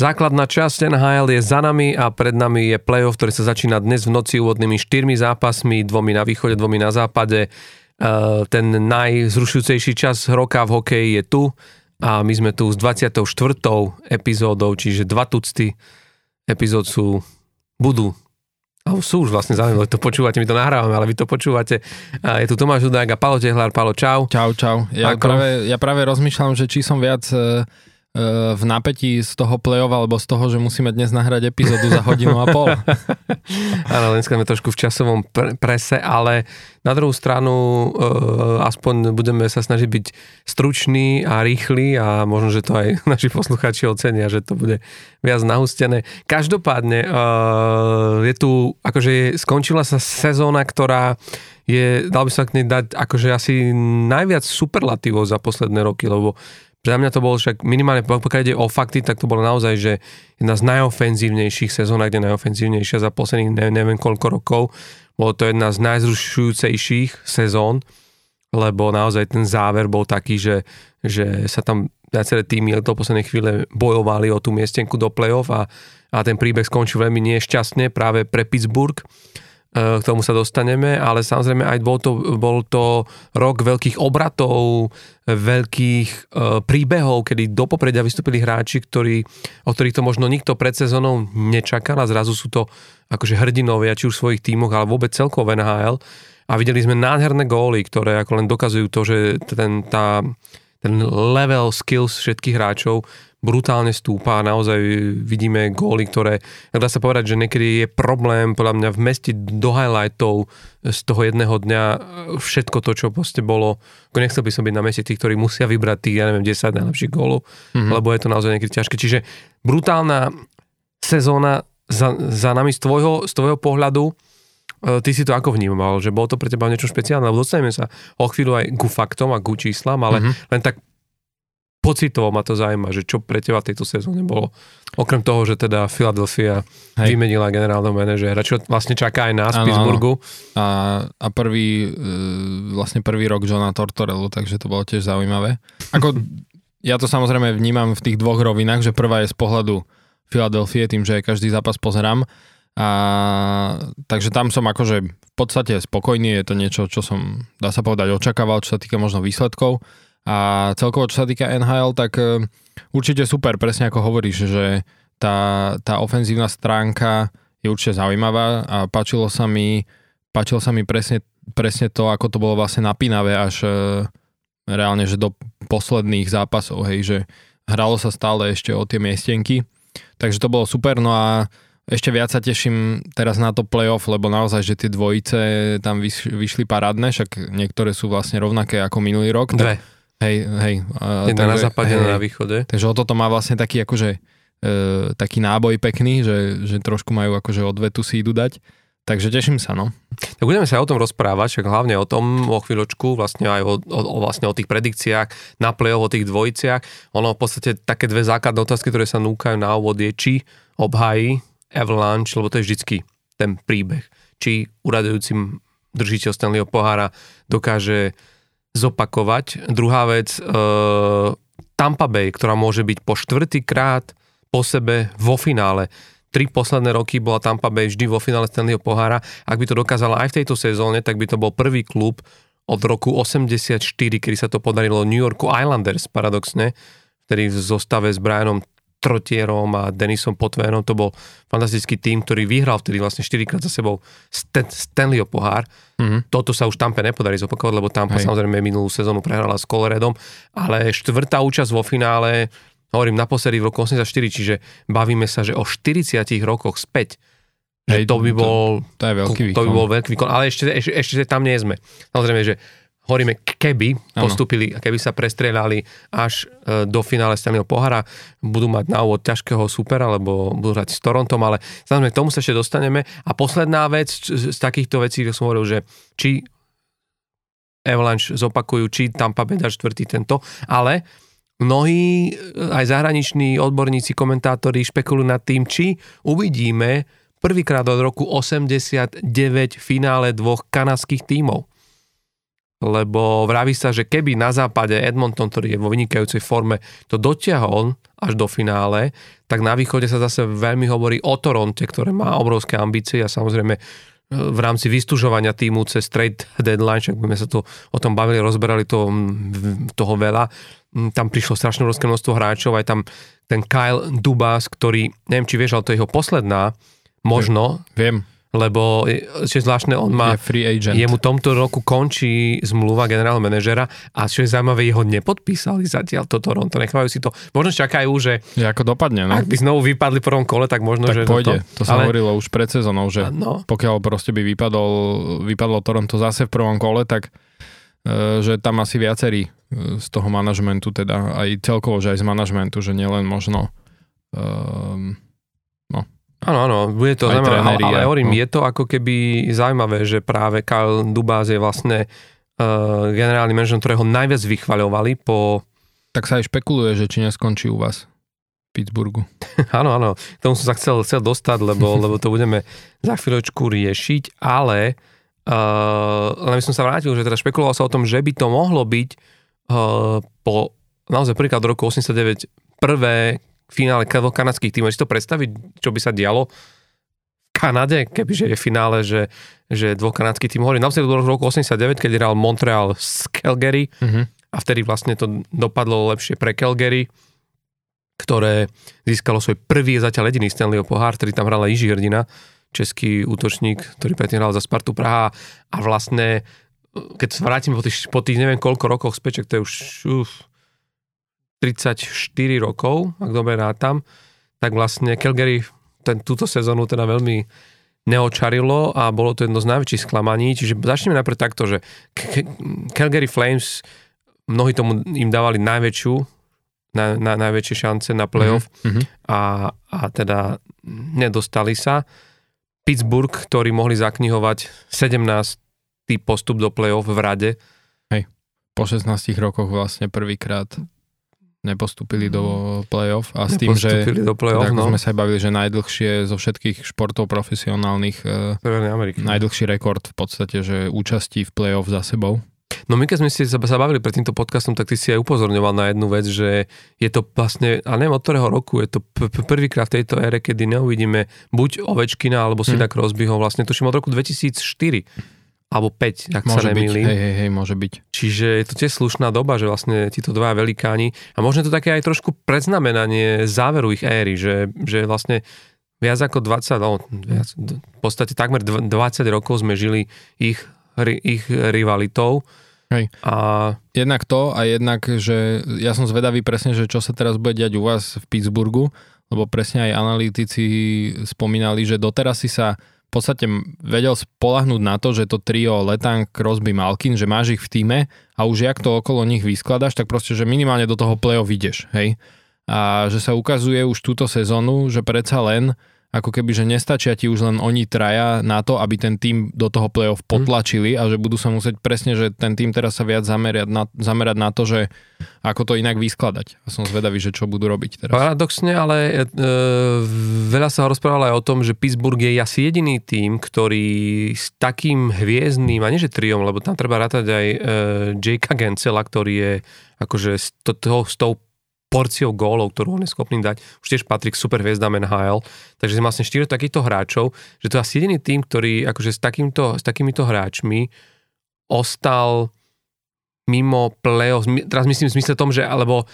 Základná časť NHL je za nami a pred nami je playoff, ktorý sa začína dnes v noci úvodnými štyrmi zápasmi, dvomi na východe, dvomi na západe. E, ten najzrušujúcejší čas roka v hokeji je tu a my sme tu s 24. epizódou, čiže dva tucty epizód sú, budú alebo sú už vlastne zaujímavé, to počúvate, my to nahrávame, ale vy to počúvate. A je tu Tomáš Dudák a Palo Tehlár. Palo, čau. Čau, čau. Ja, práve, ja práve rozmýšľam, že či som viac E, v napätí z toho play-off alebo z toho, že musíme dnes nahrať epizódu za hodinu a pol. Áno, dneska sme trošku v časovom prese, ale na druhú stranu e, aspoň budeme sa snažiť byť struční a rýchli a možno, že to aj naši poslucháči ocenia, že to bude viac nahustené. Každopádne e, je tu, akože skončila sa sezóna, ktorá je, dal by sa k nej dať akože asi najviac superlatívov za posledné roky, lebo za mňa to bolo však minimálne, pokiaľ ide o fakty, tak to bolo naozaj, že jedna z najofenzívnejších sezón, kde najofenzívnejšia za posledných neviem koľko rokov. Bolo to jedna z najzrušujúcejších sezón, lebo naozaj ten záver bol taký, že, že sa tam viaceré týmy do poslednej chvíle bojovali o tú miestenku do play-off a, a ten príbeh skončil veľmi nešťastne práve pre Pittsburgh. E, k tomu sa dostaneme, ale samozrejme aj bol to, bol to rok veľkých obratov, veľkých e, príbehov, kedy do popredia vystúpili hráči, ktorí, o ktorých to možno nikto pred sezónou nečakal a zrazu sú to akože hrdinovia, či už v svojich tímoch, ale vôbec celkovo NHL. A videli sme nádherné góly, ktoré ako len dokazujú to, že ten, tá, ten level skills všetkých hráčov brutálne stúpa naozaj vidíme góly, ktoré, dá sa povedať, že niekedy je problém podľa mňa vmestiť do highlightov z toho jedného dňa všetko to, čo proste bolo. Nechcel by som byť na meste tých, ktorí musia vybrať tých, ja neviem, 10 najlepších gólov, mm-hmm. lebo je to naozaj niekedy ťažké. Čiže brutálna sezóna za, za nami z tvojho, z tvojho pohľadu, e, ty si to ako vnímal, že bolo to pre teba niečo špeciálne, lebo dostaneme sa o chvíľu aj ku faktom a ku číslam, ale mm-hmm. len tak pocitovo ma to zaujíma, že čo pre teba v tejto sezóne bolo. Okrem toho, že teda Philadelphia Hej. vymenila generálneho manažéra, čo vlastne čaká aj nás v Pittsburghu. A, a prvý, e, vlastne prvý rok Johna Tortorellu, takže to bolo tiež zaujímavé. Ako, ja to samozrejme vnímam v tých dvoch rovinách, že prvá je z pohľadu Philadelphia, tým, že každý zápas pozerám. A, takže tam som akože v podstate spokojný, je to niečo, čo som, dá sa povedať, očakával, čo sa týka možno výsledkov. A celkovo, čo sa týka NHL, tak e, určite super, presne ako hovoríš, že tá, tá ofenzívna stránka je určite zaujímavá a páčilo sa mi, páčilo sa mi presne, presne to, ako to bolo vlastne napínavé až e, reálne, že do posledných zápasov, hej, že hralo sa stále ešte o tie miestenky, takže to bolo super, no a ešte viac sa teším teraz na to playoff, lebo naozaj, že tie dvojice tam vyšli parádne, však niektoré sú vlastne rovnaké ako minulý rok. Dve. Tak, Hej, hej. Jedna na západe, hej, na východe. Takže o toto má vlastne taký akože e, taký náboj pekný, že, že trošku majú akože odvetu si idú dať. Takže teším sa, no. Tak budeme sa o tom rozprávať, však hlavne o tom o chvíľočku, vlastne aj o, o, o, vlastne o tých predikciách na play o tých dvojiciach. Ono v podstate také dve základné otázky, ktoré sa núkajú na úvod je, či obhají Avalanche, lebo to je vždycky ten príbeh. Či uradujúcim držiteľ Stanleyho pohára dokáže zopakovať. Druhá vec, e, Tampa Bay, ktorá môže byť po štvrtýkrát po sebe vo finále. Tri posledné roky bola Tampa Bay vždy vo finále Stanleyho pohára. Ak by to dokázala aj v tejto sezóne, tak by to bol prvý klub od roku 84, kedy sa to podarilo New Yorku Islanders paradoxne, ktorý v zostave s Brianom Trotierom a Denisom Potvénom. To bol fantastický tým, ktorý vyhral vtedy vlastne 4 krát za sebou Stan- Stanleyho pohár. Mm-hmm. Toto sa už Tampe nepodarí zopakovať, lebo Tampa Hej. samozrejme minulú sezónu prehrala s Coloredom, ale štvrtá účasť vo finále, hovorím naposledy v roku 84, čiže bavíme sa, že o 40 rokoch späť Hej, to by bol, to, to, je veľký výkon. to by bol veľký výkon, ale ešte, ešte, ešte tam nie sme. Samozrejme, že hovoríme, keby postupili, keby sa prestrelali až e, do finále Stanleyho pohára, budú mať na úvod ťažkého supera, lebo budú hrať s Torontom, ale samozrejme k tomu sa ešte dostaneme. A posledná vec z takýchto vecí, ktoré som hovoril, že či Avalanche zopakujú, či Tampa Bay štvrtý tento, ale mnohí e, aj zahraniční odborníci, komentátori špekulujú nad tým, či uvidíme prvýkrát od roku 89 finále dvoch kanadských tímov lebo vraví sa, že keby na západe Edmonton, ktorý je vo vynikajúcej forme, to dotiahol až do finále, tak na východe sa zase veľmi hovorí o Toronte, ktoré má obrovské ambície a samozrejme e, v rámci vystužovania týmu cez trade deadline, však sme sa to o tom bavili, rozberali to, toho veľa, tam prišlo strašné obrovské množstvo hráčov, aj tam ten Kyle Dubas, ktorý, neviem, či vieš, ale to je jeho posledná, možno. Viem lebo čo je zvláštne, on má... Je free agent. Jemu tomto roku končí zmluva generálneho manažera a čo je zaujímavé, jeho nepodpísali zatiaľ to Toronto, nechávajú si to. Možno čakajú, že... Je ako dopadne, no. Ak by znovu vypadli v prvom kole, tak možno, tak že... pôjde. To, to sa ale... hovorilo už pred sezónou, že no. pokiaľ proste by vypadol, vypadlo Toronto zase v prvom kole, tak e, že tam asi viacerí e, z toho manažmentu, teda aj celkovo, že aj z manažmentu, že nielen možno um, Áno, áno, bude to zaujímavé, ale, ale hovorím, no. je to ako keby zaujímavé, že práve Karl Dubás je vlastne uh, generálny manažer, ktorého najviac vychvaľovali po... Tak sa aj špekuluje, že či neskončí u vás v Pittsburghu. áno, áno, k tomu som sa chcel, chcel dostať, lebo, lebo to budeme za chvíľočku riešiť, ale uh, len by som sa vrátil, že teda špekuloval sa o tom, že by to mohlo byť uh, po naozaj do roku 89 prvé finále kanadských tímov. Si to predstaviť, čo by sa dialo v Kanade, kebyže je finále, že, že dvoch kanadských tímov. Hovorím, naposledy do roku 89, keď hral Montreal z Calgary uh-huh. a vtedy vlastne to dopadlo lepšie pre Calgary, ktoré získalo svoj prvý zatiaľ jediný Stanleyho pohár, ktorý tam hral Jiří Hrdina, český útočník, ktorý predtým hral za Spartu Praha a vlastne keď sa vrátim po tých, po tých neviem koľko rokoch späť, to je už uf, 34 rokov, ak dobre rátam, tak vlastne Calgary ten, túto sezónu teda veľmi neočarilo a bolo to jedno z najväčších sklamaní. Čiže začneme najprv takto, že Calgary Flames, mnohí tomu im dávali najväčšiu, na, na, najväčšie šance na playoff mm-hmm. a, a teda nedostali sa. Pittsburgh, ktorí mohli zaknihovať 17. postup do playoff v rade. Hej, po 16 rokoch vlastne prvýkrát nepostupili do mm. play-off a s tým, že do tak no. sme sa bavili, že najdlhšie zo všetkých športov profesionálnych Ameriky. najdlhší rekord v podstate, že účastí v play-off za sebou. No my keď sme si sa bavili pred týmto podcastom, tak ty si aj upozorňoval na jednu vec, že je to vlastne, a neviem od ktorého roku, je to p- p- prvýkrát v tejto ére, kedy neuvidíme buď Ovečkina alebo Sida hmm. Crosbyho, vlastne tuším od roku 2004 alebo 5, ak môže sa nemýlim. Hej, hej, hej, môže byť. Čiže je to tiež slušná doba, že vlastne títo dva velikáni a možno to také aj trošku predznamenanie záveru ich éry, že, že vlastne viac ako 20, no, viac, v podstate takmer 20 rokov sme žili ich, ich rivalitou. Hej. A... Jednak to a jednak, že ja som zvedavý presne, že čo sa teraz bude diať u vás v Pittsburghu, lebo presne aj analytici spomínali, že doteraz si sa v podstate vedel spolahnúť na to, že to trio Letang, Crosby, Malkin, že máš ich v týme a už jak to okolo nich vyskladaš, tak proste, že minimálne do toho play-off ideš, hej. A že sa ukazuje už túto sezónu, že predsa len ako keby, že nestačia ti už len oni traja na to, aby ten tým do toho play-off mhm. potlačili a že budú sa musieť presne, že ten tým teraz sa viac zamerať na, zamerať na to, že ako to inak vyskladať. A som zvedavý, že čo budú robiť teraz. Paradoxne, ale e, veľa sa rozprávalo aj o tom, že Pittsburgh je asi jediný tým, ktorý s takým hviezdným, a nie že triom, lebo tam treba rátať aj e, Jakea Gencela, ktorý je akože s, to, to, s tou porciou gólov, ktorú on je schopný dať. Už tiež patrí k super hviezdám NHL. Takže sme vlastne štyri takýchto hráčov, že to je asi jediný tým, ktorý akože s, takýmto, s takýmito hráčmi ostal mimo play-off. Teraz myslím v zmysle tom, že alebo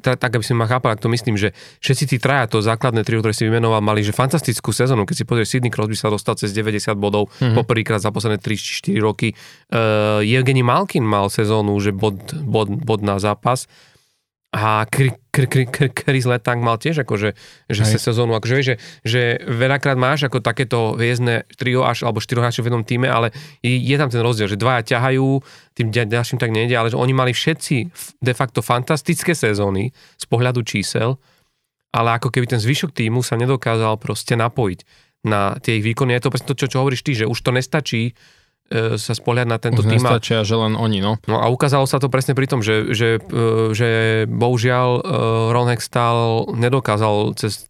tak, aby som ma chápal, ak to myslím, že všetci tí traja, to základné trio, ktoré si vymenoval, mali že fantastickú sezónu. Keď si pozrieš, Sidney Crosby sa dostal cez 90 bodov mm-hmm. poprvýkrát za posledné 3-4 roky. Uh, Evgeny Malkin mal sezónu, že bod, bod, bod na zápas. A Chris Letang mal tiež akože, že sa sezónu, akože vieš, že, že veľakrát máš ako takéto hviezdne trio až, alebo štyro hráčov v jednom týme, ale je, tam ten rozdiel, že dvaja ťahajú, tým ďalším tak nejde, ale že oni mali všetci de facto fantastické sezóny z pohľadu čísel, ale ako keby ten zvyšok týmu sa nedokázal proste napojiť na tie ich výkony. Je to presne to, čo, čo hovoríš ty, že už to nestačí, sa spoliať na tento tým. Nestačia, že len oni, no. No a ukázalo sa to presne pri tom, že, že, e, že bohužiaľ e, Ron Hextall nedokázal cez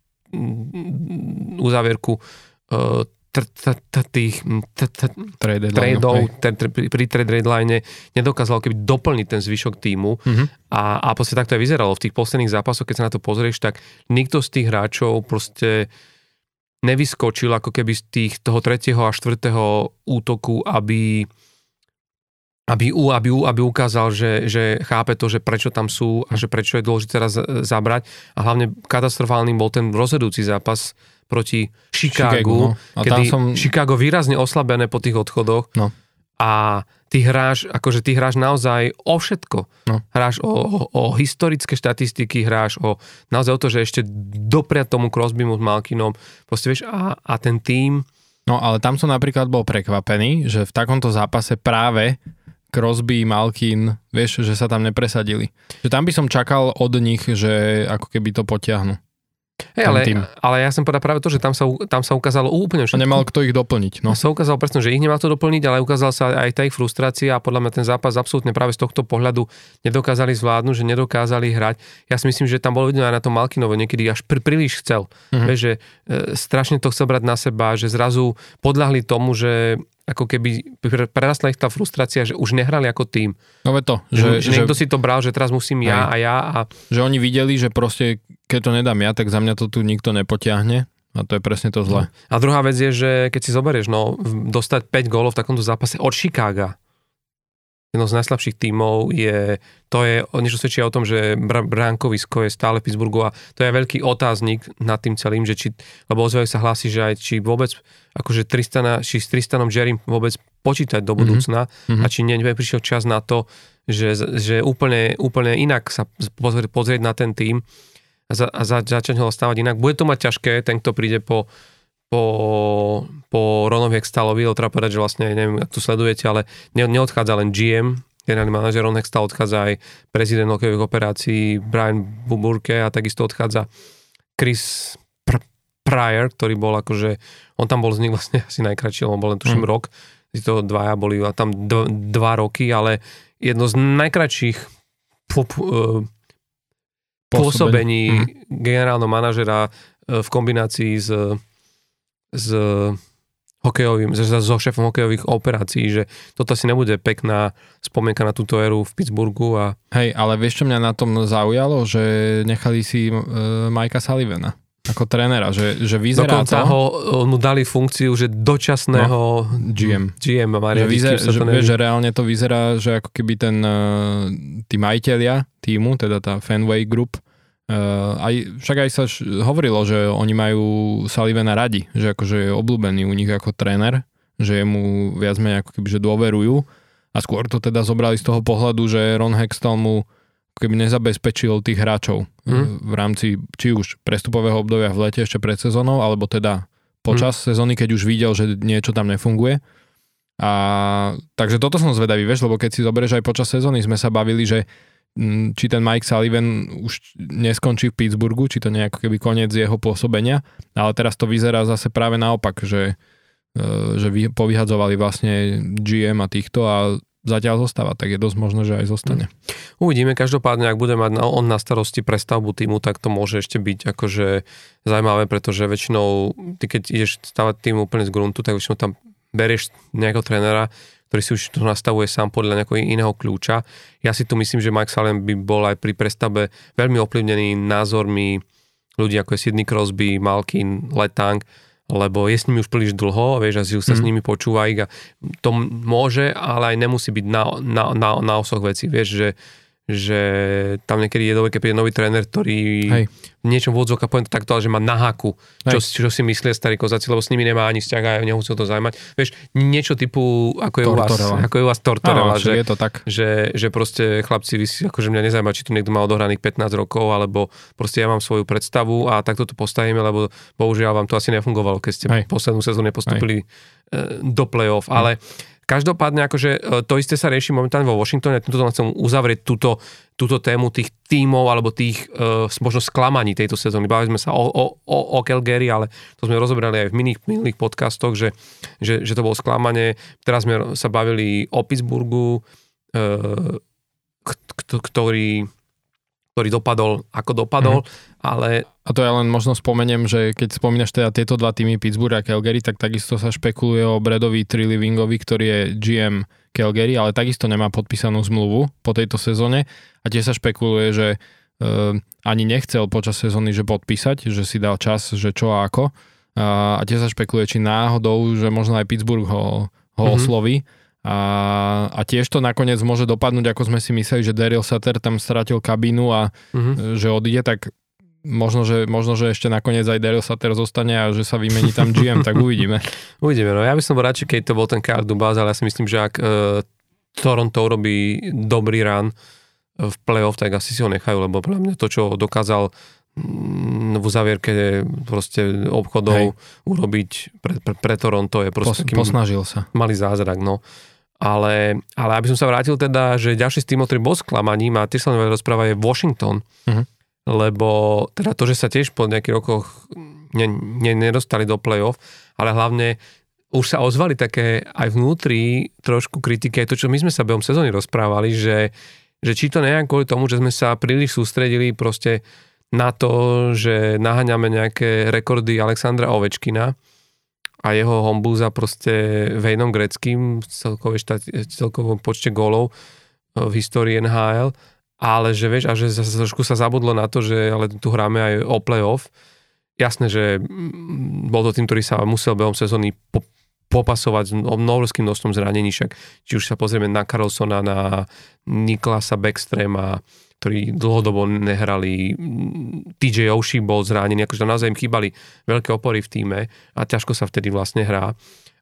uzávierku tých tradov pri- trade deadline nedokázal keby doplniť ten zvyšok týmu Mhm. a, a proste tak to aj vyzeralo. V tých posledných zápasoch, keď sa na to pozrieš, tak nikto z tých hráčov proste nevyskočil ako keby z tých toho tretieho a štvrtého útoku, aby aby, aby, aby ukázal, že, že chápe to, že prečo tam sú a že prečo je dôležité teraz zabrať. A hlavne katastrofálnym bol ten rozhodujúci zápas proti Chicagu, Chicagu, no. A kedy tam som, Chicago výrazne oslabené po tých odchodoch No. a ty hráš, akože ty hráš naozaj o všetko. No. Hráš o, o, o historické štatistiky, hráš o naozaj o to, že ešte dopriať tomu Crosbymu s Malkinom, proste vieš, a, a ten tým, no ale tam som napríklad bol prekvapený, že v takomto zápase práve Crosby, Malkin, vieš, že sa tam nepresadili. Že tam by som čakal od nich, že ako keby to potiahnu. Hej, ale, tým. ale ja som povedal práve to, že tam sa, tam sa ukázalo úplne A všetko. nemal kto ich doplniť. No. Sa ukázalo presne, že ich nemá to doplniť, ale ukázala sa aj tá ich frustrácia a podľa mňa ten zápas absolútne práve z tohto pohľadu nedokázali zvládnuť, že nedokázali hrať. Ja si myslím, že tam bolo vidno aj na tom Malkinovo, niekedy až pr- príliš chcel. Mhm. Vieš, že e, strašne to chcel brať na seba, že zrazu podľahli tomu, že ako keby pre- prerastla ich tá frustrácia, že už nehrali ako tým. No ve to, Že, že, že, že niekto si to bral, že teraz musím ja a ja a že oni videli, že proste keď to nedám ja, tak za mňa to tu nikto nepotiahne. A to je presne to zle. A druhá vec je, že keď si zoberieš, no, dostať 5 gólov v takomto zápase od Chicaga, jedno z najslabších tímov je, to je niečo svedčí o tom, že br- bránkovisko je stále v Pittsburghu a to je veľký otáznik nad tým celým, že či, lebo ozvajú sa hlási, že aj či vôbec, akože Tristana, či s Tristanom Jerrym vôbec počítať do budúcna Mhm. a či nie, prišiel čas na to, že, že úplne, úplne inak sa pozrieť, pozrieť na ten tým a, za, a za, začať ho stávať inak. Bude to mať ťažké, ten, kto príde po, po, po Ronovi Hextalovi, ale treba povedať, že vlastne, neviem, ak to sledujete, ale ne, neodchádza len GM, generálny manažer Ron Hextal, odchádza aj prezident hokejových operácií Brian Buburke a takisto odchádza Chris Pr- Pryor, ktorý bol akože, on tam bol z nich vlastne asi najkračší, on bol len tuším Mm. rok, to dvaja boli a tam d- dva roky, ale jedno z najkračších po, po, pôsobení Mhm. generálneho manažera e, v kombinácii s, s hokejovým, so, šéfom hokejových operácií, že toto asi nebude pekná spomienka na túto éru v Pittsburghu a Hej, ale vieš, čo mňa na tom zaujalo? Že nechali si uh, Majka Sullivana ako trénera, že, že vyzerá dokonca to... ho, mu dali funkciu, že dočasného GM. GM Že, vyzer, sa že, to nevie. že reálne to vyzerá, že ako keby ten, uh, tí majiteľia týmu, teda tá Fenway Group, uh, aj, však aj sa š, hovorilo, že oni majú Sullivana radi, že akože je obľúbený u nich ako tréner, že mu viac menej ako keby, že dôverujú a skôr to teda zobrali z toho pohľadu, že Ron Hextall mu keby nezabezpečil tých hráčov mm. v rámci či už prestupového obdobia v lete ešte pred sezónou, alebo teda počas mm. sezóny, keď už videl, že niečo tam nefunguje. A takže toto som zvedavý, vieš, lebo keď si zoberieš aj počas sezóny, sme sa bavili, že mm, či ten Mike Sullivan už neskončí v Pittsburghu, či to nejako keby koniec jeho pôsobenia, ale teraz to vyzerá zase práve naopak, že, e, že vy, povyhadzovali vlastne GM a týchto a zatiaľ zostáva, tak je dosť možné, že aj zostane. Uvidíme, každopádne, ak bude mať on na starosti prestavbu týmu, tak to môže ešte byť akože zaujímavé, pretože väčšinou, ty keď ideš stavať tým úplne z gruntu, tak väčšinou tam berieš nejakého trénera, ktorý si už to nastavuje sám podľa nejakého iného kľúča. Ja si tu myslím, že Mike Salem by bol aj pri prestavbe veľmi ovplyvnený názormi ľudí ako je Sidney Crosby, Malkin, Letang, lebo je s nimi už príliš dlho, vieš, a už sa mm. s Mhm. nimi počúva ich a to môže, ale aj nemusí byť na, na, na, na osoch veci, vieš, že, že tam niekedy je dobre, keď príde nový tréner, ktorý Hej. v niečom v odzvoka poviem to takto, ale že má na haku, čo, čo si myslia starí kozáci, lebo s nimi nemá ani vzťah a nemusí to zaujímať. Vieš, niečo typu, ako je u vás, ako je u vás Tortorella, Áno, že, je to tak. že, že proste chlapci, vy si, akože mňa nezaujíma, či tu niekto má odohraných 15 rokov, alebo proste ja mám svoju predstavu a takto to postavíme, lebo bohužiaľ vám to asi nefungovalo, keď ste Hej. poslednú sezónu nepostupili e, do play-off, ale každopádne akože e, to isté sa rieši momentálne vo Washingtone, týmto chcem uzavrieť túto, túto tému tých tímov alebo tých e, možno sklamaní tejto sezóny. Bavili sme sa o, o, o, o Calgary, ale to sme rozobrali aj v minulých, minulých podcastoch, že, že, že to bolo sklamanie. Teraz sme sa bavili o Pittsburghu, e, ktorý, ktorý dopadol ako dopadol, mm-hmm. ale... A to ja len možno spomeniem, že keď spomínaš teda tieto dva týmy Pittsburgh a Calgary, tak takisto sa špekuluje o Bredovi Trilivingovi, ktorý je GM Calgary, ale takisto nemá podpísanú zmluvu po tejto sezóne a tiež sa špekuluje, že uh, ani nechcel počas sezóny, že podpísať, že si dal čas, že čo a ako. Uh, a tiež sa špekuluje, či náhodou, že možno aj Pittsburgh ho, ho mm-hmm. osloví a, a tiež to nakoniec môže dopadnúť, ako sme si mysleli, že Daryl Sutter tam stratil kabínu a uh-huh. že odíde, tak možno že, možno, že ešte nakoniec aj Daryl Sutter zostane a že sa vymení tam GM, tak uvidíme. Uvidíme, no ja by som bol radšej, keď to bol ten Karl Dubas, ale ja si myslím, že ak uh, Toronto urobí dobrý run v playoff, tak asi si ho nechajú, lebo pre mňa to, čo dokázal mm, v uzavierke proste obchodov Hej. urobiť pre, pre, pre Toronto je proste Pos, posnažil sa. malý zázrak, no. Ale, ale aby som sa vrátil teda, že ďalší z tým, ktorý bol sklamaním a tiež sa rozpráva je Washington, uh-huh. lebo teda to, že sa tiež po nejakých rokoch ne, ne, nedostali do play-off, ale hlavne už sa ozvali také aj vnútri trošku kritiky, aj to, čo my sme sa behom sezóny rozprávali, že, že či to nejak kvôli tomu, že sme sa príliš sústredili proste na to, že naháňame nejaké rekordy Alexandra Ovečkina, a jeho hombúza proste Vejnom Greckým v celkovom počte gólov e, v histórii NHL, ale že vieš, a že sa, trošku sa zabudlo na to, že ale tu hráme aj o playoff. Jasné, že bol to tým, ktorý sa musel behom sezóny po, popasovať s mnohým množstvom zranení, však či už sa pozrieme na Carlsona, na Niklasa Backstrema, ktorí dlhodobo nehrali. TJ Oshie bol zranený, akože naozaj im chýbali veľké opory v týme a ťažko sa vtedy vlastne hrá.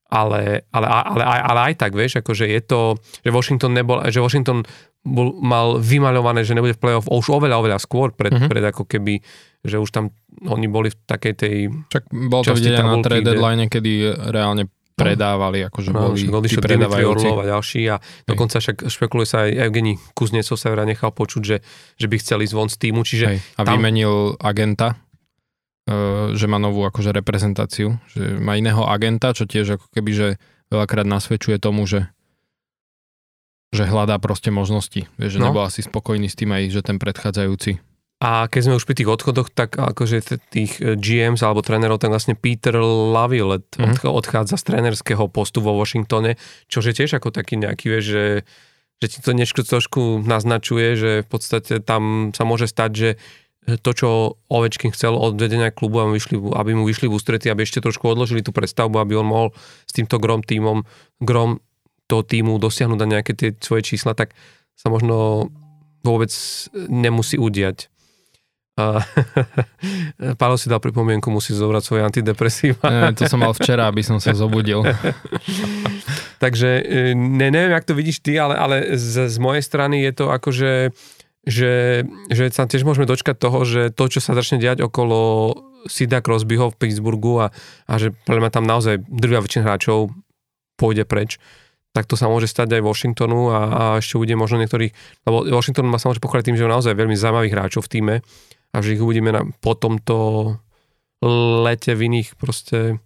Ale, ale, ale, ale, ale aj tak, vieš, akože je to, že Washington nebol, že Washington bol, mal vymaľované, že nebude v playoff už oveľa, oveľa skôr pred, mm-hmm. pred ako keby, že už tam oni boli v takej tej Čak bol to vidieť na trade deadline, kedy reálne predávali, akože no, boli tí predávajúci. A ďalší a dokonca však špekuluje sa aj Evgeni Kuznecov sa nechal počuť, že, že by chceli zvon z týmu, čiže... Hej. A tam... vymenil agenta, uh, že má novú akože reprezentáciu, že má iného agenta, čo tiež ako keby, že veľakrát nasvedčuje tomu, že že hľadá proste možnosti. Vieš, že no. nebol asi spokojný s tým aj, že ten predchádzajúci a keď sme už pri tých odchodoch, tak akože tých e, GMs alebo trénerov, tak vlastne Peter Lavillet mm-hmm. odchádza z trénerského postu vo Washingtone, čo je tiež ako taký nejaký, vieš, že, že ti to niečo trošku naznačuje, že v podstate tam sa môže stať, že to, čo Ovečkin chcel od vedenia klubu, aby, vyšli, aby mu vyšli v ústrety, aby ešte trošku odložili tú predstavbu, aby on mohol s týmto grom týmom, grom toho týmu dosiahnuť na nejaké tie svoje čísla, tak sa možno vôbec nemusí udiať. A Pálo si dal pripomienku, musí zobrať svoje antidepresíva. Ne, to som mal včera, aby som sa zobudil. Takže e, ne, neviem, jak to vidíš ty, ale, ale z, z mojej strany je to ako, že, že, že sa tiež môžeme dočkať toho, že to, čo sa začne diať okolo Sida Crosbyho v Pittsburghu a, a že pre mňa tam naozaj drvia väčšina hráčov pôjde preč, tak to sa môže stať aj Washingtonu a, a ešte bude možno niektorých, lebo Washington má sa môže pochváliť tým, že naozaj veľmi zaujímavých hráčov v týme, a že ich uvidíme na, po tomto lete v iných proste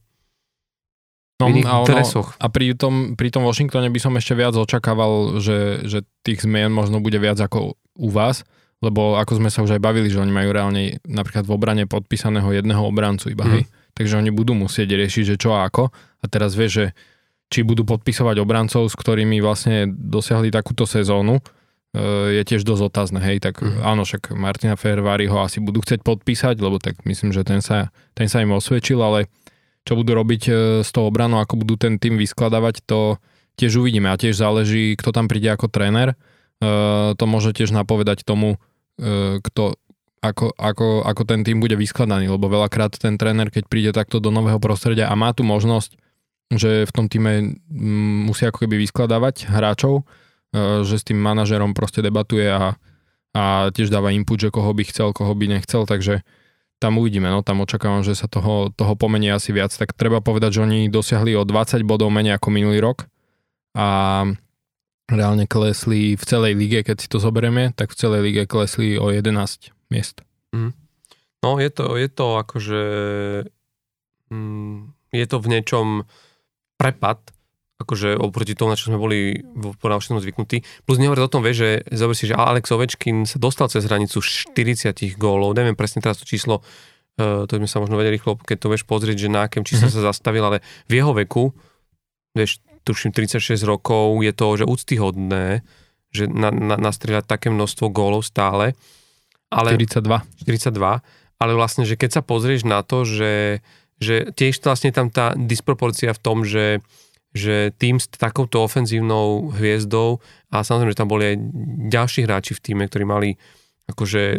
No, a, ono, a pri tom, pri tom Washingtone by som ešte viac očakával, že, že tých zmien možno bude viac ako u vás, lebo ako sme sa už aj bavili, že oni majú reálne napríklad v obrane podpísaného jedného obrancu iba, mm. hej. Takže oni budú musieť riešiť, že čo a ako. A teraz vieš, že či budú podpisovať obrancov, s ktorými vlastne dosiahli takúto sezónu, je tiež dosť otázne, hej, tak mm. áno, však Martina Ferrari ho asi budú chcieť podpísať, lebo tak myslím, že ten sa, ten sa im osvedčil, ale čo budú robiť eh, s tou obranou, ako budú ten tým vyskladávať, to tiež uvidíme a tiež záleží, kto tam príde ako tréner. Uh, to môže tiež napovedať tomu, kto, ako, ako, ako ten tým bude vyskladaný, lebo veľakrát ten tréner, keď príde takto do nového prostredia a má tu možnosť, že v tom týme mm, musí ako keby vyskladávať hráčov, že s tým manažerom proste debatuje a, a tiež dáva input, že koho by chcel, koho by nechcel, takže tam uvidíme, no tam očakávam, že sa toho, toho pomenie asi viac, tak treba povedať, že oni dosiahli o 20 bodov menej ako minulý rok a reálne klesli v celej lige, keď si to zoberieme, tak v celej lige klesli o 11 miest. Mm. No je to, je to akože mm, je to v niečom prepad akože oproti tomu, na čo sme boli v ponávštenom zvyknutí. Plus nehovoriť o tom, vie, že zober si, že Alex Ovečkin sa dostal cez hranicu 40 gólov, neviem presne teraz to číslo, uh, to sme sa možno vedeli rýchlo, keď to vieš pozrieť, že na akém čísle mm-hmm. sa zastavil, ale v jeho veku, vieš, tuším 36 rokov, je to, že úctyhodné, že na, na, nastrieľať také množstvo gólov stále. Ale, 42. 42, ale vlastne, že keď sa pozrieš na to, že, že tiež vlastne tam tá disproporcia v tom, že že tým s takouto ofenzívnou hviezdou a samozrejme, že tam boli aj ďalší hráči v týme, ktorí mali akože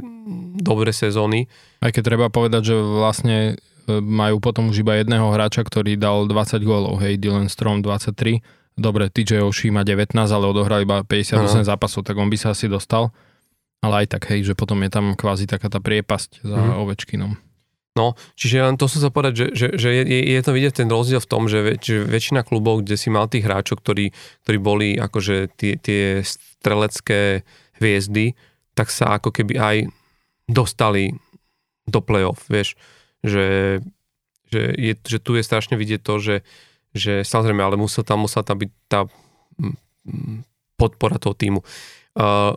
dobré sezóny. Aj keď treba povedať, že vlastne e, majú potom už iba jedného hráča, ktorý dal 20 gólov, hej, Dylan Strom 23, dobre, TJ Oshie má 19, ale odohral iba 58 Aha. zápasov, tak on by sa asi dostal, ale aj tak, hej, že potom je tam kvázi taká tá priepasť za mm. Ovečkinom. No, čiže len to som sa povedať, že, že, že je, je to vidieť ten rozdiel v tom, že, že väčšina klubov, kde si mal tých hráčov, ktorí, ktorí boli akože tie, tie strelecké hviezdy, tak sa ako keby aj dostali do play-off, vieš, že, že, je, že tu je strašne vidieť to, že, že samozrejme, ale musel tam, musela tam byť tá podpora toho týmu. Uh,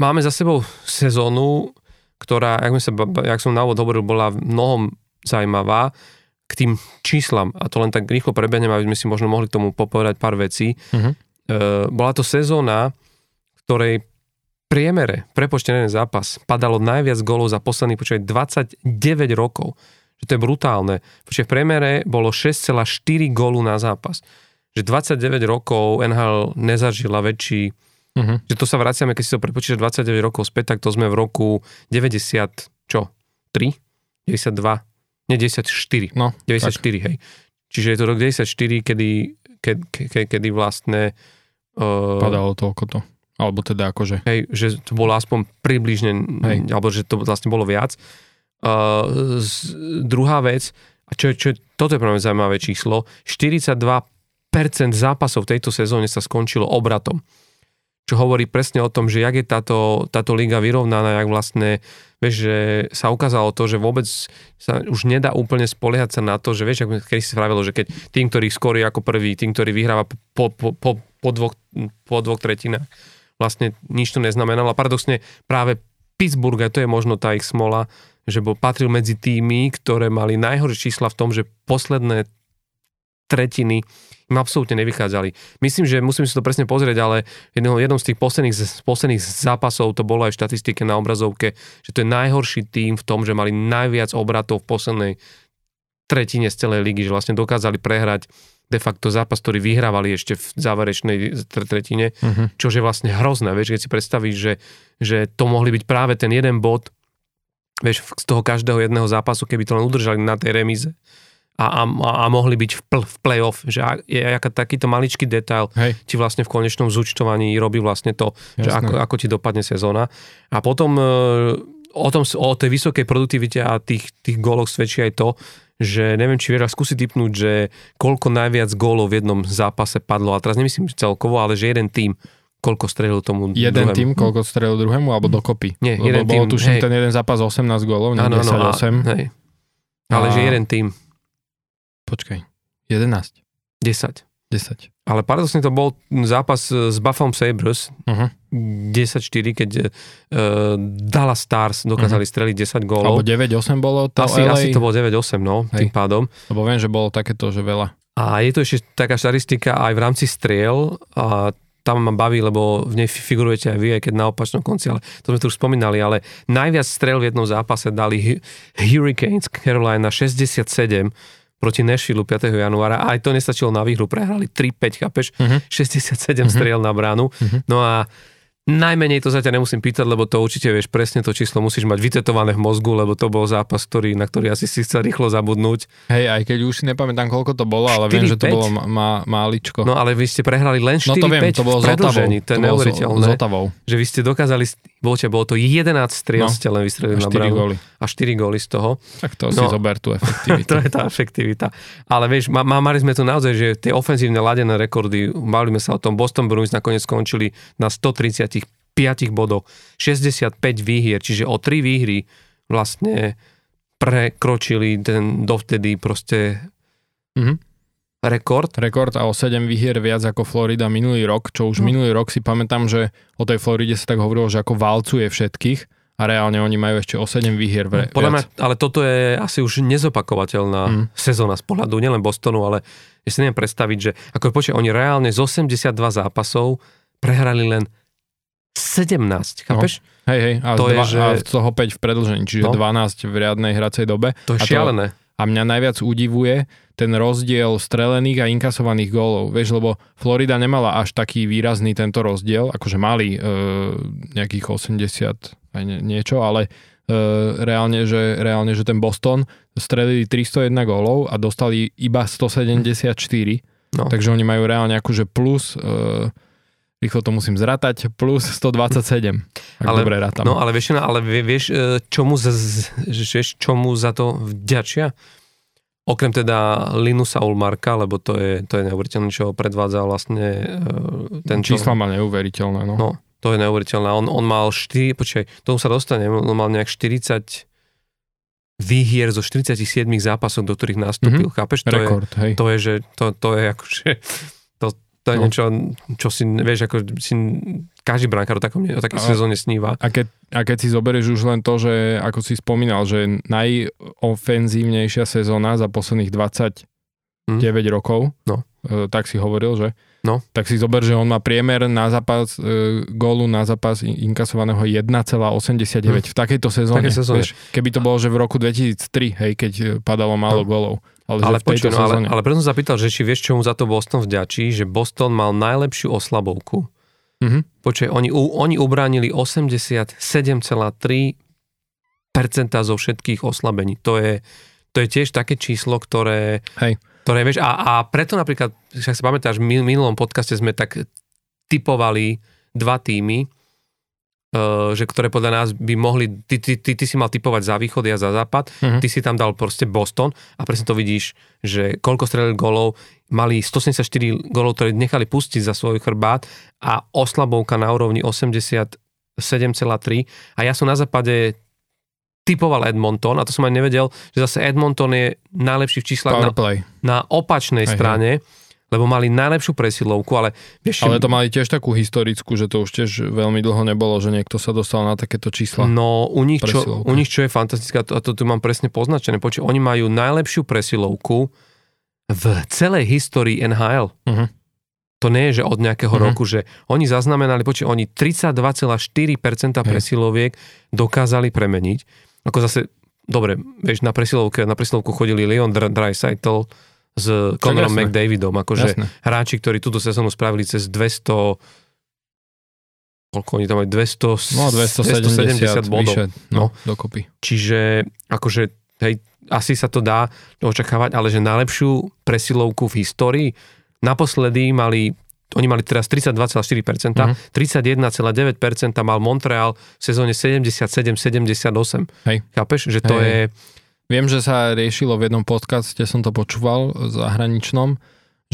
máme za sebou sezónu, ktorá, jak, sa, jak som na úvod hovoril, bola mnohom zaujímavá k tým číslam, a to len tak rýchlo prebehnem, aby sme si možno mohli k tomu popovedať pár vecí. Uh-huh. E, bola to sezóna, ktorej priemere prepočtený zápas padalo najviac golov za posledných počúvaj 29 rokov. Že to je brutálne. Počuť, v priemere bolo 6,4 gólu na zápas. Že 29 rokov NHL nezažila väčší Uh-huh. Že to sa vraciame, keď si to prepočítaš 29 rokov späť, tak to sme v roku 90, čo? 3? 92? Nie, 94. No, 94, tak. hej. Čiže je to rok 94, kedy, kedy, kedy, kedy vlastne... Uh, Padalo toľko to. Alebo teda akože... Hej, že to bolo aspoň približne, hej. alebo že to vlastne bolo viac. Uh, z, druhá vec, a čo, čo, toto je pre mňa zaujímavé číslo, 42% zápasov v tejto sezóne sa skončilo obratom čo hovorí presne o tom, že jak je táto, táto liga vyrovnaná, jak vlastne, vieš, že sa ukázalo to, že vôbec sa už nedá úplne spoliehať sa na to, že vieš, ako si spravilo, že keď tým, ktorý skorí ako prvý, tým, ktorý vyhráva po, po, po, po, dvoch, po dvoch tretinách, vlastne nič to neznamenalo. A paradoxne práve Pittsburgh, a to je možno tá ich smola, že bol, patril medzi tými, ktoré mali najhoršie čísla v tom, že posledné tretiny im absolútne nevychádzali. Myslím, že musím si to presne pozrieť, ale jednom, jednom z tých posledných, posledných zápasov to bolo aj v štatistike na obrazovke, že to je najhorší tým v tom, že mali najviac obratov v poslednej tretine z celej ligy, že vlastne dokázali prehrať de facto zápas, ktorý vyhrávali ešte v záverečnej tretine, uh-huh. čo je vlastne hrozné, vieš, keď si predstavíš, že, že to mohli byť práve ten jeden bod, vieš, z toho každého jedného zápasu, keby to len udržali na tej remize, a, a, a mohli byť v, pl, v play-off, že je aká takýto maličký detail Hej. ti vlastne v konečnom zúčtovaní robí vlastne to, Jasné. že ako, ako ti dopadne sezóna. A potom e, o, tom, o tej vysokej produktivite a tých, tých góloch svedčí aj to, že neviem, či viera skúsi typnúť, že koľko najviac gólov v jednom zápase padlo. A teraz nemyslím celkovo, ale že jeden tým koľko strelil tomu Jeden druhému. tým, koľko strelil druhému, alebo dokopy? Nie, Lebo jeden bolo tým. tuším ten jeden zápas 18 gólov, nie 10-8. Ale a... že jeden tým. Počkaj, 11. 10. 10. Ale paradoxne to bol zápas s Buffalo Sabres, uh-huh. 10-4, keď uh, Dallas Stars dokázali uh-huh. streliť 10 gólov. Alebo 9-8 bolo to asi, LA... asi to bolo 9-8, no, Hej. tým pádom. Lebo viem, že bolo takéto, že veľa. A je to ešte taká štatistika aj v rámci striel, a tam ma baví, lebo v nej figurujete aj vy, aj keď na opačnom konci, ale to sme tu už spomínali, ale najviac strel v jednom zápase dali Hurricanes Carolina 67, proti Nashville 5. januára. Aj to nestačilo na výhru, prehrali 3-5, chápeš? Uh-huh. 67 uh-huh. striel na bránu. Uh-huh. No a Najmenej to ťa nemusím pýtať, lebo to určite vieš presne to číslo musíš mať vytetované v mozgu, lebo to bol zápas, ktorý, na ktorý asi si chcel rýchlo zabudnúť. Hej, aj keď už si nepamätám, koľko to bolo, ale 4, viem, že to bolo má, máličko. No ale vy ste prehrali len 4-5 no to viem, to bolo v predlžení, to je neuveriteľné. Že vy ste dokázali, bolo, bolo to 11 striel, no, len vystrelili na bránu. Góly. A 4 góly z toho. Tak to no, si zober tú efektivitu. to je tá efektivita. Ale vieš, má, mali sme tu naozaj, že tie ofenzívne ladené rekordy, bavili sa o tom, Boston Bruins nakoniec skončili na 130 5 bodov, 65 výhier, čiže o 3 výhry vlastne prekročili ten dovtedy proste mm-hmm. Rekord. Rekord a o 7 výhier viac ako Florida minulý rok, čo už No. minulý rok si pamätám, že o tej Floride sa tak hovorilo, že ako valcuje všetkých a reálne oni majú ešte o 7 výhier ve- Podľa mňa, viac. ale toto je asi už nezopakovateľná Mm. sezóna z pohľadu nielen Bostonu, ale ja si neviem predstaviť, že ako počkaj, oni reálne z 82 zápasov prehrali len 17, chápeš? Hej, hej, a, To z je, dva, že- a z toho 5 v predlžení, čiže No. 12 v riadnej hracej dobe. To je A to- šialené. A mňa najviac udivuje ten rozdiel strelených a inkasovaných gólov. Vieš, lebo Florida nemala až taký výrazný tento rozdiel, akože mali e, nejakých 80 aj nie, niečo, ale e, reálne, že, reálne, že ten Boston strelili 301 gólov a dostali iba 174, No. takže oni majú reálne akože plus, e, rýchlo to musím zratať, plus 127, ak Ale- dobre rátam. No ale vieš, ale vie- vieš, e, čomu za, z- vieš, čomu za to vďačia? Okrem teda Linusa Ulmarka, lebo to je, to je neuveriteľné, čo predvádza vlastne e, ten Čísla má neuveriteľné, no. No, to je neuveriteľné. On, on mal 4, počkaj, tomu sa dostane, on mal nejak 40 výhier zo 47 zápasov, do ktorých nastúpil, mm-hmm. chápeš? To je, Rekord, hej. to je, že to, to je akože, to, je No. niečo, čo si, vieš, ako si každý brankár o, takom, o takej sezóne sníva. A keď, a keď si zoberieš už len to, že ako si spomínal, že najofenzívnejšia sezóna za posledných 29 Hm. rokov, No. e, tak si hovoril, že? No. Tak si zober, že on má priemer na zápas, e, gólu na zápas in- inkasovaného 1,89 v takejto sezóne. Takej sezóne. Vieš, keby to bolo, že v roku 2003, hej, keď e, padalo málo No. gólov. Ale, Ale že v tejto počuj, no, ale, ale preto som sa pýtal, že či vieš, čomu za to Boston vďačí, že Boston mal najlepšiu oslabovku. Mhm. Počkaj, oni, oni ubránili 87,3% zo všetkých oslabení. To je, to je tiež také číslo, ktoré, Hej. ktoré vieš, a, a preto napríklad, však sa pamätáš, v min- minulom podcaste sme tak typovali dva týmy, že ktoré podľa nás by mohli, ty, ty, ty, ty si mal typovať za východ, ja za západ, Mhm. ty si tam dal proste Boston a presne to vidíš, že koľko strelili golov, mali 174 golov, ktoré nechali pustiť za svoj chrbát a oslabovka na úrovni 87,3 a ja som na západe typoval Edmonton a to som aj nevedel, že zase Edmonton je najlepší v číslach na, na opačnej Hej, hej. Lebo mali najlepšiu presilovku, ale vieš, Ale to mali tiež takú historickú, že to už tiež veľmi dlho nebolo, že niekto sa dostal na takéto čísla. No, u nich, čo, u nich čo je fantastické, a to, a to tu mám presne poznačené, počuť, oni majú najlepšiu presilovku v celej histórii NHL. Mhm. To nie je, že od nejakého Mhm. roku, že oni zaznamenali, počuť, oni 32,4% presiloviek dokázali premeniť. Ako zase, dobre, vieš, na presilovke, na presilovku chodili Leon Dr- Draisaitl s Connorom jasné. McDavidom, akože Jasné. hráči, ktorí túto sezónu spravili cez 200 koľko oni tam majú, 200, No 270, 270 bodov. vyše, no, dokopy. Čiže akože, hej, asi sa to dá očakávať, ale že najlepšiu presilovku v histórii, naposledy mali, oni mali teraz 32,4%, Mhm. 31,9% mal Montreal v sezóne 77-78. Hej. Chápeš, že to Hej. je, Viem, že sa riešilo v jednom podcaste, som to počúval zahraničnom,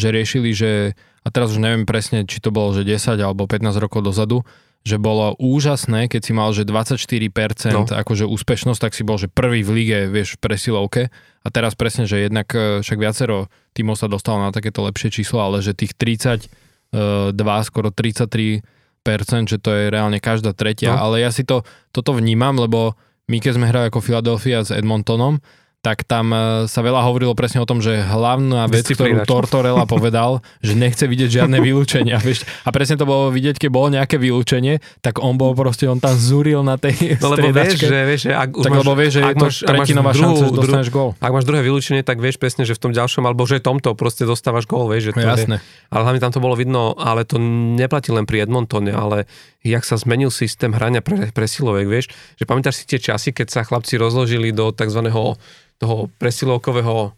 že riešili, že, a teraz už neviem presne, či to bolo, že 10 alebo 15 rokov dozadu, že bolo úžasné, keď si mal, že 24% no. akože úspešnosť, tak si bol, že prvý v lige, vieš, v presilovke. A teraz presne, že jednak e, však viacero tímov sa dostalo na takéto lepšie číslo, ale že tých 32, skoro 33%, že to je reálne každá tretia. No. Ale ja si to, toto vnímam, lebo my keď sme hrali ako Philadelphia s Edmontonom, tak tam e, sa veľa hovorilo presne o tom, že hlavná vec, ktorú? Tortorella povedal, že nechce vidieť žiadne vylúčenia. Vieš? A presne to bolo vidieť, keď bolo nejaké vylúčenie, tak on bol proste, on tam zúril na tej no lebo vieš, striedačke. že, vieš, že ak už tak máš, lebo vieš, že je to máš- tretinová druhú- šanca, že dostaneš gól. ak máš druhé vylúčenie, tak vieš presne, že v tom ďalšom, alebo že tomto proste dostávaš gól, vieš, že to je, Jasné. Ale hlavne tam to bolo vidno, ale to neplatí len pri Edmontone, ale jak sa zmenil systém hrania pre, presilovek, vieš, že pamätáš si tie časy, keď sa chlapci rozložili do tzv. Toho presilovkového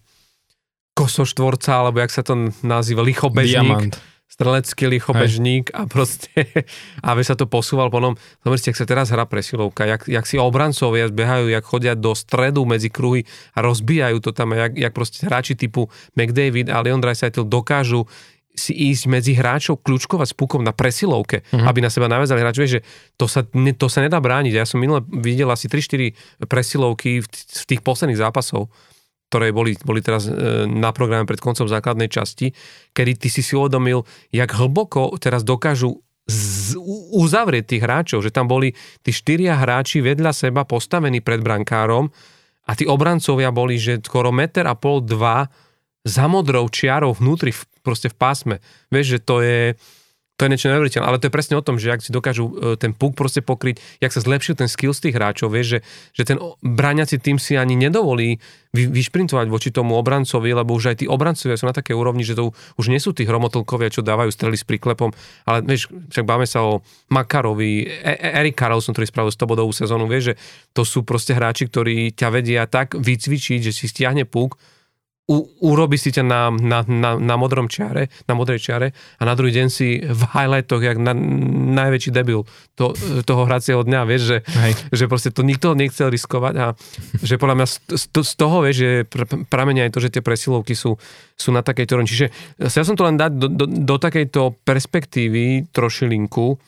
kosoštvorca, alebo jak sa to nazýva, lichobežník, Diamant. strelecký lichobežník a proste, aby sa to posúval po nom. Zober si, jak sa teraz hrá presilovka, jak, jak si obrancovia behajú, jak chodia do stredu medzi kruhy a rozbijajú to tam, jak, jak proste hráči typu McDavid a Leon Draisaitl dokážu si ísť medzi hráčov kľúčkovať s pukom na presilovke, mm-hmm. aby na seba naviazali hráč. Vieš, že to sa, ne, to sa nedá brániť. Ja som minule videl asi 3-4 presilovky v, v tých posledných zápasov. ktoré boli, boli teraz e, na programe pred koncom základnej časti, kedy ty si si uvedomil, jak hlboko teraz dokážu z, uzavrieť tých hráčov, že tam boli tí štyria hráči vedľa seba postavení pred brankárom a tí obrancovia boli, že skoro meter a pol, dva za modrou čiarou vnútri, v, proste v pásme. Vieš, že to je, to je niečo neuveriteľné, ale to je presne o tom, že ak si dokážu e, ten puk proste pokryť, jak sa zlepšil ten skill z tých hráčov, vieš, že, že ten bráňací tým si ani nedovolí vy, vyšprintovať voči tomu obrancovi, lebo už aj tí obrancovia sú na také úrovni, že to už nie sú tí hromotlkovia, čo dávajú strely s príklepom, ale vieš, však báme sa o Makarovi, e- e- Erik Carlson, ktorý spravil 100 bodovú sezónu, vieš, že to sú proste hráči, ktorí ťa vedia tak vycvičiť, že si stiahne puk, u, urobí si ťa na, na, na, na modrom čiare, na modrej čiare a na druhý deň si v highlightoch, jak na, najväčší debil to, toho hracieho dňa, vieš, že, že proste to nikto nechcel riskovať a že podľa mňa z, z toho, vieš, že pramenia aj to, že tie presilovky sú, sú na takejto rovni. Čiže chcel som to len dať do, do, do takejto perspektívy trošilinku,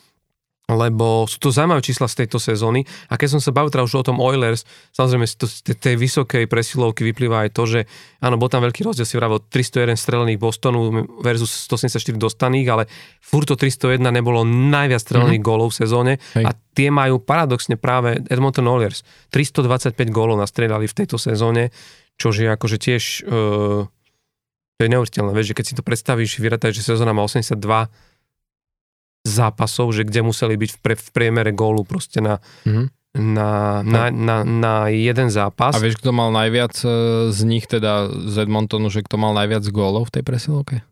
lebo sú to zaujímavé čísla z tejto sezóny a keď som sa bavil teda už o tom Oilers, samozrejme z tej vysokej presilovky vyplýva aj to, že áno, bol tam veľký rozdiel, si vravil 301 strelených Bostonu versus 174 dostaných, ale furt to 301 nebolo najviac strelených mm-hmm. gólov v sezóne Hej. a tie majú paradoxne práve Edmonton Oilers. 325 gólov nastrelali v tejto sezóne, čo je akože tiež uh, to je neuveriteľné, vieš, že keď si to predstavíš, vyrataj, že sezóna má 82 zápasov, že kde museli byť v, pre, v priemere gólu proste na, mm-hmm. na, na, na, na jeden zápas. A vieš, kto mal najviac e, z nich, teda z Edmontonu, že kto mal najviac gólov v tej presilovke?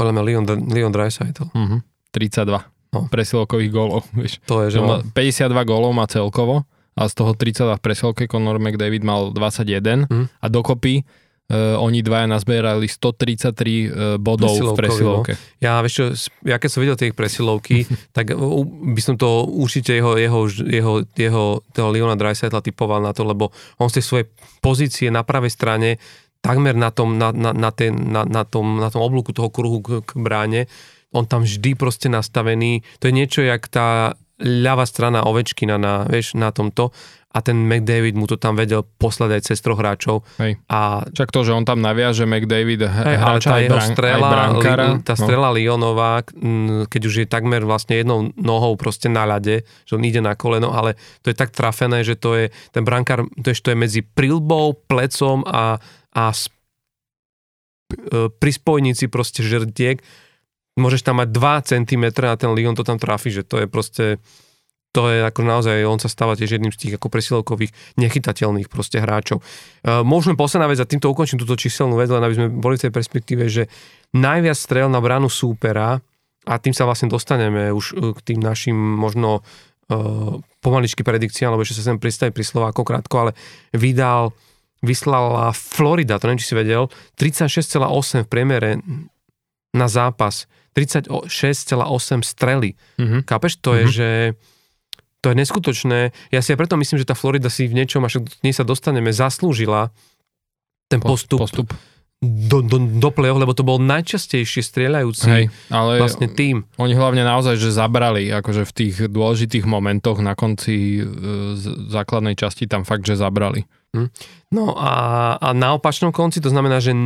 Podľa mňa Leon, Leon Dreisaitl. Mm-hmm. 32 no. presilovkových gólov. Vieš. To je, že má... 52 gólov má celkovo a z toho 32 v presilovke Conor McDavid mal 21 mm. a dokopy Uh, oni dvaja nazbierali 133 uh, bodov v presilovke. No. Ja, vieš čo, ja keď som videl tie ich presilovky, tak uh, by som to určite jeho, jeho, jeho, jeho toho Leona Dreisaitla typoval na to, lebo on z tej svojej pozície na pravej strane takmer na tom, na, na, na, ten, na, na, tom, na tom oblúku toho kruhu k, k bráne, on tam vždy proste nastavený, to je niečo jak tá ľavá strana Ovečkina na, vieš, na tomto a ten McDavid mu to tam vedel poslať aj cez troch hráčov. Hej. A, Čak to, že on tam naviaže McDavid hej, hráča tá jeho brán, strela, li, tá no. strela no. Lionová, keď už je takmer vlastne jednou nohou proste na ľade, že on ide na koleno, ale to je tak trafené, že to je, ten brankár, to je, to je medzi prilbou, plecom a, a sp, e, pri spojnici proste žrtiek. Môžeš tam mať 2 cm a ten Lion to tam trafi, že to je proste to je ako naozaj, on sa stáva tiež jedným z tých ako presilovkových nechytateľných proste hráčov. Uh, môžeme posledná vec a týmto ukončím túto číselnú vec, len aby sme boli v tej perspektíve, že najviac strel na bránu súpera a tým sa vlastne dostaneme už e, k tým našim možno uh, pomaličky predikciám, lebo ešte sa sem pristaví pri Slováko krátko, ale vydal, vyslala Florida, to neviem, či si vedel, 36,8 v priemere na zápas, 36,8 strely. Mm-hmm. Kápeš? To mm-hmm. je, mhm. že to je neskutočné. Ja si aj preto myslím, že tá Florida si v niečom, až k nej sa dostaneme, zaslúžila ten postup, postup. Do, do, do play lebo to bol najčastejšie strieľajúci Hej, ale vlastne tým. Oni hlavne naozaj, že zabrali akože v tých dôležitých momentoch na konci e, základnej časti tam fakt, že zabrali. Hm. No a, a na opačnom konci to znamená, že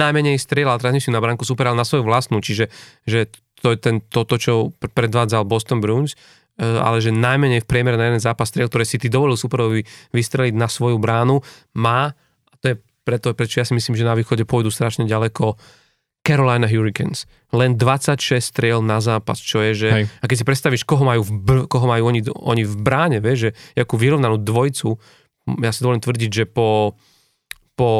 najmenej strieľal transmisiu na bránku super, ale na svoju vlastnú, čiže že to je ten, toto, čo predvádzal Boston Bruins ale že najmenej v priemere na jeden zápas striel, ktoré si ty dovolil superovi vystreliť na svoju bránu, má, a to je preto, prečo ja si myslím, že na východe pôjdu strašne ďaleko, Carolina Hurricanes. Len 26 striel na zápas, čo je, že... Hej. A keď si predstavíš, koho majú, v, br- koho majú oni, oni v bráne, vieš, že akú vyrovnanú dvojcu, ja si dovolím tvrdiť, že po, po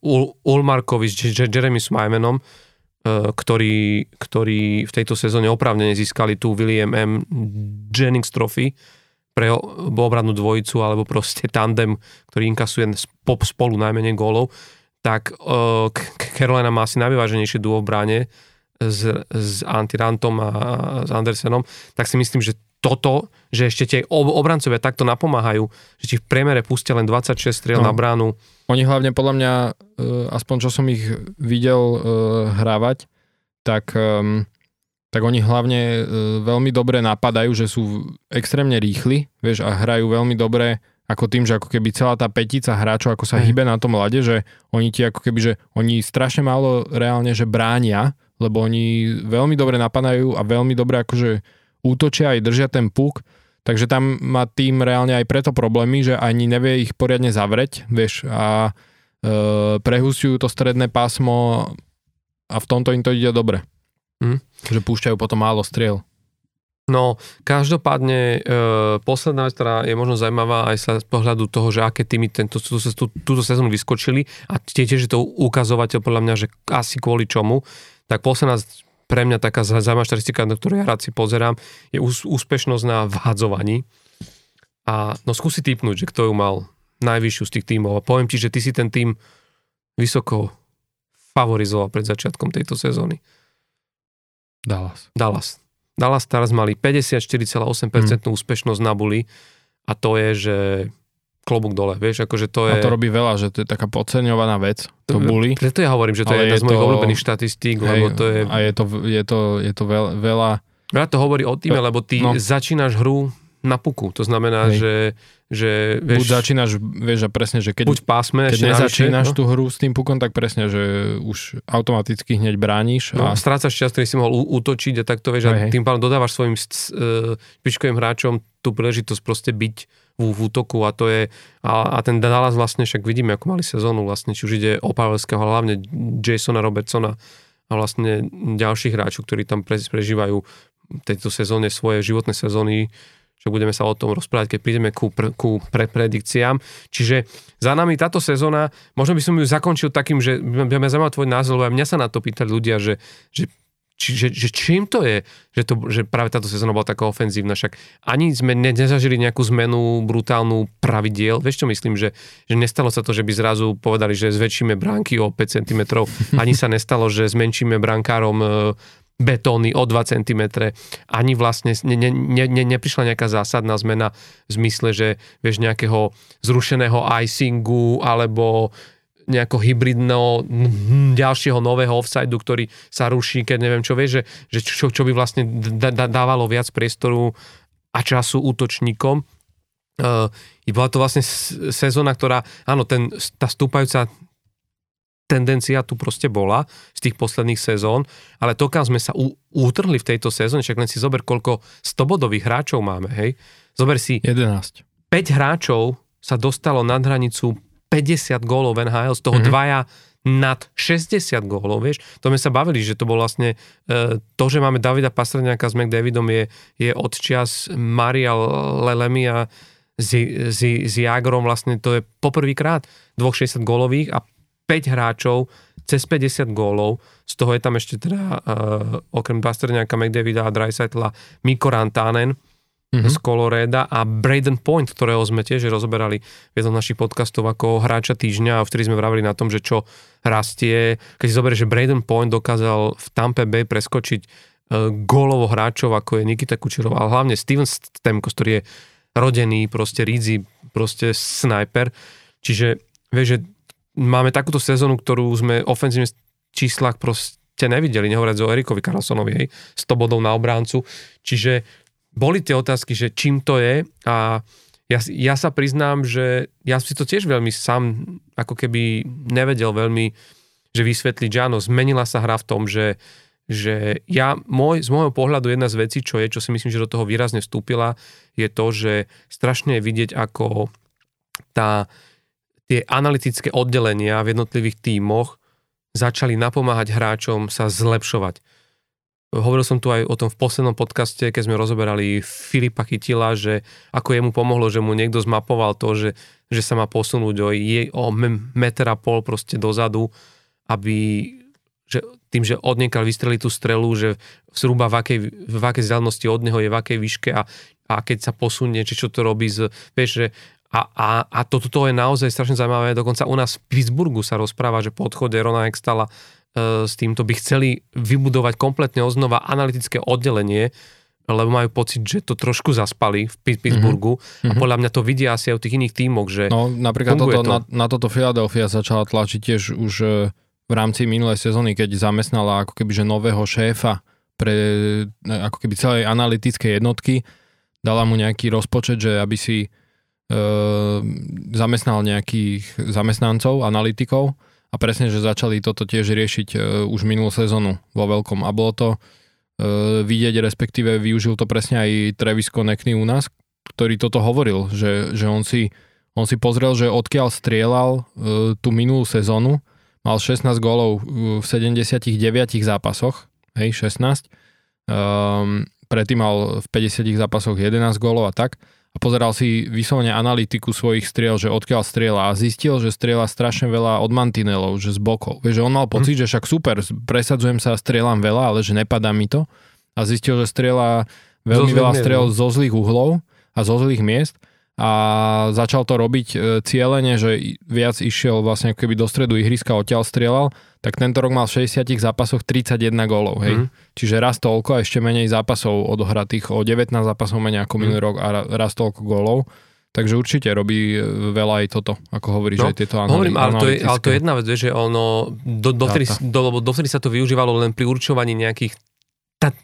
Ul- Ulmarkovi s Jeremy Smimenom, E, ktorí, ktorí v tejto sezóne opravnene získali tú William M. Jennings Trophy pre obradnú dvojicu alebo proste tandem, ktorý inkasuje spolu najmenej gólov, tak uh, Carolina má asi najvyváženejšie duo v bráne s, s Antirantom a s Andersenom, tak si myslím, že toto, že ešte tie obrancovia takto napomáhajú, že ti v priemere pustia len 26 striel no. na bránu. Oni hlavne podľa mňa, e, aspoň čo som ich videl uh, hrávať, tak, tak oni hlavne uh, veľmi dobre napadajú, že sú extrémne rýchli, vieš, a hrajú veľmi dobre ako tým, že ako keby celá tá petica hráčov, ako sa hýbe na tom lade, že oni ti ako keby, že oni strašne málo reálne, že bránia, lebo oni veľmi dobre napadajú a veľmi dobre akože útočia aj držia ten puk, takže tam má tým reálne aj preto problémy, že ani nevie ich poriadne zavrieť, vieš, a e, prehusujú to stredné pásmo a v tomto im to ide dobre. Mhm. Že púšťajú potom málo striel. No, každopádne e, posledná vec, ktorá je možno zaujímavá aj sa z pohľadu toho, že aké týmy tento, tú, tú, túto sezónu vyskočili a tiež je to ukazovateľ podľa mňa, že asi kvôli čomu, tak posledná pre mňa taká za- zaujímavá štatistika, na ktorú ja rád si pozerám, je ús, úspešnosť na vhádzovaní. A no skúsi typnúť, že kto ju mal najvyššiu z tých tímov. A poviem ti, že ty si ten tým vysoko favorizoval pred začiatkom tejto sezóny. Dallas. Dallas. Dallas teraz mali 54,8% Mm. úspešnosť na buli a to je, že klobúk dole, vieš, akože to je... A to robí veľa, že to je taká podceňovaná vec, to buli. Preto ja hovorím, že to je jedna je z mojich to- obľúbených štatistík, lebo to je... A je to, je to, je to veľa, veľa Rád to hovorí o týme, lebo ty No. začínaš hru na puku. To znamená, Hej. že, že buď vieš, začínaš, vieš, a presne, že keď, buď pásme, keď nezačínaš no, tú hru s tým pukom, tak presne, že už automaticky hneď brániš no, a strácaš čas, ktorý si mohol útočiť a takto, vieš, Hej, a hej. tým pádom dodávaš svojim špičkovým hráčom tú príležitosť proste byť v, v útoku a to je, a, a ten Dallas vlastne, však vidíme, ako mali sezónu vlastne, či už ide o Pavelského, hlavne Jasona Robertsona a vlastne ďalších hráčov, ktorí tam pre, prežívajú tejto sezóne svoje životné sezóny, že budeme sa o tom rozprávať, keď prídeme ku, pr- ku pre predikciám. Čiže za nami táto sezóna, možno by som ju zakončil takým, že by ma zaujímal tvoj názor, lebo mňa sa na to pýtali ľudia, že, že či, že, čím to je, že, to, že práve táto sezóna bola taká ofenzívna, však ani sme ne, nezažili nejakú zmenu brutálnu pravidiel, vieš čo myslím, že, že nestalo sa to, že by zrazu povedali, že zväčšíme bránky o 5 cm, ani sa nestalo, že zmenšíme brankárom e, betóny o 2 cm, ani vlastne ne, ne, ne, ne, neprišla nejaká zásadná zmena v zmysle, že vieš nejakého zrušeného icingu alebo nejako hybridného mm, ďalšieho nového offsideu, ktorý sa ruší, keď neviem čo, vieš, že, že čo, čo by vlastne dávalo viac priestoru a času útočníkom. Uh, bola to vlastne sezóna, ktorá, áno, ten, tá stúpajúca tendencia tu proste bola z tých posledných sezón, ale to, kam sme sa u, utrhli v tejto sezóne, však len si zober, koľko 100-bodových hráčov máme, hej. Zober si, 11. 5 hráčov sa dostalo nad hranicu 50 gólov v NHL, z toho Mhm. mm-hmm. dvaja nad 60 gólov, vieš. To sme sa bavili, že to bolo vlastne e, to, že máme Davida Pastrňáka s McDavidom je, je od čias Maria Lelemi a s, s, s Jagrom vlastne to je poprvýkrát dvoch 60 gólových a 5 hráčov cez 50 gólov, z toho je tam ešte teda uh, okrem Pastrňáka, McDavida a Dreisaitla Mikko Rantanen, Mhm. z Coloreda a Braden Point, ktorého sme tiež rozoberali v jednom našich podcastov ako hráča týždňa a vtedy sme vravili na tom, že čo rastie. Keď si zoberieš, že Braden Point dokázal v Tampa Bay preskočiť uh, gólovo hráčov, ako je Nikita Kučerov, ale hlavne Steven Stemko, ktorý je rodený, proste rídzi, proste sniper. Čiže vieš, že máme takúto sezónu, ktorú sme ofenzívne číslach proste nevideli, nehovoriac o Erikovi Karlsonovi, hej, 100 bodov na obráncu. Čiže boli tie otázky, že čím to je a ja, ja sa priznám, že ja si to tiež veľmi sám ako keby nevedel veľmi, že vysvetliť, že áno, zmenila sa hra v tom, že, že ja, môj, z môjho pohľadu jedna z vecí, čo je, čo si myslím, že do toho výrazne vstúpila, je to, že strašne je vidieť, ako tá, tie analytické oddelenia v jednotlivých tímoch začali napomáhať hráčom sa zlepšovať. Hovoril som tu aj o tom v poslednom podcaste, keď sme rozoberali Filipa Chytila, že ako jemu pomohlo, že mu niekto zmapoval to, že, že sa má posunúť o, je, o meter a pol proste dozadu, aby že tým, že odniekal vystreliť tú strelu, že zhruba v akej, v akej vzdialenosti od neho je, v akej výške a, a keď sa posunie, či čo to robí, z, vieš, že a, a, a toto to je naozaj strašne zaujímavé. Dokonca u nás v Pittsburghu sa rozpráva, že po odchode Rona Extala s týmto by chceli vybudovať kompletne oznova analytické oddelenie, lebo majú pocit, že to trošku zaspali v Pit- Pittsburghu mm-hmm. a podľa mňa to vidia asi aj v tých iných tímoch, že No napríklad toto, to. Na, na toto Philadelphia začala tlačiť tiež už e, v rámci minulej sezóny, keď zamestnala ako keby že nového šéfa pre e, ako keby celej analytickej jednotky, dala mu nejaký rozpočet, že aby si zamestnal nejakých zamestnancov, analytikov a presne, že začali toto tiež riešiť e, už minulú sezónu vo veľkom. A bolo to e, vidieť, respektíve využil to presne aj Travis Konekny u nás, ktorý toto hovoril, že, že on, si, on si pozrel, že odkiaľ strieľal e, tú minulú sezónu, mal 16 gólov v 79 zápasoch, hej, 16, um, predtým mal v 50 zápasoch 11 gólov a tak a pozeral si vyslovene analytiku svojich striel, že odkiaľ strieľa a zistil, že strieľa strašne veľa od mantinelov, že z bokov. Vieš, že on mal pocit, mm. že však super, presadzujem sa a strieľam veľa, ale že nepadá mi to. A zistil, že strieľa veľmi veľa striel no. zo zlých uhlov a zo zlých miest a začal to robiť e, cieľene, že viac išiel vlastne keby do stredu ihriska odtiaľ strieľal, tak tento rok mal v 60 zápasoch 31 gólov, hej. Mm. Čiže raz toľko a ešte menej zápasov odohratých, o 19 zápasov menej ako mm. minulý rok a raz toľko gólov. Takže určite robí e, veľa aj toto, ako hovoríš, no, aj tieto analý- hovorím, ale to, je, ale to je jedna vec, že ono, do, dovtedy, do, dovtedy sa to využívalo len pri určovaní nejakých ta,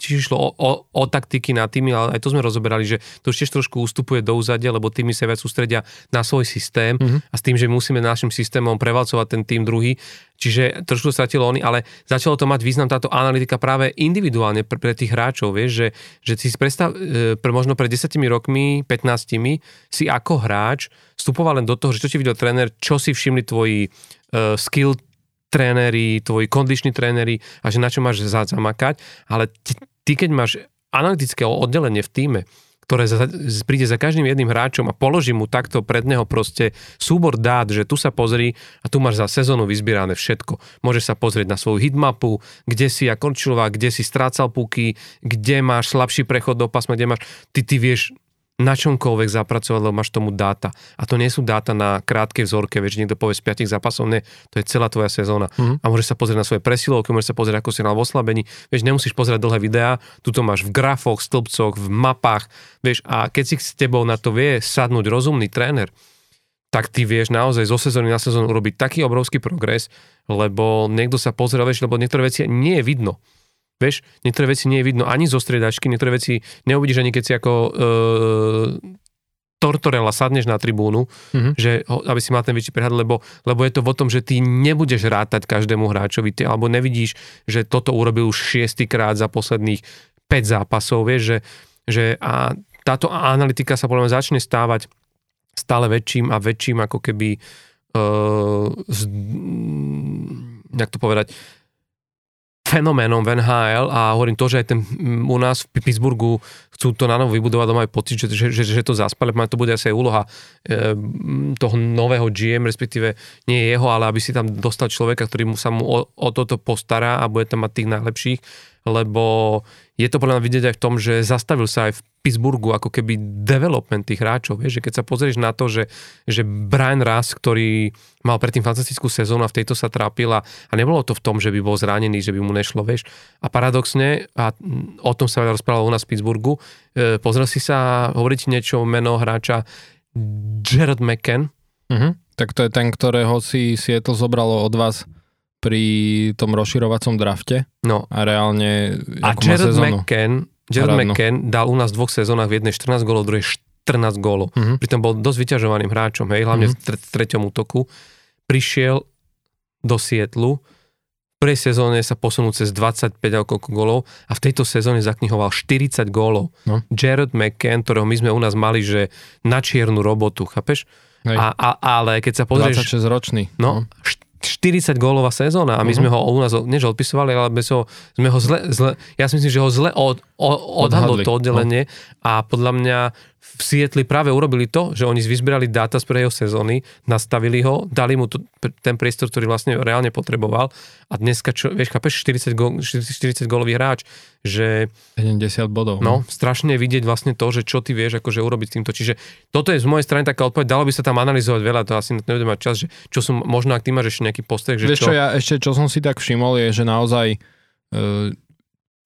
či išlo o, o, o taktiky na týmy, ale aj to sme rozoberali, že to tiež trošku ustupuje do úzadia, lebo týmy sa viac sústredia na svoj systém mm-hmm. a s tým, že musíme našim systémom prevalcovať ten tým druhý, čiže trošku stratilo oni, ale začalo to mať význam táto analytika práve individuálne pre, pre tých hráčov, vieš, že, že si predstav, e, pre, možno pred 10 rokmi, 15 si ako hráč vstupoval len do toho, že čo ti videl tréner, čo si všimli tvoji uh, skill tréneri, tvoji kondiční tréneri a že na čo máš zamakať, ale ty, ty keď máš analytické oddelenie v týme, ktoré za, príde za každým jedným hráčom a položí mu takto pred neho proste súbor dát, že tu sa pozri a tu máš za sezónu vyzbierané všetko. Môžeš sa pozrieť na svoju hitmapu, kde si a končilová, kde si strácal puky, kde máš slabší prechod do pasma, kde máš, ty, ty vieš na čomkoľvek zapracovať, lebo máš tomu dáta. A to nie sú dáta na krátkej vzorke, vieš, niekto povie z 5 zápasov, ne, to je celá tvoja sezóna. Mm-hmm. A môžeš sa pozrieť na svoje presilovky, môžeš sa pozrieť, ako si na oslabení, vieš, nemusíš pozerať dlhé videá, tu to máš v grafoch, stĺpcoch, v mapách, vieš, a keď si s tebou na to vie sadnúť rozumný tréner, tak ty vieš naozaj zo sezóny na sezónu urobiť taký obrovský progres, lebo niekto sa pozrie, vieš, lebo niektoré veci nie je vidno. Vieš, niektoré veci nie je vidno ani zo striedačky, niektoré veci neuvidíš ani keď si ako e, Tortorella sadneš na tribúnu, mm-hmm. že, aby si mal ten väčší prehľad, lebo, lebo je to o tom, že ty nebudeš rátať každému hráčovi, ty, alebo nevidíš, že toto urobil už šiestýkrát za posledných 5 zápasov, vieš, že, že a táto analytika sa podľa mňa začne stávať stále väčším a väčším ako keby uh, z, jak to povedať, fenoménom v NHL a hovorím to, že aj ten u nás v Pittsburghu chcú to na novo vybudovať, doma aj pocit, že, že, že, že to zaspali, to bude asi aj úloha e, toho nového GM, respektíve nie je jeho, ale aby si tam dostal človeka, ktorý mu sa mu o, o toto postará a bude tam mať tých najlepších, lebo je to podľa mňa vidieť aj v tom, že zastavil sa aj v Pittsburghu ako keby development tých hráčov. Vieš, že keď sa pozrieš na to, že, že Brian Russ, ktorý mal predtým fantastickú sezónu a v tejto sa trápil a, nebolo to v tom, že by bol zranený, že by mu nešlo, vieš. A paradoxne, a o tom sa rozprávalo u nás v Pittsburghu, e, pozrel si sa, hovoriť niečo meno hráča Jared McCann. Uh-huh. Tak to je ten, ktorého si Seattle zobralo od vás pri tom rozširovacom drafte. No. A reálne... A Jared McCann, Jared McCann dal u nás v dvoch sezónach v jednej 14 gólov, druhej 14 gólov. Uh-huh. Pritom bol dosť vyťažovaným hráčom, hej, hlavne uh-huh. v tre- treťom útoku. Prišiel do Sietlu, v prvej sezóne sa posunul cez 25 alebo koľko gólov a v tejto sezóne zaknihoval 40 gólov. No. Jared McCann, ktorého my sme u nás mali, že na čiernu robotu, chápeš? A, a, ale keď sa pozrieš... 26 ročný. No, no 40 gólová sezóna a my uh-huh. sme ho u nás než odpisovali, ale sme ho, sme ho zle, zle, ja si myslím, že ho zle od, od, odhadlo to oddelenie no. a podľa mňa v Sietli práve urobili to, že oni vyzbierali dáta z prvého sezóny, nastavili ho, dali mu to, ten priestor, ktorý vlastne reálne potreboval a dneska, čo, vieš, chápeš, 40, go, 40 gólový hráč, že... 70 bodov. No, no, strašne vidieť vlastne to, že čo ty vieš akože urobiť s týmto. Čiže toto je z mojej strany taká odpoveď, dalo by sa tam analyzovať veľa, to asi nebudem mať čas, že čo som, možno ak ty máš ešte nejaký postreh, že vieš čo... čo ja ešte, čo som si tak všimol, je, že naozaj e,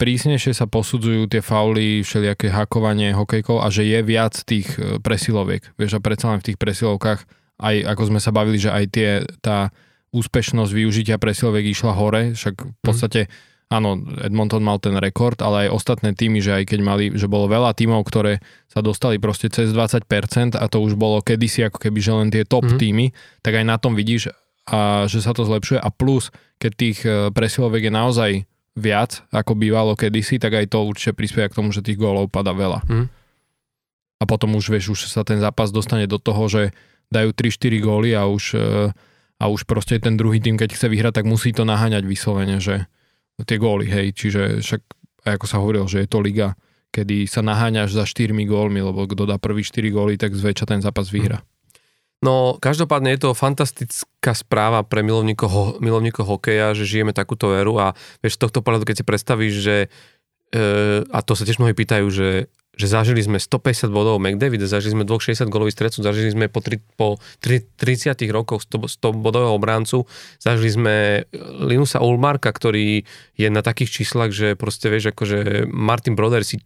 prísnejšie sa posudzujú tie fauly, všelijaké hakovanie hokejkov a že je viac tých e, presiloviek. Vieš, a predsa len v tých presilovkách, aj ako sme sa bavili, že aj tie, tá úspešnosť využitia presiloviek išla hore, však v mhm. podstate mm. áno, Edmonton mal ten rekord, ale aj ostatné týmy, že aj keď mali, že bolo veľa týmov, ktoré sa dostali proste cez 20% a to už bolo kedysi ako keby, že len tie top mm. týmy, tak aj na tom vidíš, a že sa to zlepšuje a plus, keď tých e, presilovek je naozaj viac, ako bývalo kedysi, tak aj to určite prispieja k tomu, že tých gólov pada veľa. Mm. A potom už, vieš, už sa ten zápas dostane do toho, že dajú 3-4 góly a už, e, a už proste ten druhý tým, keď chce vyhrať, tak musí to naháňať vyslovene, že tie góly, hej, čiže však, ako sa hovoril, že je to liga, kedy sa naháňaš za 4 gólmi, lebo kto dá prvý 4 góly, tak zväčša ten zápas vyhra. No, každopádne je to fantastická správa pre milovníkov, milovníkov hokeja, že žijeme takúto éru a vieš, z tohto pohľadu, keď si predstavíš, že e, a to sa tiež mnohí pýtajú, že že zažili sme 150 bodov McDavid, zažili sme 260 golový strecu, zažili sme po, tri, po tri, 30 rokoch 100, 100 bodového obráncu, zažili sme Linusa Ulmarka, ktorý je na takých číslach, že proste vieš, akože Martin Broder si,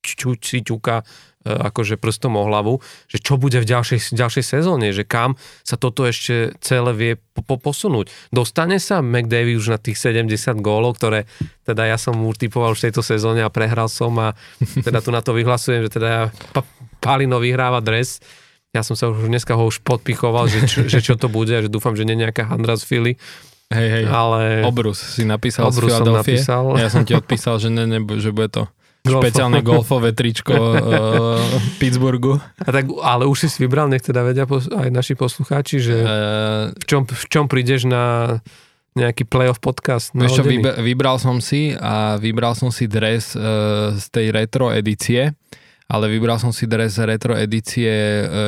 ču, si ťuka akože prstom o hlavu, že čo bude v ďalšej, ďalšej sezóne, že kam sa toto ešte celé vie po, po, posunúť. Dostane sa McDavid už na tých 70 gólov, ktoré teda ja som mu typoval už v tejto sezóne a prehral som a teda tu na to vyhlasujem, že teda ja, Palino vyhráva dres. Ja som sa už dneska ho už podpichoval, že, čo, že čo to bude a že dúfam, že nie nejaká handra z Philly. Hej, hej, ale... Obrus si napísal Obrus z Som napísal. Ja som ti odpísal, že, ne, ne, že bude to Golfo. Špeciálne golfové tričko uh, Pittsburghu. A tak, ale už si si vybral, nech teda vedia aj naši poslucháči, že uh, v, čom, v čom prídeš na nejaký playoff podcast. Vieš čo, vybral som si a vybral som si dres uh, z tej retro edície ale vybral som si dres retro edície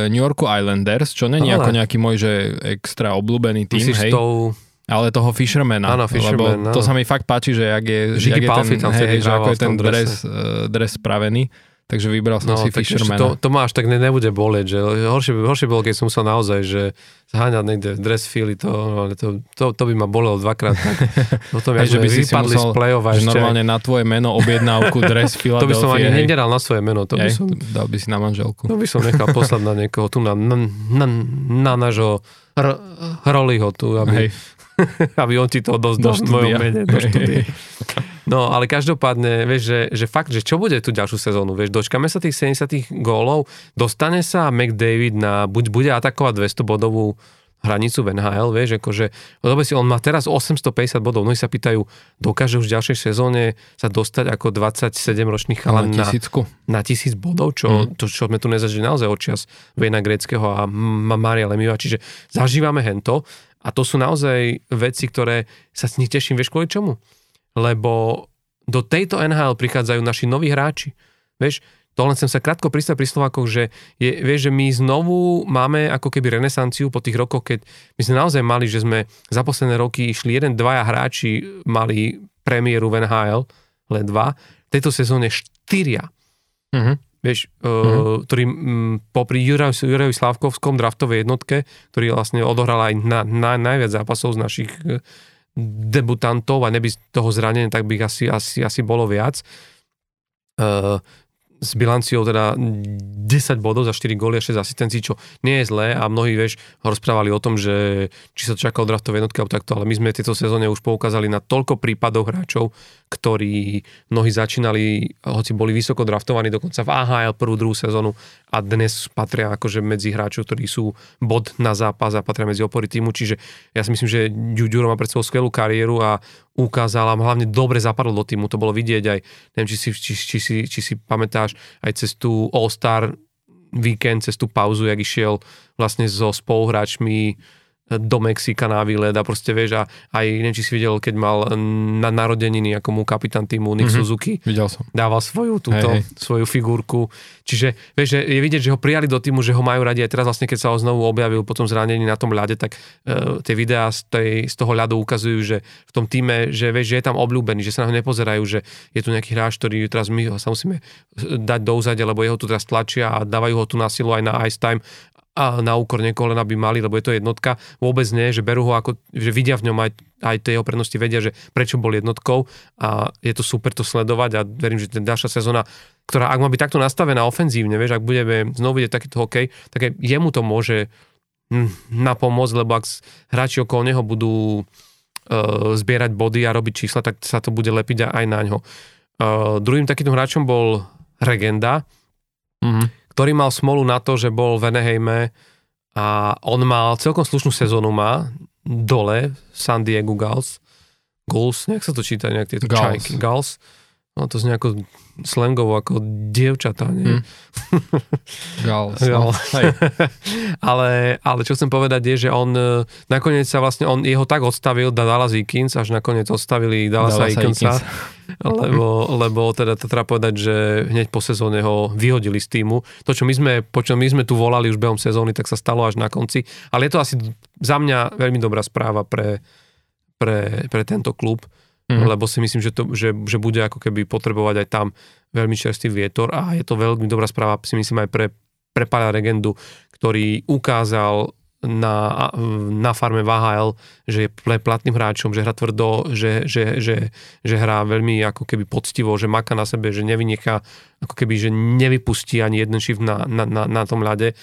New Yorku Islanders, čo není ako nejaký môj, že extra obľúbený tým, hej. tou ale toho Fishermana. Áno, Fisherman, lebo to sa mi fakt páči, že jak je, jak je ten, tam hej, že ako je ten dres, uh, dres spravený. Takže vybral som no, si Fishermana. To, to až tak ne, nebude boleť, že horšie, horšie bolo, keď som sa naozaj, že zháňať niekde dress fili, to, to, to, to, by ma bolelo dvakrát. Tak. Potom, ja, že by si vypadli z play že normálne na tvoje meno objednávku dres Philadelphia. to by som ani nedal na svoje meno. To by som, dal by si na manželku. To by som nechal poslať na niekoho tu na, na, na, na nášho Roliho tu, aby, Hej. aby on ti to do, do mojom mene, do No, ale každopádne, vieš, že, že fakt, že čo bude tú ďalšiu sezónu, vieš, dočkame sa tých 70 gólov, dostane sa McDavid na, buď bude atakovať 200 bodovú hranicu v NHL, vieš, akože, lebo si on má teraz 850 bodov, mnohí sa pýtajú, dokáže už v ďalšej sezóne sa dostať ako 27-ročný chalan na, na, na tisíc bodov, čo, mm. to, čo sme tu nezažili naozaj odčas Vejna Greckého a Maria Lemiva, čiže zažívame hento a to sú naozaj veci, ktoré sa s nich teším, vieš kvôli čomu? Lebo do tejto NHL prichádzajú naši noví hráči. Vieš, to len chcem sa krátko pristať pri Slovákoch, že je, vieš, že my znovu máme ako keby renesanciu po tých rokoch, keď my sme naozaj mali, že sme za posledné roky išli jeden, dvaja hráči mali premiéru v NHL, len dva, v tejto sezóne štyria. Uh-huh vieš, mm-hmm. ktorý m, popri Jurajovi Slavkovskom draftovej jednotke, ktorý vlastne odohral aj na, na, najviac zápasov z našich e, debutantov a neby z toho zranenia, tak by asi, asi, asi bolo viac. Uh, s bilanciou teda 10 bodov za 4 góly a 6 asistencií, čo nie je zlé a mnohí, vieš, rozprávali o tom, že či sa to čakal draftové jednotky alebo takto, ale my sme v tejto sezóne už poukázali na toľko prípadov hráčov, ktorí mnohí začínali, hoci boli vysoko draftovaní dokonca v AHL prvú, druhú sezónu a dnes patria akože medzi hráčov, ktorí sú bod na zápas a patria medzi opory týmu, čiže ja si myslím, že Ďuro má pred sebou skvelú kariéru a ukázal a hlavne dobre zapadol do týmu, to bolo vidieť aj, neviem, či si, či, či, si, či si pamätáš, aj cez tú All-Star víkend, cez tú pauzu, jak išiel vlastne so spoluhráčmi do Mexika na výlet a proste vieš a aj neviem, či si videl, keď mal na narodeniny ako mu kapitán týmu Nick mm-hmm, Suzuki. Videl som. Dával svoju túto, hey, hey. svoju figurku. Čiže vieš, že je vidieť, že ho prijali do týmu, že ho majú radi aj teraz vlastne, keď sa ho znovu objavil po tom zranení na tom ľade, tak uh, tie videá z, tej, z toho ľadu ukazujú, že v tom týme, že vieš, že je tam obľúbený, že sa na ho nepozerajú, že je tu nejaký hráč, ktorý teraz my sa musíme dať do úzadia, lebo jeho tu teraz tlačia a dávajú ho tu na silu aj na ice time a na úkor niekoho len aby mali, lebo je to jednotka. Vôbec nie, že berú ho ako, že vidia v ňom aj, aj tie jeho prednosti, vedia, že prečo bol jednotkou a je to super to sledovať a verím, že ďalšia sezóna, ktorá ak má byť takto nastavená ofenzívne, vieš, ak budeme znovu vidieť takýto hokej, tak aj jemu to môže hm, napomôcť, lebo ak hráči okolo neho budú zbierať body a robiť čísla, tak sa to bude lepiť aj na ňo. Uh, druhým takýmto hráčom bol Regenda, Mhm. Ktorý mal smolu na to, že bol v Anaheime a on mal celkom slušnú sezónu má dole v San Diego Gulls. Gulls, nejak sa to číta, nejak tieto Gulls. čajky. Gulls. No to znie ako slangovo, ako dievčatá, nie? Jo. No. Hej. ale, ale čo chcem povedať je, že on e, nakoniec sa vlastne, on jeho tak odstavil da Dallas Eakins, až nakoniec odstavili Dallasa Dallasa Eakinsa, lebo, lebo teda to treba povedať, že hneď po sezóne ho vyhodili z týmu. To, čo my sme, po čom my sme tu volali už behom sezóny, tak sa stalo až na konci. Ale je to asi za mňa veľmi dobrá správa pre, pre, pre tento klub, Mhm. mm. lebo si myslím, že, to, že, že bude ako keby potrebovať aj tam veľmi čerstvý vietor a je to veľmi dobrá správa, si myslím aj pre, pre Pála Regendu, ktorý ukázal na, na farme VHL, že je platným hráčom, že hrá tvrdo, že, že, že, že hrá veľmi ako keby poctivo, že maká na sebe, že nevynechá, ako keby, že nevypustí ani jeden shift na, na, na, na tom ľade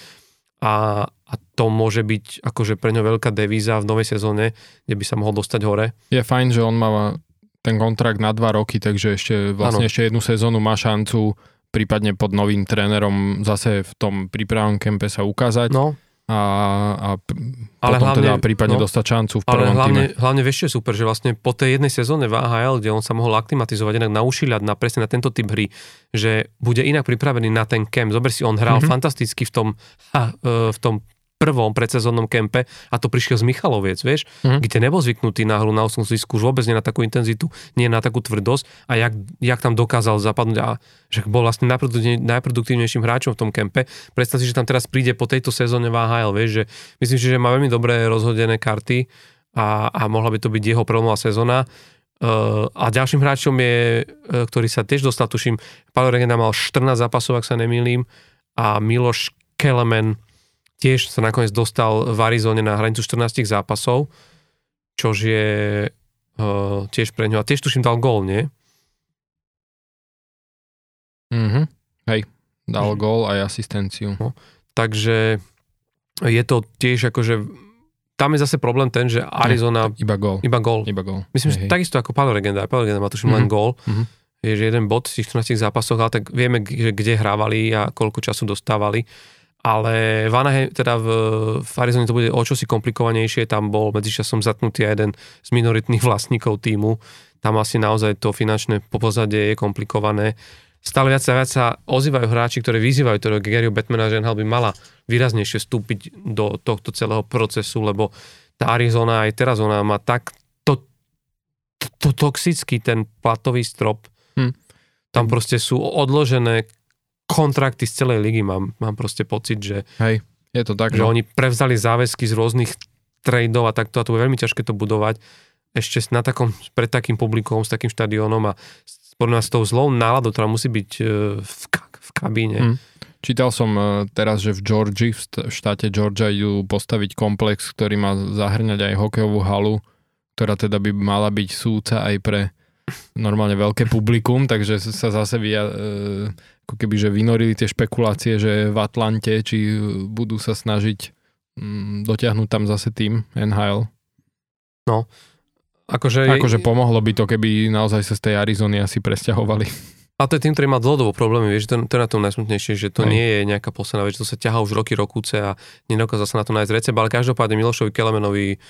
a, a to môže byť akože pre ňo veľká devíza v novej sezóne, kde by sa mohol dostať hore. Je fajn, že on má ten kontrakt na dva roky, takže ešte vlastne Áno. ešte jednu sezónu má šancu prípadne pod novým trénerom zase v tom prípravnom kempe sa ukázať No, a, a Ale potom hlavne- teda prípadne no. dostať šancu v ale prvom hlavne, týme. hlavne vieš, je super, že vlastne po tej jednej sezóne v AHL, kde on sa mohol aklimatizovať inak na na presne na tento typ hry, že bude inak pripravený na ten kemp. Zober si, on hral Mhm. mm-hmm. fantasticky v tom, ha, e, v tom prvom predsezónnom kempe a to prišiel z Michaloviec, vieš, Mhm. kde nebol zvyknutý na hru na ústnom zisku, už vôbec nie na takú intenzitu, nie na takú tvrdosť a jak, jak tam dokázal zapadnúť a že bol vlastne najproduktívne- najproduktívnejším hráčom v tom kempe. Predstav si, že tam teraz príde po tejto sezóne v AHL, vieš, že myslím si, že má veľmi dobré rozhodené karty a, a mohla by to byť jeho prelomová sezóna. Uh, a ďalším hráčom je, uh, ktorý sa tiež dostal, tuším, Paolo Regenda mal 14 zápasov, ak sa nemýlim, a Miloš Kelemen tiež sa nakoniec dostal v Arizone na hranicu 14 zápasov, čož je uh, tiež pre ňo. A tiež tuším dal gól, nie? Mhm. Hej, dal Mhm. gól aj asistenciu. Takže je to tiež akože... Tam je zase problém ten, že Arizona Iba gól. iba gól. Iba gól. Myslím, Hej, že hej. takisto ako Paolo Regenda. Paolo Regenda má tuším len Mhm. gól. Mhm. Je, že jeden bod v tých 14 zápasoch, ale tak vieme, že kde hrávali a koľko času dostávali. Ale v Anaheim, teda v, v Arizone to bude o čosi komplikovanejšie. Tam bol medzičasom aj jeden z minoritných vlastníkov týmu. Tam asi naozaj to finančné popozadie je komplikované. Stále viac a viac sa ozývajú hráči, ktorí vyzývajú toho Garyho Batmana, že NHL by mala výraznejšie vstúpiť do tohto celého procesu, lebo tá Arizona aj teraz ona má tak to, to, to toxický ten platový strop. Hm. Tam proste sú odložené kontrakty z celej ligy, mám, mám proste pocit, že, Hej, je to tak, že no. oni prevzali záväzky z rôznych tradeov a takto a to je veľmi ťažké to budovať ešte na takom, pred takým publikom, s takým štadiónom a podľa s tou zlou náladou, ktorá musí byť e, v, ka- v kabíne. Hm. Čítal som e, teraz, že v Georgii, v štáte Georgia idú postaviť komplex, ktorý má zahrňať aj hokejovú halu, ktorá teda by mala byť súca aj pre normálne veľké publikum, takže sa zase via, e, ako keby, že vynorili tie špekulácie, že v Atlante, či budú sa snažiť mm, dotiahnuť tam zase tým NHL. Akože, Akože pomohlo by to, keby naozaj sa z tej Arizony asi presťahovali. A to je tým, ktorý má dlhodobo problémy, vieš, to, to je na tom najsmutnejšie, že to Hej. nie je nejaká posledná vec, to sa ťahá už roky, rokúce a nedokázal sa na to nájsť recept, ale každopádne Milošovi Kelemenovi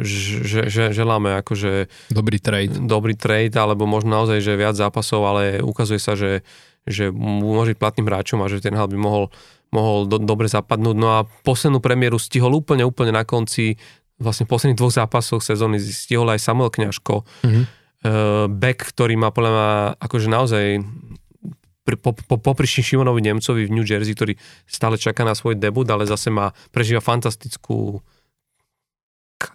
že, že, želáme akože Dobrý trade. dobrý trade, alebo možno naozaj, že viac zápasov, ale ukazuje sa, že, že môže byť platným hráčom a že ten hal by mohol, mohol do, dobre zapadnúť. No a poslednú premiéru stihol úplne, úplne na konci, vlastne posledných dvoch zápasoch sezóny stihol aj Samuel Kňažko, Mhm. uh, back, ktorý má podľa mňa akože naozaj po, po, poprišný Šimonovi Nemcovi v New Jersey, ktorý stále čaká na svoj debut, ale zase má, prežíva fantastickú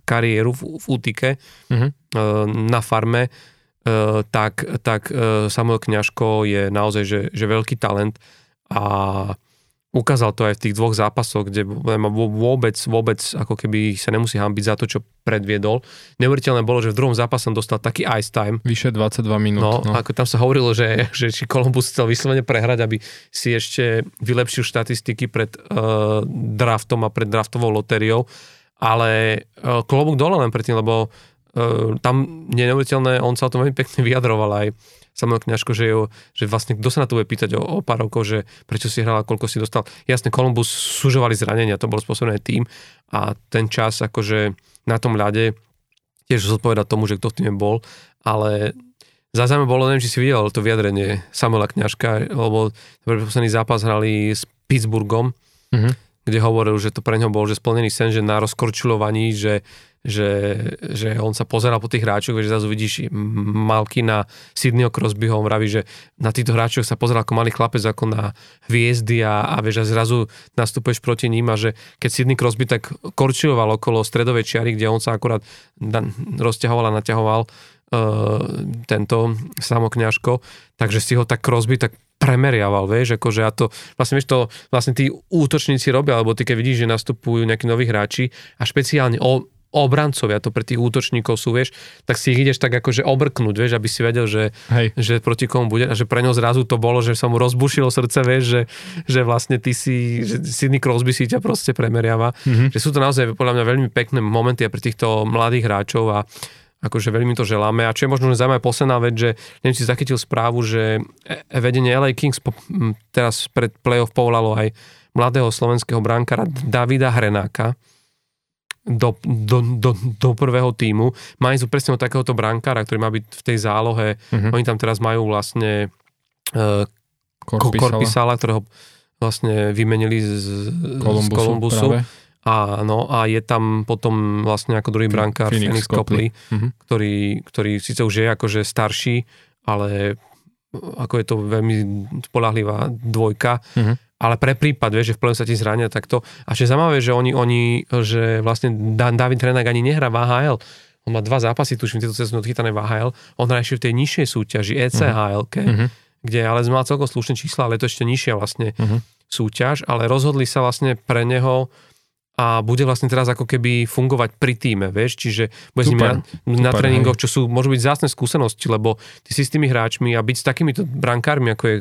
kariéru v, v Utike Mhm. uh, na farme, uh, tak, tak uh, Samuel Kňažko je naozaj že, že veľký talent a ukázal to aj v tých dvoch zápasoch, kde vôbec, vôbec ako keby sa nemusí hambiť za to, čo predviedol. Neuveriteľné bolo, že v druhom zápase dostal taký ice time, Vyše 22 minút. No, No, ako tam sa hovorilo, že, že či Columbus chcel vyslovene prehrať, aby si ešte vylepšil štatistiky pred uh, draftom a pred draftovou lotériou, ale uh, klobúk dole len predtým, lebo tam je neuveriteľné, on sa o tom veľmi pekne vyjadroval aj Samuel Kňažko, že, jo, že vlastne kto sa na to bude pýtať o, o pár rokov, že prečo si hral a koľko si dostal. Jasne, Columbus sužovali zranenia, to bolo spôsobené tým a ten čas akože na tom ľade tiež zodpoveda tomu, že kto v tým bol, ale zaujímavé bolo, neviem, či si videl to vyjadrenie Samuela Kňažka, lebo posledný zápas hrali s Pittsburghom, mm-hmm. Kde hovoril, že to pre ňo bol že splnený sen, že na rozkorčulovaní, že že, že on sa pozera po tých hráčoch, že zrazu vidíš Malkina, Sydneyho Crosbyho, on vraví, že na týchto hráčoch sa pozera ako malý chlapec, ako na hviezdy a, a vieš, a zrazu nastupuješ proti ním a že keď Sydney Crosby tak korčioval okolo stredovej čiary, kde on sa akurát na, rozťahoval a naťahoval uh, tento samokňažko, takže si ho tak Crosby tak premeriaval, vieš, akože a to, vlastne vieš, to vlastne tí útočníci robia, alebo ty keď vidíš, že nastupujú nejakí noví hráči a špeciálne o, obrancovia to pre tých útočníkov sú, vieš, tak si ich ideš tak akože obrknúť, vieš, aby si vedel, že, že proti komu bude a že pre ňo zrazu to bolo, že sa mu rozbušilo srdce, vieš, že, že vlastne ty si, že Sidney Crosby si ťa proste premeriava. Mm-hmm. Že sú to naozaj podľa mňa veľmi pekné momenty a pre týchto mladých hráčov a akože veľmi to želáme. A čo je možno zaujímavé posledná vec, že neviem, si zachytil správu, že e, vedenie LA Kings teraz pred playoff povolalo aj mladého slovenského brankára Davida Hrenáka, do, do, do, do prvého týmu. Majú presne od takéhoto brankára, ktorý má byť v tej zálohe. Uh-huh. Oni tam teraz majú vlastne uh, Korpisala. Korpisala, ktorého vlastne vymenili z Kolumbusu. Z Kolumbusu. A, no, a je tam potom vlastne ako druhý brankár Phoenix, Phoenix Copley, uh-huh. ktorý, ktorý síce už je akože starší, ale ako je to veľmi spolahlivá dvojka. Uh-huh ale pre prípad, vieš, že v plene sa ti zrania takto. A čo je zaujímavé, že oni, oni, že vlastne David Renak ani nehrá v AHL. On má dva zápasy, tuším, tieto sezóny odchytané v AHL. On hrá ešte v tej nižšej súťaži, ECHL, uh-huh. kde ale mal celkom slušné čísla, ale to ešte nižšia vlastne uh-huh. súťaž, ale rozhodli sa vlastne pre neho a bude vlastne teraz ako keby fungovať pri týme, vieš, čiže bude s nimi na, na tréningoch, čo sú, môžu byť zásne skúsenosti, lebo ty si s tými hráčmi a byť s takýmito brankármi, ako je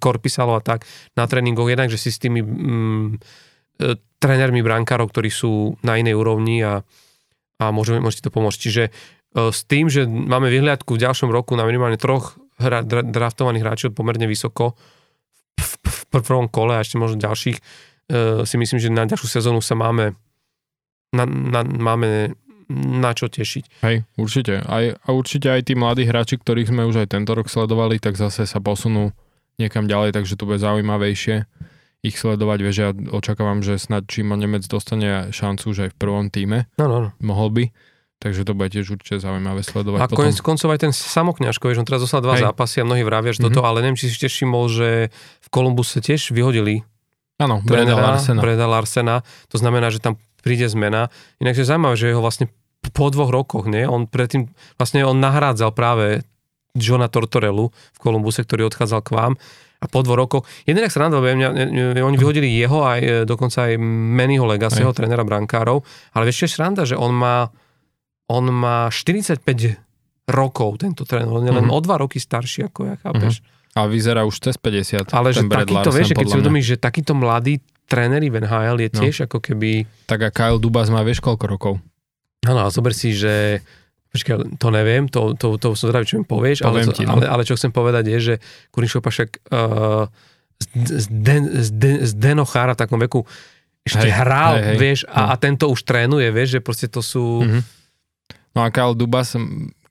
Korpisalo a tak, na tréningoch jednak, že si s tými mm, e, trénermi brankárov, ktorí sú na inej úrovni a, a môžeme, môžete to pomôcť. Čiže e, s tým, že máme vyhliadku v ďalšom roku na minimálne troch hra, draftovaných hráčov pomerne vysoko v, v, v prvom kole a ešte možno ďalších, si myslím, že na ďalšiu sezónu sa máme na, na, máme na čo tešiť. Hej, určite. Aj, a určite aj tí mladí hráči, ktorých sme už aj tento rok sledovali, tak zase sa posunú niekam ďalej, takže to bude zaujímavejšie ich sledovať. Vieš, ja očakávam, že snad Šimon Nemec dostane šancu už aj v prvom týme. No, no, no. Mohol by. Takže to bude tiež určite zaujímavé sledovať. A konec koncov aj ten samokňažko, vieš, on teraz dostal dva Hej. zápasy a mnohí vravia, že mm-hmm. toto, ale neviem, či si tiež všimol, že v Kolumbuse tiež vyhodili Áno, Breda Larsena. Breda Larsena. To znamená, že tam príde zmena. Inak je zaujímavé, že ho vlastne po dvoch rokoch, nie? On predtým, vlastne on nahrádzal práve Johna Tortorellu v Kolumbuse, ktorý odchádzal k vám a po dvoch rokoch, jeden sa randa, mňa, oni vyhodili jeho aj e, dokonca aj Mannyho Legacyho, aj. trénera brankárov, ale vieš, čo je sranda, že on má on má 45 rokov, tento tréner, on je len mm-hmm. o dva roky starší ako ja, chápeš? Mm-hmm. A vyzerá už cez 50. Ale že takýto, vieš, keď si uvedomíš, že takýto mladý tréneri v NHL je no. tiež no. ako keby... Tak a Kyle Dubas má vieš koľko rokov? Áno, ale zober si, že Počkaj, to neviem, to, to, to som zvedavý, čo mi povieš, ale, ti, no. ale, ale čo chcem povedať je, že Kurin Šopašek uh, z, Den, z, Den, z Denochára v takom veku ešte hej, hral, hej, hej, vieš, a, no. a tento už trénuje, vieš, že proste to sú... Mm-hmm. No a Kyle Dubas,